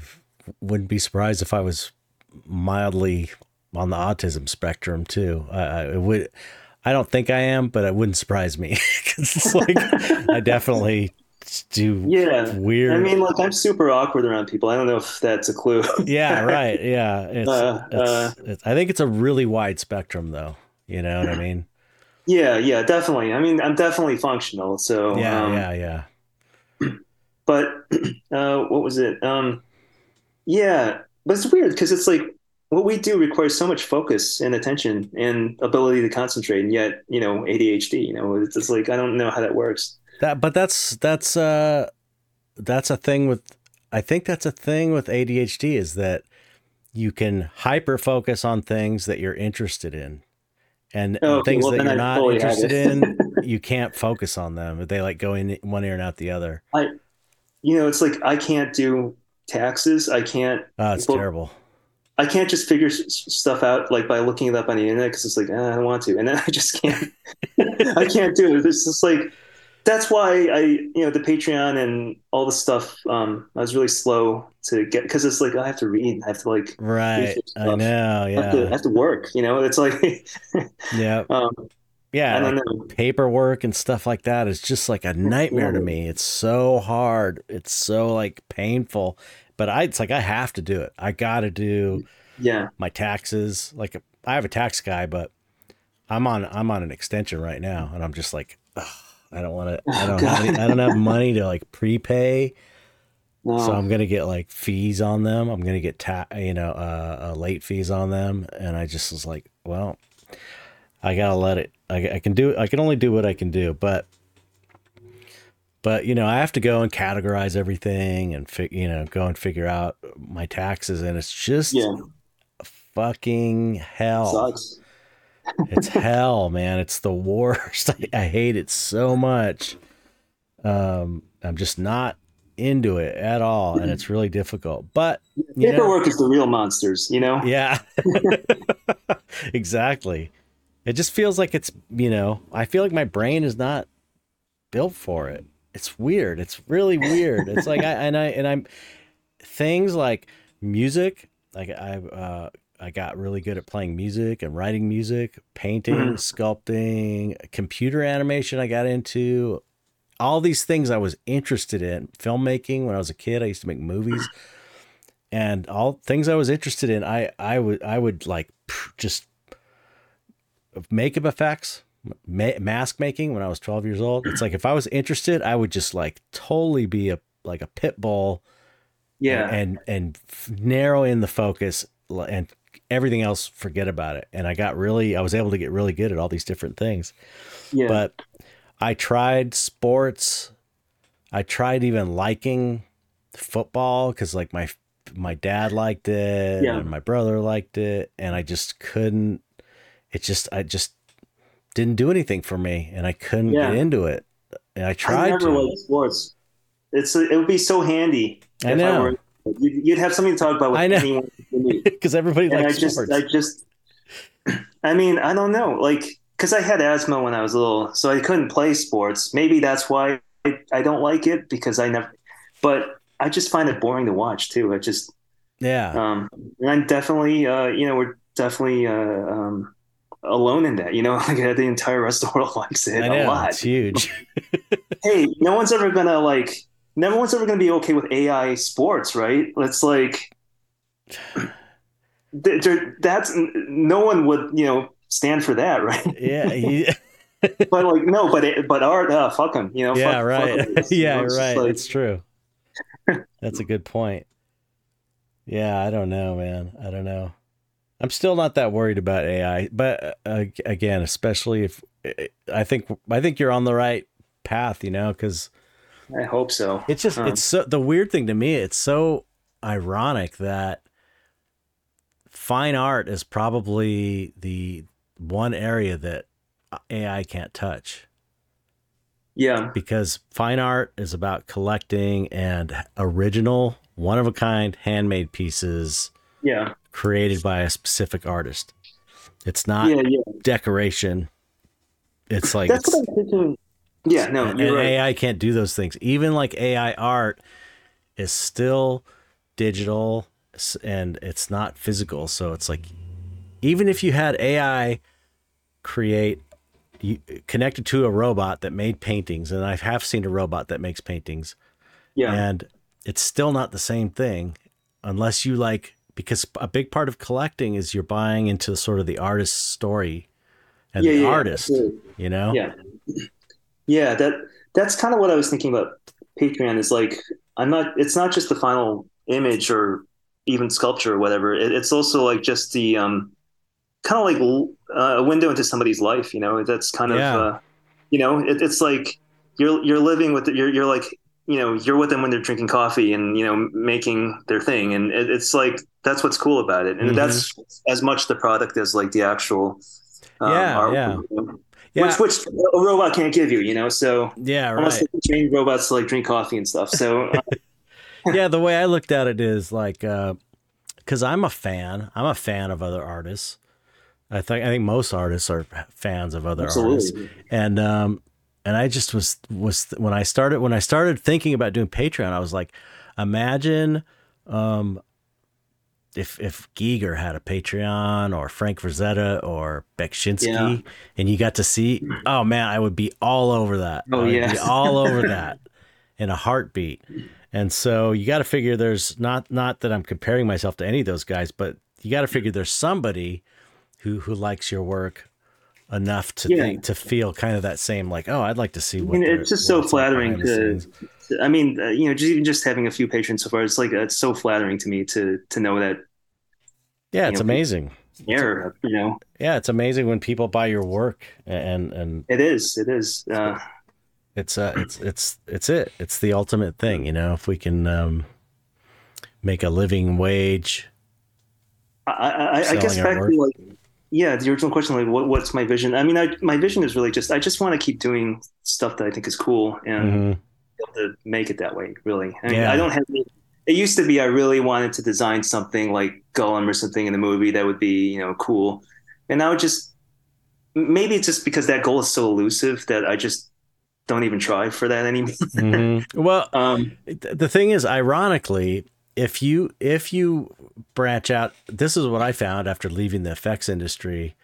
wouldn't be surprised if I was mildly on the autism spectrum too. I, I would, I don't think I am, but it wouldn't surprise me 'Cause it's like I definitely do Yeah. weird. I mean, like I'm super awkward around people. I don't know if that's a clue. yeah, right. Yeah, it's, Uh, it's, uh. it's. I think it's a really wide spectrum, though. You know what I mean? yeah, yeah, definitely. I mean, I'm definitely functional. So Yeah, um, yeah, yeah. but uh, what was it? Um, yeah, but it's weird because it's like what we do requires so much focus and attention and ability to concentrate, and yet you know ADHD. You know, it's just like I don't know how that works. That, but that's that's uh that's a thing with. I think that's a thing with ADHD is that you can hyper focus on things that you're interested in, and, Oh, okay, things well, that you're I not interested in, you can't focus on them. They like go in one ear and out the other. i You know, it's like I can't do taxes. I can't. Oh, it's terrible. I can't just figure stuff out like by looking it up on the internet because it's like "Ah, I don't want to, and then I just can't. I can't do it. It's just like that's why I, you know, the Patreon and all the stuff. Um, I was really slow to get because it's like I have to read. I have to like Right. I know. I have, to, I have to work. You know, it's like Yeah. um, Yeah. I don't like know. paperwork and stuff like that is just like a nightmare to me. It's so hard. It's so like painful. But I, it's like I have to do it. I got to do Yeah, my taxes. Like I have a tax guy, but I'm on I'm on an extension right now, and I'm just like, ugh, I don't want to. I Oh, don't. Have any, I don't have money to like prepay, no. so I'm gonna get like fees on them. I'm gonna get ta- you know uh, uh, late fees on them, and I just was like, well, I gotta let it. I, I can do. I can only do what I can do, but. But you know, I have to go and categorize everything and fi- you know go and figure out my taxes, and it's just yeah, fucking hell. sucks. It's hell, man. It's the worst. I, I hate it so much. Um, I'm just not into it at all, and it's really difficult. But you know, Paperwork is the real monsters. You know. yeah, exactly. It just feels like it's you know. I feel like my brain is not built for it. It's weird. It's really weird. It's like I and I and I'm things like music. Like I uh, I got really good at playing music and writing music, painting, Mhm. sculpting, computer animation. I got into all these things I was interested in. Filmmaking when I was a kid, I used to make movies, and all things I was interested in. I I would I would like just makeup effects, ma- mask making when I was 12 years old. It's like if I was interested, I would just like totally be a like a pit bull Yeah. and and f- narrow in the focus and everything else, forget about it. And I got really, I was able to get really good at all these different things. Yeah. But I tried sports. I tried even liking football because like my my dad liked it Yeah. and my brother liked it, and I just couldn't. It just I just didn't do anything for me, and I couldn't Yeah. get into it. And I I tried never to. liked sports. It's it would be so handy. I if know. were- you'd, you'd have something to talk about with I know. anyone. because everybody and I likes just, sports. I just, I mean, I don't know, like, because I had asthma when I was little, so I couldn't play sports. Maybe that's why I, I don't like it because I never. But I just find it boring to watch too. I just, yeah, um, and I'm definitely, uh, you know, we're definitely uh, um, alone in that. You know, like the entire rest of the world likes it I a know lot. it's huge. hey, no one's ever gonna like, no one's ever gonna be okay with AI sports, right? It's like, that's no one would, you know, stand for that, right? yeah, you- But like, no, but it, but art, uh, fuck them, you know? yeah, fuck, right. Fuck. It's, you yeah, know, right. like- it's true. That's a good point. Yeah, I don't know, man. I don't know. I'm still not that worried about AI, but uh, again, especially if I think I think you're on the right path, you know, because I hope so. it's just Um, it's so the weird thing to me. It's so ironic that fine art is probably the one area that AI can't touch Yeah, because fine art is about collecting and original, one of a kind, handmade pieces yeah, created by a specific artist. It's not yeah, yeah. decoration. It's like That's it's, what I'm thinking. Yeah, no, and, you're and right. AI can't do those things. Even like AI art is still digital and it's not physical. So it's like even if you had AI create you, connected to a robot that made paintings, and I have seen a robot that makes paintings, yeah, and it's still not the same thing unless you like because a big part of collecting is you're buying into sort of the artist's story and yeah, the yeah, artist, absolutely. you know? Yeah. Yeah, that that's kind of what I was thinking about Patreon is like I'm not it's not just the final image or even sculpture or whatever. It, it's also like just the um kind of like uh, a window into somebody's life, you know. That's kind Yeah. of uh you know, it, it's like you're you're living with it, you're you're like you know, you're with them when they're drinking coffee and you know making their thing and it, it's like that's what's cool about it. And Mhm. that's as much the product as like the actual um, Yeah, art, yeah. you know? Yeah. which which a robot can't give you, you know. So yeah, unless right. they train robots to like drink coffee and stuff. So uh, yeah, the way I looked at it is like because I'm a fan. I'm a fan of other artists. I think I think most artists are fans of other artists, and um, and I just was was when I started when I started thinking about doing Patreon, I was like, imagine um, if if Giger had a Patreon or Frank Frazetta or Beksinski, Yeah. and you got to see, oh man, I would be all over that. Oh, yeah. all over that in a heartbeat. And so you got to figure there's not not that I'm comparing myself to any of those guys, but you got to figure there's somebody who who likes your work enough to Yeah. think to feel kind of that same like oh I'd like to see I mean, it's just so flattering the to. I mean, uh, you know, just even just having a few patrons so far, it's like it's so flattering to me to to know that yeah it's know, amazing yeah, you know, yeah it's amazing when people buy your work and and it is, it is. Uh, it's uh it's it's it's it it's the ultimate thing you know if we can um make a living wage I, I, I guess back work. to like, yeah, the original question, like, what, what's my vision? I mean, I, my vision is really just, I just want to keep doing stuff that I think is cool and Mhm. be able to make it that way. Really, I mean, Yeah. I don't have. It used to be I really wanted to design something like Gollum or something in the movie that would be, you know, cool, and now it just maybe it's just because that goal is so elusive that I just don't even try for that anymore. Mhm. well Um, th- the thing is ironically if you if you branch out this is what i found after leaving the effects industry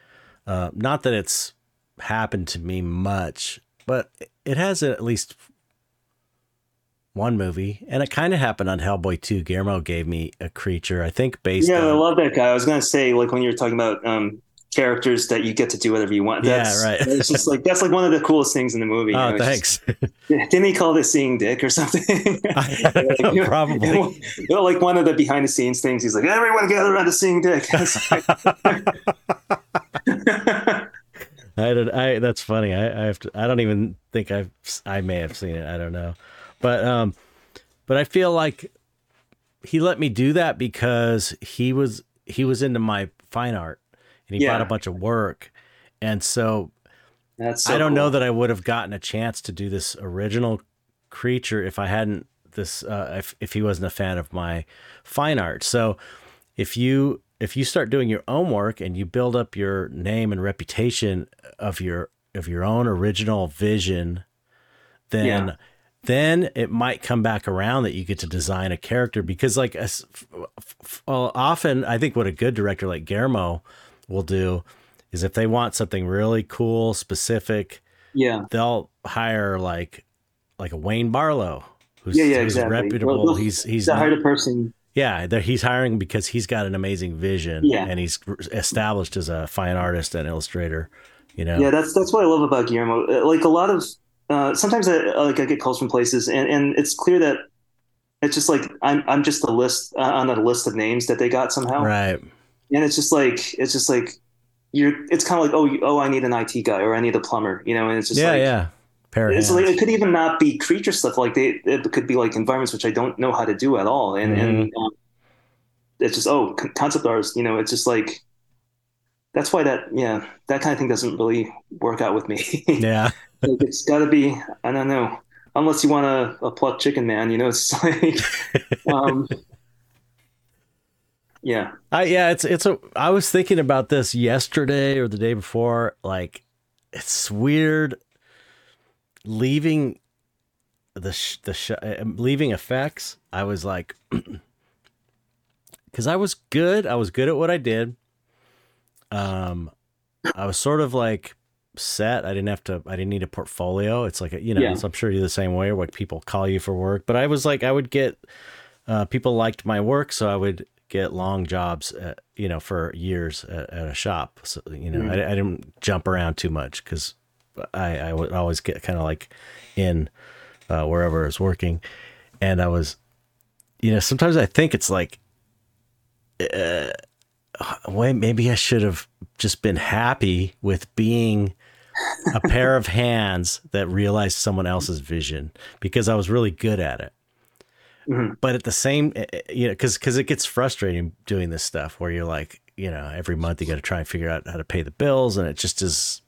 uh, not that it's happened to me much but it has at least one movie and it kind of happened on hellboy 2 guillermo gave me a creature i think based yeah, I love that guy. I was gonna say like when you were talking about um, characters that you get to do whatever you want. Yeah, right. it's just like that's like one of the coolest things in the movie. you Oh, know, it's just- thanks. didn't he call this seeing dick or something? I don't know, you know, probably. you know, like one of the behind the scenes things. He's like, everyone gather around to seeing dick. I don't. I that's funny. I I have to. I don't even think I've. I may have seen it. I don't know, but um, but I feel like he let me do that because he was he was into my fine art and he bought a bunch of work, and so that's so I don't know that I would have gotten a chance to do this original creature if I hadn't this uh, if if he wasn't a fan of my fine art. So if you if you start doing your own work and you build up your name and reputation of your of your own original vision, then Yeah. then it might come back around that you get to design a character because like f- well, often I think what a good director like Guillermo will do is if they want something really cool, specific, Yeah. they'll hire like like a Wayne Barlowe, who's, Yeah, yeah, who's exactly. reputable. Well, he's he's To not- hire a person. yeah, he's hiring because he's got an amazing vision, Yeah. and he's established as a fine artist and illustrator. You know, Yeah, that's that's what I love about Guillermo. Uh, Like a lot of uh, sometimes I like I get calls from places, and, and it's clear that it's just like I'm I'm just a list uh, on a list of names that they got somehow, right? And it's just like it's just like you're. It's kind of like oh you, oh I need an IT guy or I need a plumber, you know, and it's just Yeah, like yeah. It's like, it could even not be creature stuff. Like they, it could be like environments which I don't know how to do at all, and and Mm-hmm. um, it's just oh con- concept artists. You know, it's just like that's why that yeah that kind of thing doesn't really work out with me. yeah, Like, it's got to be I don't know unless you want a, a plucked chicken man. You know, it's like um, yeah I yeah. It's it's a. I was thinking about this yesterday or the day before. Like, it's weird leaving the sh- the sh- uh, leaving effects. I was like, because I was good. I was good at what I did. Um, I was sort of like set. I didn't have to. I didn't need a portfolio. It's like a, you know. Yeah. so I'm sure you're the same way. or Like people call you for work, but I was like, I would get. Uh, people liked my work, so I would get long jobs. At, you know, for years at, at a shop. So you know, Mhm. I, I didn't jump around too much because I I would always get kind of like in uh, wherever I was working, and I was, you know, sometimes I think it's like uh, wait, maybe I should have just been happy with being a pair of hands that realized someone else's vision because I was really good at it. Mhm. But at the same, eh, eh, you know, because because it gets frustrating doing this stuff where you're like, you know, every month you got to try and figure out how to pay the bills, and it just is.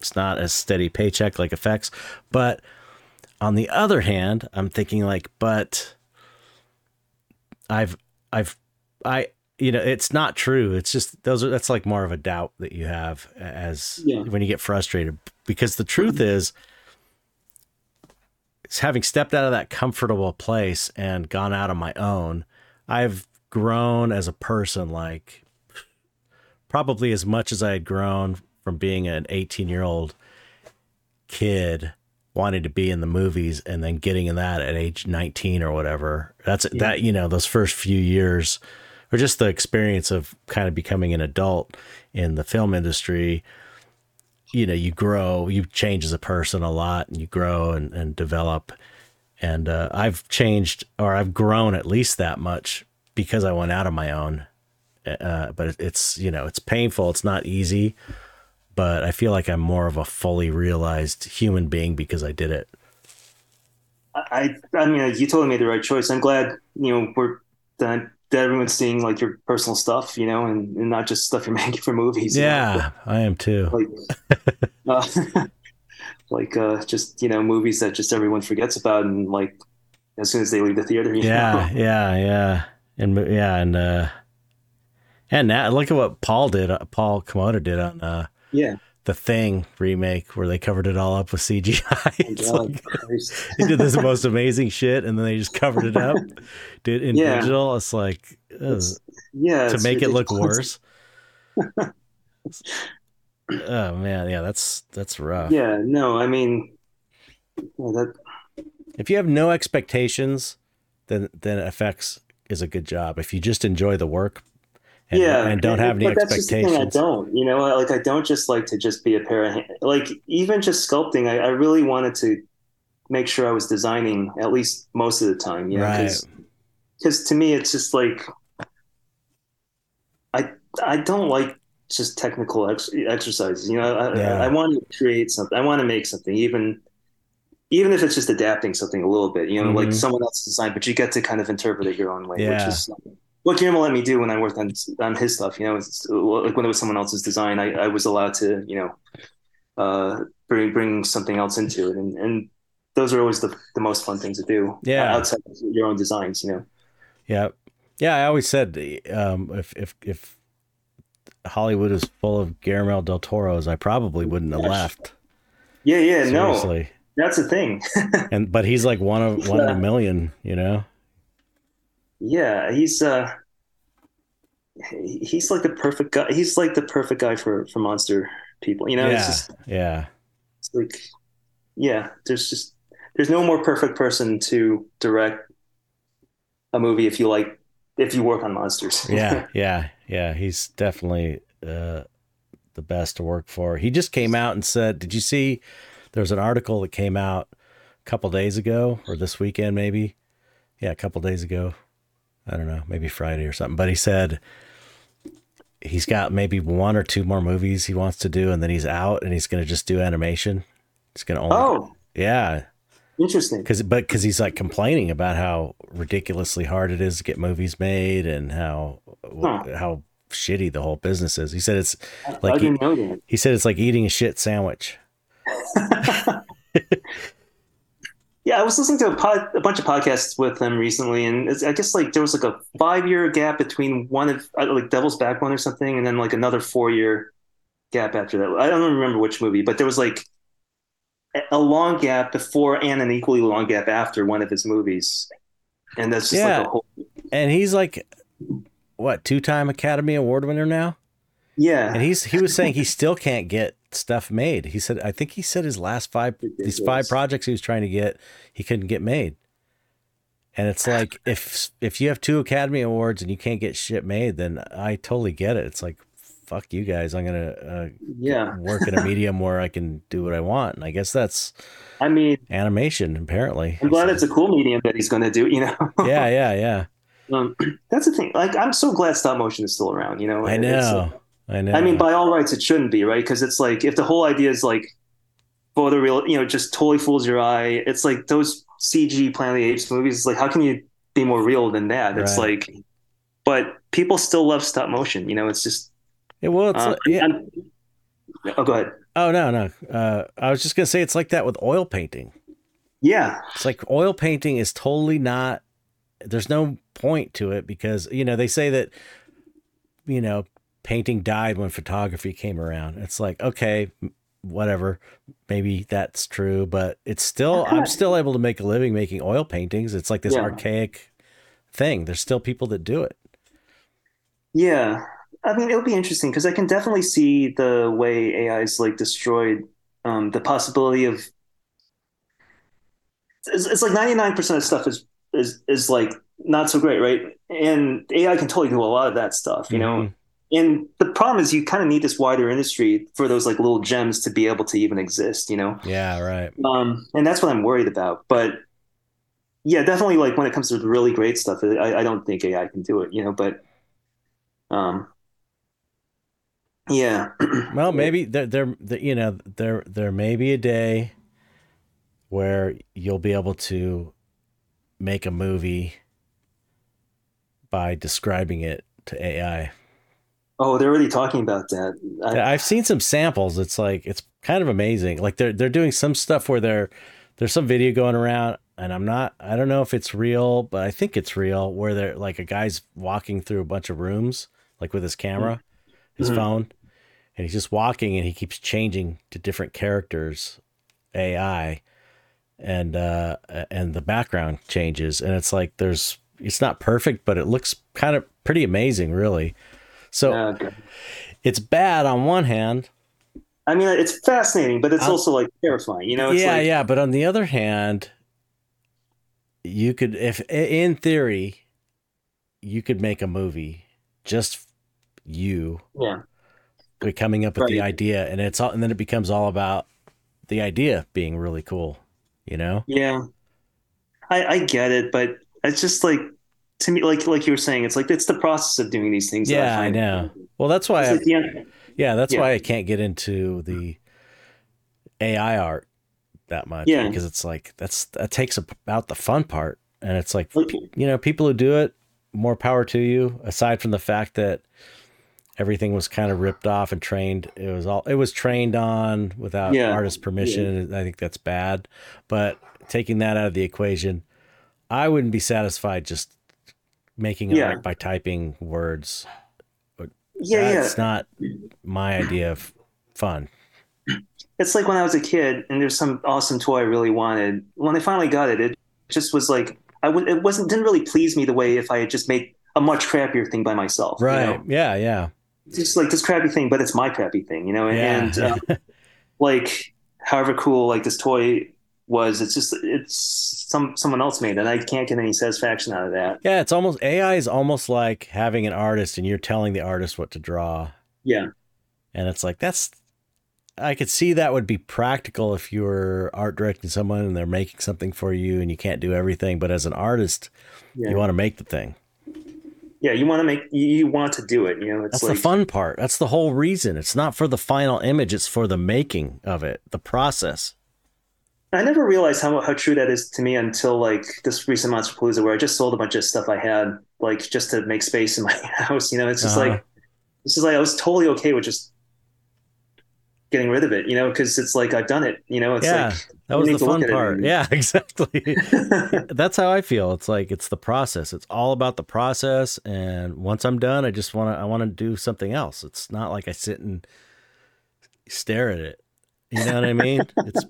It's not a steady paycheck like effects, but on the other hand, I'm thinking like, but I've I've I you know it's not true it's just those are that's like more of a doubt that you have as Yeah. when you get frustrated because the truth is having stepped out of that comfortable place and gone out on my own i've grown as a person like probably as much as i had grown from being an 18 year old kid wanting to be in the movies and then getting in that at age 19 or whatever. That's that you know those first few years or just the experience of kind of becoming an adult in the film industry you know you grow you change as a person a lot and you grow and, and develop. And uh, i've changed or i've grown at least that much because i went out on my own. Uh, but it's you know it's painful. It's not easy but i feel like i'm more of a fully realized human being because i did it. I I mean you totally made the right choice. I'm glad you know we're that, that everyone's seeing like your personal stuff, you know, and, and not just stuff you're making for movies. you know. yeah i am too like uh, like uh just you know movies that just everyone forgets about and like as soon as they leave the theater you yeah know? yeah yeah and yeah and uh and now look at what paul did uh, paul komoda did on uh yeah the thing remake where they covered it all up with cgi it's oh, God, like they did this most amazing shit and then they just covered it up did in Yeah. digital. It's like ugh, yeah to it's make it look worse. Oh man. Yeah that's that's rough. Yeah no i mean yeah, that if you have no expectations then then effects is a good job. If you just enjoy the work and, yeah, and don't have any but that's just the thing, I don't, you know, like I don't just like to just be a pair of hand, like even just sculpting. I, I really wanted to make sure I was designing at least most of the time, you know, Right. because to me it's just like I I don't like just technical ex- exercises. You know, I, Yeah. I, I want to create something. I want to make something, even even if it's just adapting something a little bit. You know, like Mhm. someone else's design, but you get to kind of interpret it your own way, Yeah. which is what Guillermo let me do when I worked on on his stuff. You know, it's, like when it was someone else's design, I, I was allowed to you know uh, bring bring something else into it, and and those are always the, the most fun things to do. Yeah. outside of your own designs. You know. Yeah, yeah. I always said um, if if if Hollywood is full of Guillermo del Toros, I probably wouldn't have left. Yeah, yeah, no, that's the thing. And but he's like one of one in a million, you know. Yeah, he's uh he's like the perfect guy. He's like the perfect guy for for monster people. You know, it's yeah, just yeah, it's like yeah, there's just there's no more perfect person to direct a movie if you like if you work on monsters. yeah, yeah, yeah. He's definitely uh, the best to work for. He just came out and said, "Did you see?" There's an article that came out a couple days ago, or this weekend, maybe. Yeah, a couple days ago. I don't know, maybe Friday or something. But he said he's got maybe one or two more movies he wants to do, and then he's out, and he's going to just do animation. He's going to only, Oh, yeah, interesting. because but because he's like complaining about how ridiculously hard it is to get movies made and how Huh. how shitty the whole business is. He said it's like he, didn't know that. he said it's like eating a shit sandwich. Yeah, I was listening to a, pod, a bunch of podcasts with them recently, and it's, I guess like there was like a five year gap between one of uh, like Devil's Backbone or something, and then like another four year gap after that. I don't remember which movie, but there was like a- a long gap before and an equally long gap after one of his movies, and that's just Yeah. like a whole And he's like what two time Academy Award winner now, yeah. and he's he was saying he still can't get stuff made. He said I think he said his last five these five projects he was trying to get he couldn't get made. And it's like if if you have two Academy Awards and you can't get shit made, then I totally get it. It's like fuck you guys. I'm gonna uh, yeah. work in a medium where I can do what I want. And I guess that's I mean, animation. Apparently, I'm glad it's a cool medium that he's going to do. You know, yeah, yeah, yeah. um, that's the thing. Like, I'm so glad stop motion is still around. You know, I It's, uh, know, I know. I mean, by all rights, it shouldn't be, right? Because it's like if the whole idea is like for the photoreal, you know, just totally fools your eye. It's like those CG Planet of the Apes movies. It's like how can you be more real than that? It's Right. like, but people still love stop motion. You know, it's just. Yeah, well, it's Uh, like- yeah. I'm- oh, go ahead. Oh no, no. Uh, I was just gonna say it's like that with oil painting. Yeah, It's like oil painting is totally not. There's no point to it because you know they say that you know painting died when photography came around. It's like okay, whatever, maybe that's true, but it's still I'm still able to make a living making oil paintings. It's like this Yeah. archaic thing. There's still people that do it. yeah. I mean, it'll be interesting because I can definitely see the way AI is like destroyed um, the possibility of. It's, it's like ninety nine percent of stuff is is is like not so great, right? And AI can totally do a lot of that stuff, you know. And the problem is, you kind of need this wider industry for those like little gems to be able to even exist, you know. Yeah, right. Um, and that's what I'm worried about. But yeah, definitely like when it comes to the really great stuff, I, I don't think AI can do it, you know. But um, yeah, Well, maybe there, there, you know, there, there may be a day where you'll be able to make a movie by describing it to AI. Oh, they're already talking about that. I, I've seen some samples. It's like it's kind of amazing. Like they're they're doing some stuff where they're there's some video going around, and I'm not. I don't know if it's real, but I think it's real. Where they're like a guy's walking through a bunch of rooms, like with his camera, his Mhm. phone, and he's just walking, and he keeps changing to different characters, AI, and uh and the background changes, and it's like there's it's not perfect, but it looks kind of pretty amazing, really. So uh, okay. it's bad on one hand. I mean, it's fascinating, but it's also like terrifying. You know, it's yeah, like, yeah. But on the other hand, you could, if in theory, you could make a movie just you Yeah. coming up with the idea and it's all and then it becomes all about the idea being really cool you know Yeah. I, I get it, but it's just like to me, like like you were saying, it's like it's the process of doing these things. that Yeah, I find- know. well that's why I, like end- yeah that's Yeah. why i can't get into the ai art that much Yeah. because it's like that's that takes about the fun part and it's like Like- you know people who do it more power to you aside from the fact that everything was kind of ripped off and trained it was all it was trained on without Yeah. artist permission i think that's bad but taking that out of the equation i wouldn't be satisfied just making Yeah. art by typing words yeah, yeah. that's not my idea of fun It's like when I was a kid and there's some awesome toy I really wanted. When I finally got it, it just was like I would. It wasn't didn't really please me the way if I had just made a much crappier thing by myself. you right know? yeah yeah It's just like this crappy thing, but it's my crappy thing, you know. And, yeah and uh, like, however cool like this toy was, it's just it's some someone else made it. I can't get any satisfaction out of that. yeah it's almost ai is almost like having an artist and you're telling the artist what to draw Yeah, and it's like that's i could see that would be practical if you were art directing someone and they're making something for you and you can't do everything but as an artist yeah, you want to make the thing yeah. You want to make you, want to do it. You know, it's that's like the fun part that's the whole reason it's not for the final image it's for the making of it the process I never realized how how true that is to me until like this recent Monsterpalooza, where I just sold a bunch of stuff I had, like just to make space in my house. You know, it's just Uh-huh. like this is like I was totally okay with just getting rid of it. You know, because it's like I've done it. You know, it's Yeah, that was the fun part yeah exactly that's how I feel. It's like it's the process. It's all about the process. And once I'm done, I just want to I want to do something else. It's not like I sit and stare at it. You know what I mean? It's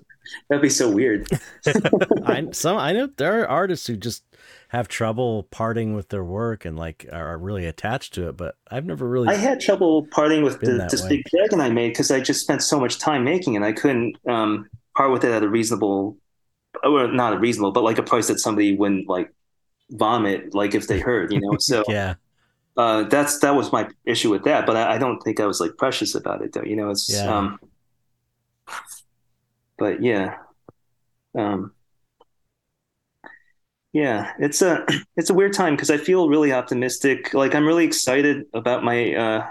that'd be so weird. I some I know there are artists who just have trouble parting with their work and like are really attached to it. But I've never really. I had trouble parting with the, this way. big dragon I made because I just spent so much time making it. I couldn't um, part with it at a reasonable, or not a reasonable, but like a price that somebody wouldn't like vomit, like if they heard, you know. So yeah, uh, that's that was my issue with that. But I, I don't think I was like precious about it, though. You know, it's Yeah. um, but yeah, um, yeah, it's a it's a weird time because I feel really optimistic. Like I'm really excited about my. Uh,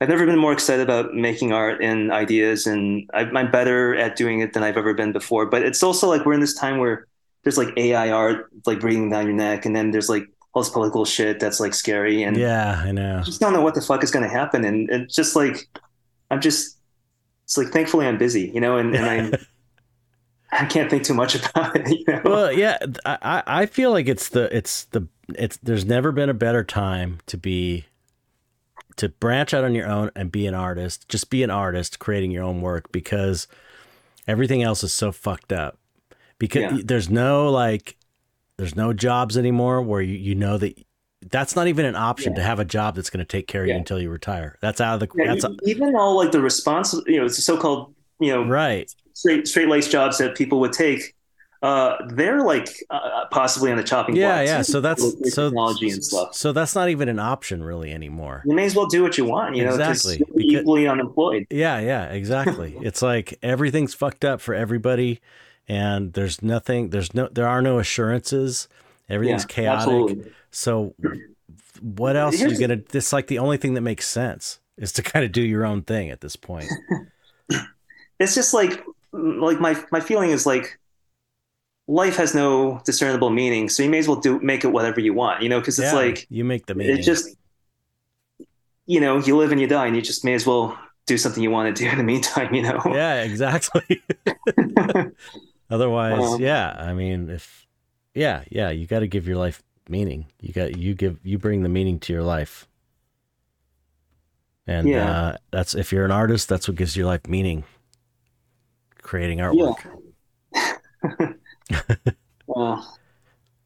I've never been more excited about making art and ideas, and I, I'm better at doing it than I've ever been before. But it's also like we're in this time where there's like AI art like breathing down your neck, and then there's like all this political shit that's like scary, and yeah, I know. I just don't know what the fuck is going to happen. And it's just like, I'm just, it's like, thankfully I'm busy, you know, and, and I, I can't think too much about it, you know? Well, yeah, I I feel like it's the it's the it's there's never been a better time to be to branch out on your own and be an artist. Just be an artist, creating your own work because everything else is so fucked up. Because Yeah. there's no like there's no jobs anymore where you, you know that that's not even an option to have a job that's going to take care of you until you retire. That's out of the Yeah, that's even all like the response, you know, it's the so-called, you know, right. Straight, straight laced jobs that people would take. Uh, they're like uh, possibly on the chopping Yeah, block. yeah. So that's so technology and stuff. So that's not even an option really anymore. You may as well do what you want, you know, Exactly, equally unemployed. Yeah, yeah, exactly. it's like everything's fucked up for everybody and there's nothing there's no there are no assurances. Everything's Yeah, chaotic. absolutely. So what else are you going to It's like the only thing that makes sense is to kind of do your own thing at this point. it's just like like my my feeling is like life has no discernible meaning so you may as well do make it whatever you want you know because it's Yeah, like you make the meaning. it just you know you live and you die and you just may as well do something you want to do in the meantime you know Yeah, exactly. Otherwise, Um, yeah, I mean if yeah, yeah, you got to give your life meaning. You got you give you bring the meaning to your life. And Yeah. uh, that's if you're an artist, that's what gives your life meaning. Creating artwork. well,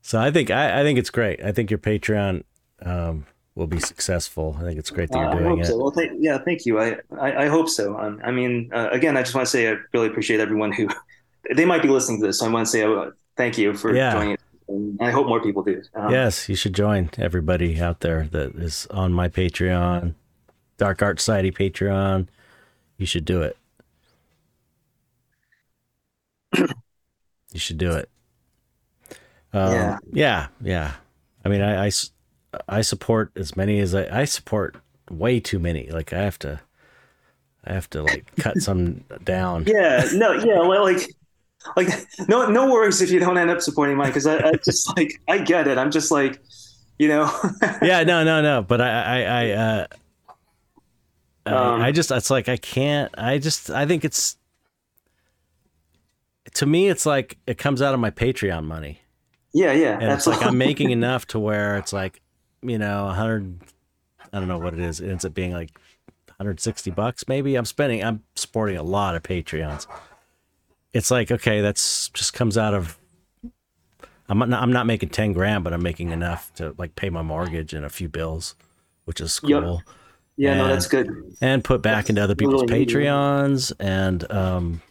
So I think I, I think it's great. I think your Patreon um, will be successful. I think it's great that you're I doing hope it. so. Well, thank, yeah, thank you. I, I, I hope so. Um, I mean, uh, again, I just want to say I really appreciate everyone who they might be listening to this. So I want to say uh, thank you for Yeah. joining. And I hope more people do. Um, yes, you should join everybody out there that is on my Patreon. Dark Art Society Patreon, you should do it. You should do it. Um, Yeah. yeah, yeah. I mean, I, I support as many as I, I support way too many. Like I have to, I have to like cut some down. Yeah, no, yeah, well, like, like no, no worries if you don't end up supporting mine because I, I just like I get it. I'm just like, you know, yeah, no, no, no. But I, I, I, uh, Um, I, I just, it's like I can't. I just, I think it's. To me, it's like it comes out of my Patreon money, yeah, yeah, and it's like I'm making enough to where it's like, you know, hundred. I don't know what it is. It ends up being like 160 bucks, maybe. I'm spending. I'm supporting a lot of Patreons. It's like okay, that's just comes out of. I'm not. I'm not making 10 grand, but I'm making enough to like pay my mortgage and a few bills, which is Yep. cool yeah, no, that's good. and put back into other people's really neat. Patreons. And um,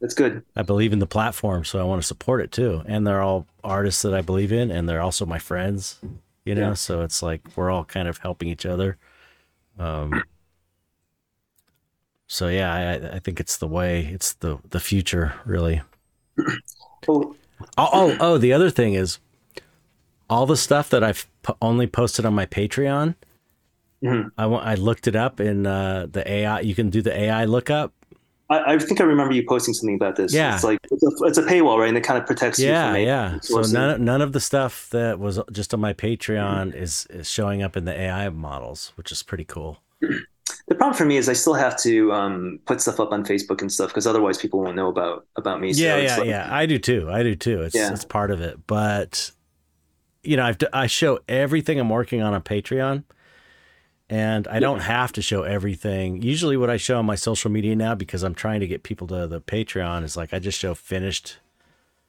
That's good. I believe in the platform, so I want to support it too. And they're all artists that I believe in, and they're also my friends. You know, Yeah. so it's like we're all kind of helping each other. Um, so yeah, I, I think it's the way, it's the the future, really. Oh, Oh, oh, oh, the other thing is all the stuff that I've po- only posted on my Patreon. Mhm. I wa- I looked it up in uh, the AI. You can do the AI lookup. I, I think I remember you posting something about this. Yeah. it's like it's a, it's a paywall, right? And it kind of protects you. Yeah, yeah. So none none of the stuff that was just on my Patreon is is showing up in the AI models, which is pretty cool. The problem for me is I still have to um, put stuff up on Facebook and stuff because otherwise people won't know about about me. Yeah, it's yeah, like- yeah. I do too. I do too. It's Yeah. it's part of it. But you know, I've I show everything I'm working on on Patreon, and I don't have to show everything. Usually, what I show on my social media now, because I'm trying to get people to the Patreon, is like I just show finished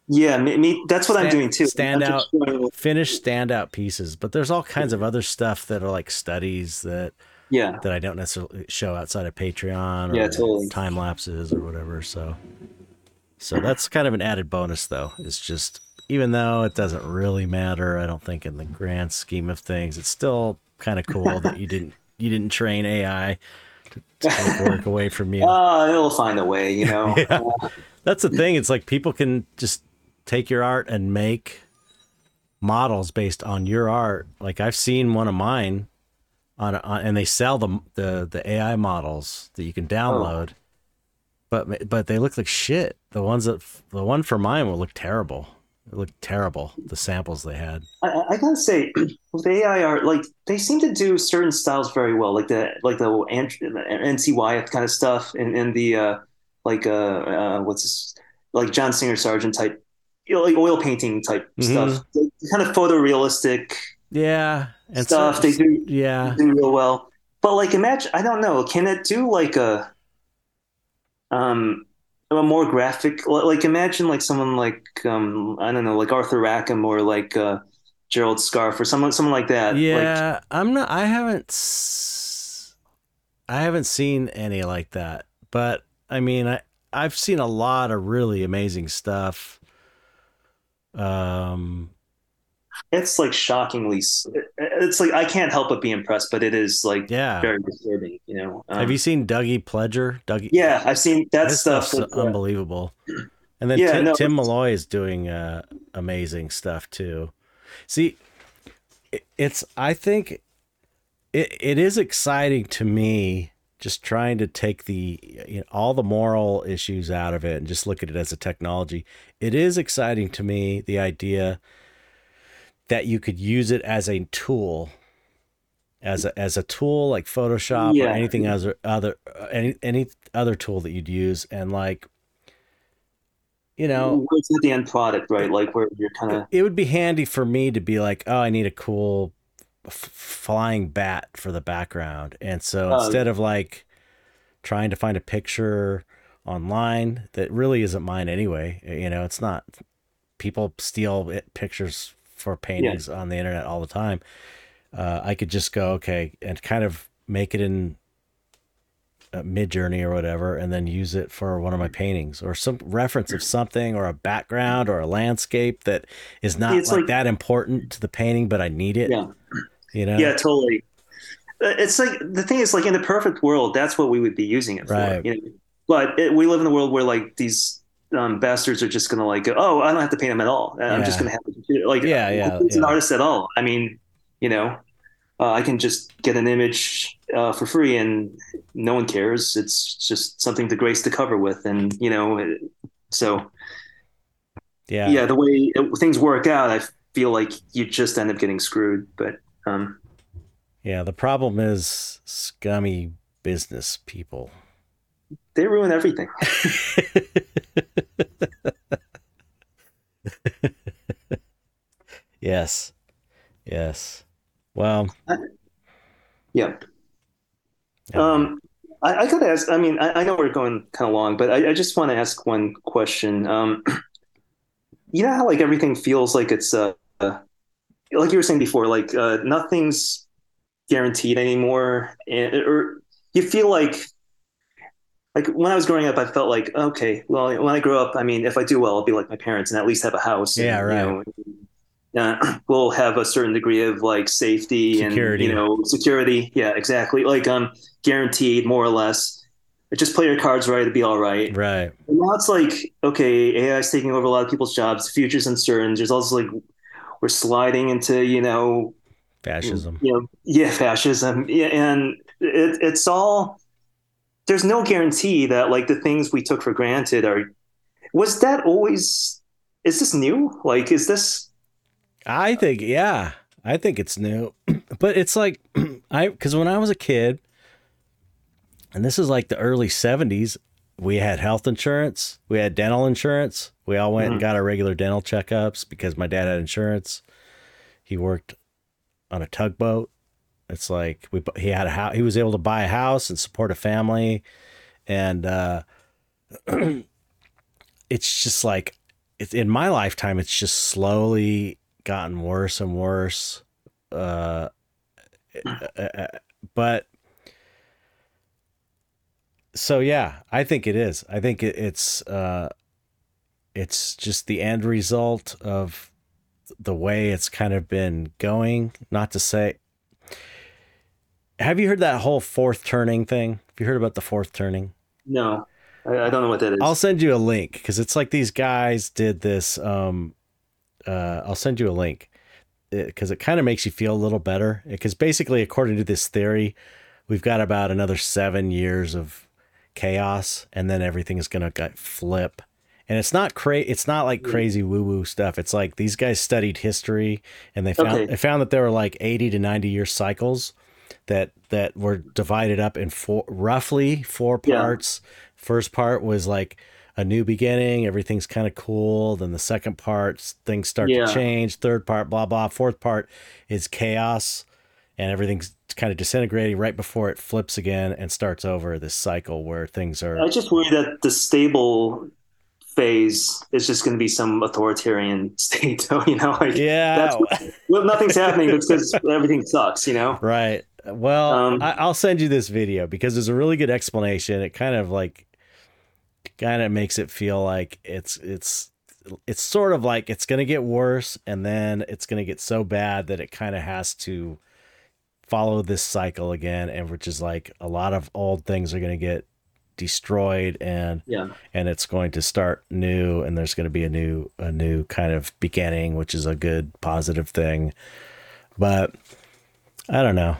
Yeah, me, me that's what I'm doing too. stand out. showing- finished standout pieces. But there's all kinds of other stuff that are like studies that yeah, that I don't necessarily show outside of Patreon or Yeah, totally. time lapses or whatever. So, so that's kind of an added bonus, though. It's just even though it doesn't really matter, I don't think in the grand scheme of things, it's still kind of cool that you didn't you didn't train AI to take work away from you. uh, it'll find a way, you know. Yeah. That's the thing. It's like people can just take your art and make models based on your art. Like I've seen one of mine on, on and they sell the the the AI models that you can download. But but they look like shit. The ones that the one for mine will look terrible. It looked terrible. The samples they had. I, I gotta say, with AI art, like they seem to do certain styles very well, like the like the NCY kind of stuff, and and the uh, like uh, uh what's this, like John Singer Sargent type, you know, like oil painting type Mhm. stuff, Like, kind of photorealistic Yeah, and stuff. so, they do yeah, do real well. But like, imagine I don't know, can it do like a um a more graphic? Like, imagine like someone like um I don't know, like Arthur Rackham or like uh, Gerald Scarfe or someone someone like that. Like, yeah. I'm not. I haven't. i haven't seen any like that. But I mean, I I've seen a lot of really amazing stuff. Um. It's like shockingly. It's like I can't help but be impressed, but it is like Yeah. very disturbing. You know. Um, Have you seen Dougie Pledger? Dougie. Yeah, I've seen that stuff. like, unbelievable. And then Yeah, Tim, no, Tim Malloy is doing uh, amazing stuff too. See, it- it's I think it it is exciting to me just trying to take the you know, all the moral issues out of it and just look at it as a technology. It is exciting to me the idea that you could use it as a tool as a, as a tool like Photoshop or Yeah. anything other other uh, any any other tool that you'd use and like you know what's the end product, right? Like where you're kind of it would be handy for me to be like oh I need a cool f- flying bat for the background and so Oh. instead of like trying to find a picture online that really isn't mine anyway you know it's not people steal pictures for paintings on the internet all the time uh, I could just go okay and kind of make it in uh, Midjourney or whatever and then use it for one of my paintings or some reference of something or a background or a landscape that is not like, like- that important to the painting but I need it yeah. you know Yeah, totally. it's like the thing is like in the perfect world, that's what we would be using it for. Right. You know? But it, we live in a world where like these um, bastards are just gonna like, oh, I don't have to pay them at all. I'm just gonna have to. Like, Yeah, yeah, who's an artist at all? I mean, you know, uh, I can just get an image uh, for free and no one cares. It's just something to grace the cover with, and you know, it- so Yeah. yeah, the way it, things work out, I feel like you just end up getting screwed. But um, Yeah. The problem is scummy business people. They ruin everything. yes. Yes. Well, Yeah. Um, I, I gotta ask. I mean, I, I know we're going kind of long, but I, I just want to ask one question. Um, you know how like everything feels like it's uh, like you were saying before, like uh, nothing's guaranteed anymore, and, or you feel like like when I was growing up, I felt like okay, well, when I grow up, I mean, if I do well, I'll be like my parents and at least have a house. and, Yeah, right. You know, uh, we'll have a certain degree of like safety Security. and you know security. Yeah, exactly. Like um, guaranteed more or less. Just play your cards right to be all right. right. And now it's like okay, AI is taking over a lot of people's jobs. The future's uncertain. There's also like we're sliding into you know Fascism. you know, yeah, fascism, yeah, and it, it's all. There's no guarantee that like the things we took for granted are. Was that always? Is this new? Like, is this? I think, yeah, I think it's new, but it's like I because when I was a kid, and this is like the early '70s, we had health insurance, we had dental insurance. We all went and hmm. got our regular dental checkups because my dad had insurance. He worked on a tugboat. It's like we he had a house. He was able to buy a house and support a family, and uh, it's just like it's in my lifetime. It's just slowly gotten worse and worse. Uh, uh, but so yeah, I think it is. I think it, it's uh, it's just the end result of the way it's kind of been going. Not to say, have you heard that whole fourth turning thing? Have you heard about the fourth turning? No, I, I don't know what that is. I'll send you a link because it's like these guys did this. Um, uh, I'll send you a link because it, kind of makes you feel a little better. Because basically, according to this theory, we've got about another seven years of chaos, and then everything is gonna flip. And it's not cra- It's not like crazy woo woo stuff. It's like these guys studied history, and they found Okay. they found that there were like eighty to ninety year cycles that that were divided up in four roughly four Yeah. parts. First part was like a new beginning, everything's kind of cool. Then the second part, things start Yeah. to change. Third part, blah blah. Fourth part is chaos, and everything's kind of disintegrating right before it flips again and starts over this cycle where things are. I just worry that the stable phase is just going to be some authoritarian state. You know, like yeah, that's well, nothing's happening. Because everything sucks. You know. Right. Well, Um, I, I'll send you this video because there's a really good explanation. It kind of like, kind of makes it feel like it's it's it's sort of like it's gonna get worse, and then it's gonna get so bad that it kind of has to follow this cycle again, and which is like a lot of old things are gonna get destroyed and Yeah. and it's going to start new and there's going to be a new a new kind of beginning which is a good positive thing but i don't know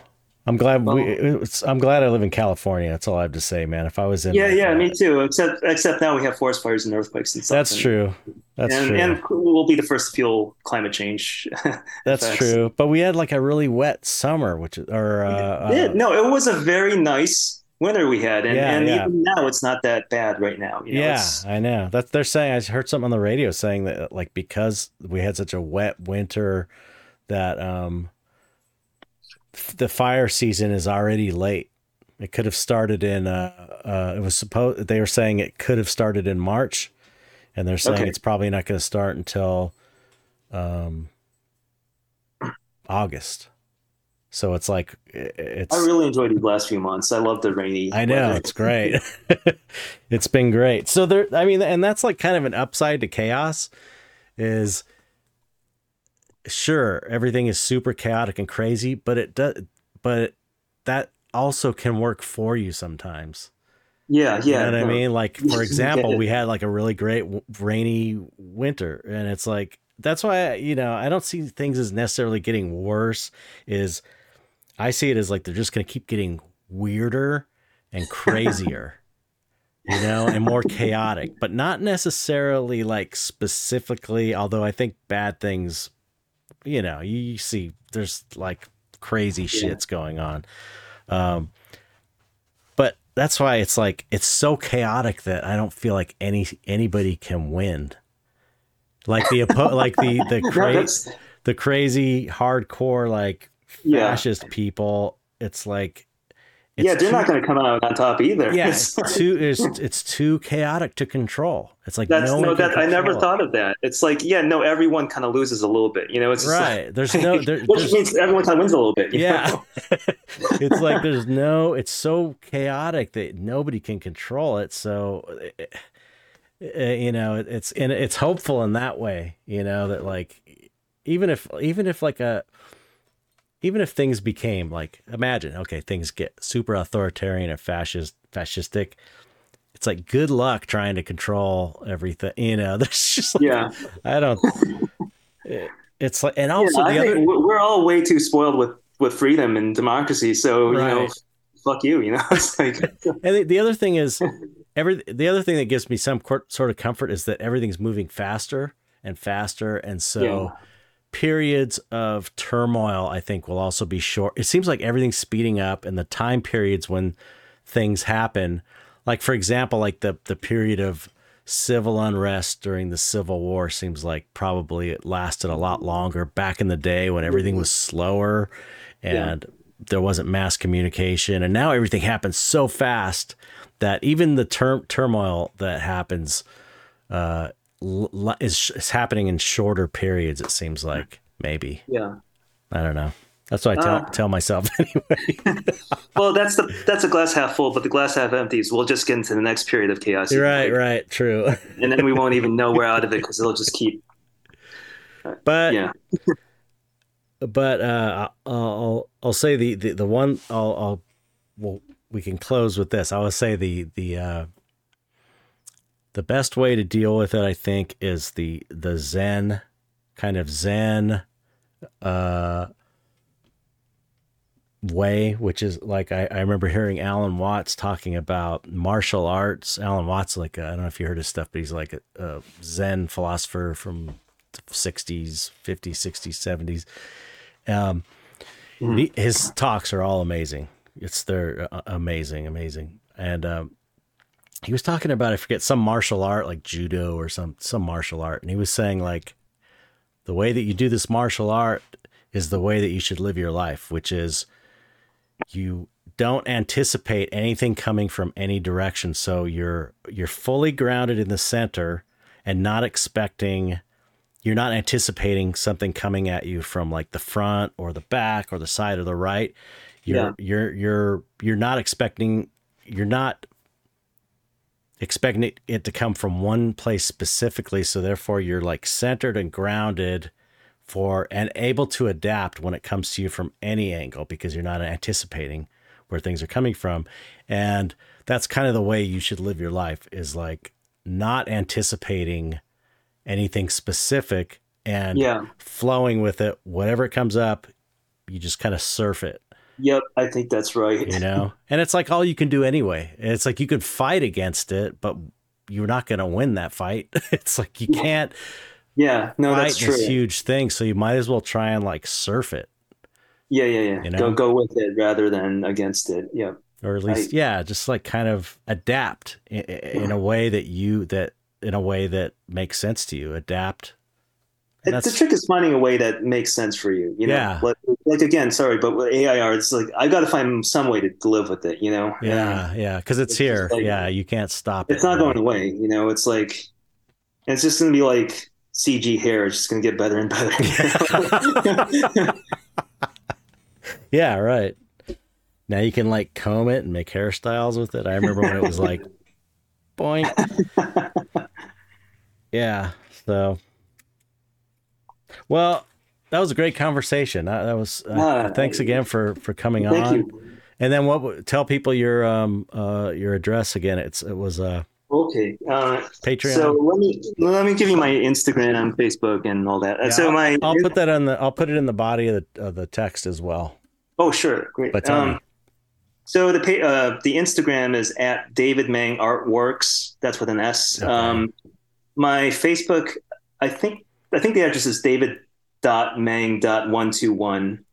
i'm glad we i'm glad i live in california that's all i have to say man if i was in Yeah, like, yeah, uh, me too. Except, except now we have forest fires and earthquakes and stuff. that's true that's and, true and we'll be the first to feel climate change. that's effects. true but we had like a really wet summer which is or uh, Yeah, uh, no, it was a very nice winter we had, and, Yeah, and yeah. even now it's not that bad right now. You know, yeah, I know. That's they're saying. I heard something on the radio saying that like because we had such a wet winter, that um, the fire season is already late. It could have started in. Uh, uh, it was supposed. They were saying it could have started in March, and they're saying Okay. it's probably not going to start until um, August. So it's like i- it's. I really enjoyed these last few months. I love the rainy. I know weather. it's great. it's been great. So there, I mean, and that's like kind of an upside to chaos. Is sure everything is super chaotic and crazy, but it does, but that also can work for you sometimes. Yeah, yeah. You know what no. I mean? Like, for example, we had like a really great w- rainy winter, and it's like that's why you know I don't see things as necessarily getting worse. Is I see it as like they're just going to keep getting weirder and crazier, you know, and more chaotic, but not necessarily like specifically. Although I think bad things, you know, you, see there's like crazy Yeah. shits going on. Um, but that's why it's like it's so chaotic that I don't feel like any anybody can win. Like the oppo- like the the No, cra- that's- the crazy hardcore like Yeah. fascist people. It's like it's yeah, they're too- not going to come out on top either. yeah, It's it's too it's, it's too chaotic to control. It's like That's no, no, that I never it. thought of that. It's like, yeah, no, everyone kind of loses a little bit. You know, it's Right. Like, There's no there, which there's- means everyone kind of wins a little bit. Yeah. it's like there's no it's so chaotic that nobody can control it so uh, you know it's and it's hopeful in that way you know that like even if even if like a even if things became like imagine okay things get super authoritarian and fascist fascistic it's like good luck trying to control everything you know there's just like, Yeah. i don't it- it's like and also yeah, the other we're all way too spoiled with with freedom and democracy. So you know, fuck you. You know, it's like And the, the other thing is, every the other thing that gives me some sort of comfort is that everything's moving faster and faster, and so Yeah. Periods of turmoil, I think, will also be short. It seems like everything's speeding up, and the time periods when things happen, like for example, like the the period of civil unrest during the Civil War seems like probably it lasted a lot longer back in the day when everything was slower and there wasn't mass communication. And now everything happens so fast that even the term turmoil that happens uh, l- is, is happening in shorter periods it seems like maybe yeah. i don't know that's what i tell, Uh, tell myself anyway Well, that's the that's a glass half full, but the glass half empty. So we'll just get into the next period of chaos. right right true And then we won't even know we're out of it because it'll just keep. but Yeah. but uh, I'll, I'll I'll say the the, the one I'll, I'll well we can close with this. I will say the the uh, the best way to deal with it, I think, is the the Zen kind of Zen uh, way, which is like I, I remember hearing Alan Watts talking about martial arts. Alan Watts, like I don't know if you heard his stuff, but he's like a, a Zen philosopher from the 60s, 50s, 60s, 70s. Um, he- his talks are all amazing. It's they're uh, amazing, amazing. And um, he was talking about I forget some martial art like judo or some some martial art, and he was saying like the way that you do this martial art is the way that you should live your life, which is you don't anticipate anything coming from any direction, so you're you're fully grounded in the center and not expecting you're not anticipating something coming at you from like the front or the back or the side or the right. You're Yeah. you're you're you're not expecting you're not expecting it, to come from one place specifically. So therefore you're like centered and grounded for and able to adapt when it comes to you from any angle because you're not anticipating where things are coming from. And that's kind of the way you should live your life is like not anticipating anything specific and Yeah. flowing with it. Whatever it comes up, you just kind of surf it, Yep. I think that's right. you know? and it's like all you can do anyway. It's like you could fight against it, but you're not going to win that fight. it's like you can't Yeah. No, that's true. this huge thing. So you might as well try and like surf it. Yeah. Yeah. Yeah. You know? Go go with it rather than against it. Yeah. or at least I- yeah just like kind of adapt in, in a way that you that in a way that makes sense to you adapt It- the trick is finding a way that makes sense for you. You know, Yeah. like, like again, sorry, but with AIR, it's like I've got to find some way to live with it. You know, yeah yeah because it's, It's here like- yeah you can't stop it it's not right? going away. You know, it's like it's just going to be like CG hair. It's just going to get better and better. yeah right now you can like comb it and make hairstyles with it i remember when it was like boing yeah so well that was a great conversation Uh, that was uh, Ah, thanks again for for coming Thank on you. And then what? Tell people your um uh your address again. It's it was uh Okay. Uh, Patreon. so let me let me give you my Instagram and Facebook and all that. Uh, Yeah, so my I'll put that on the I'll put it in the body of the of the text as well. oh sure great. But tell Um, me. So the uh, the Instagram is at David Meng Artworks. That's with an S. Okay. Um, my Facebook, I think I think the address is David dot Meng dot one two one,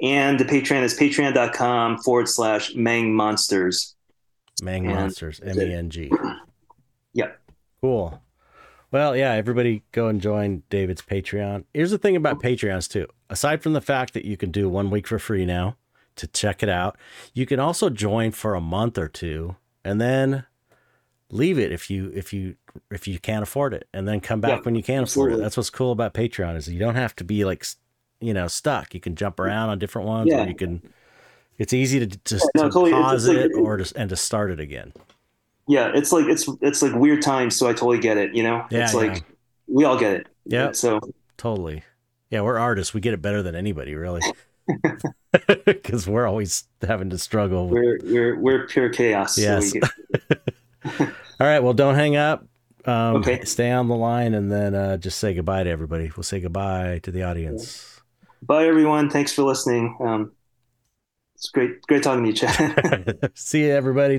and the Patreon is patreon.com forward slash Meng Monsters. Meng and- Monsters, M E N G. Yep. Cool. Well, yeah, everybody go and join David's Patreon. Here's the thing about Patreons too. Aside from the fact that you can do one week for free now to check it out, you can also join for a month or two and then leave it if you if you if you can't afford it and then come back Yeah, when you can afford it. That's what's cool about Patreon is you don't have to be like you know stuck. You can jump around on different ones Yeah. or you can it's easy to just no, totally. Pause it's like- it or just and to start it again. Yeah, it's like it's it's like weird times, so I totally get it. You know, Yeah, it's yeah. like we all get it. yeah So Totally. Yeah, we're artists. We get it better than anybody, really. Because we're always having to struggle. we're we're we're pure chaos. so Yes. get- All right. Well, don't hang up. Um, Okay. Stay on the line and then uh, just say goodbye to everybody. We'll say goodbye to the audience. Bye, everyone. Thanks for listening. Um, it's great, great talking to you, Chet. See you, everybody.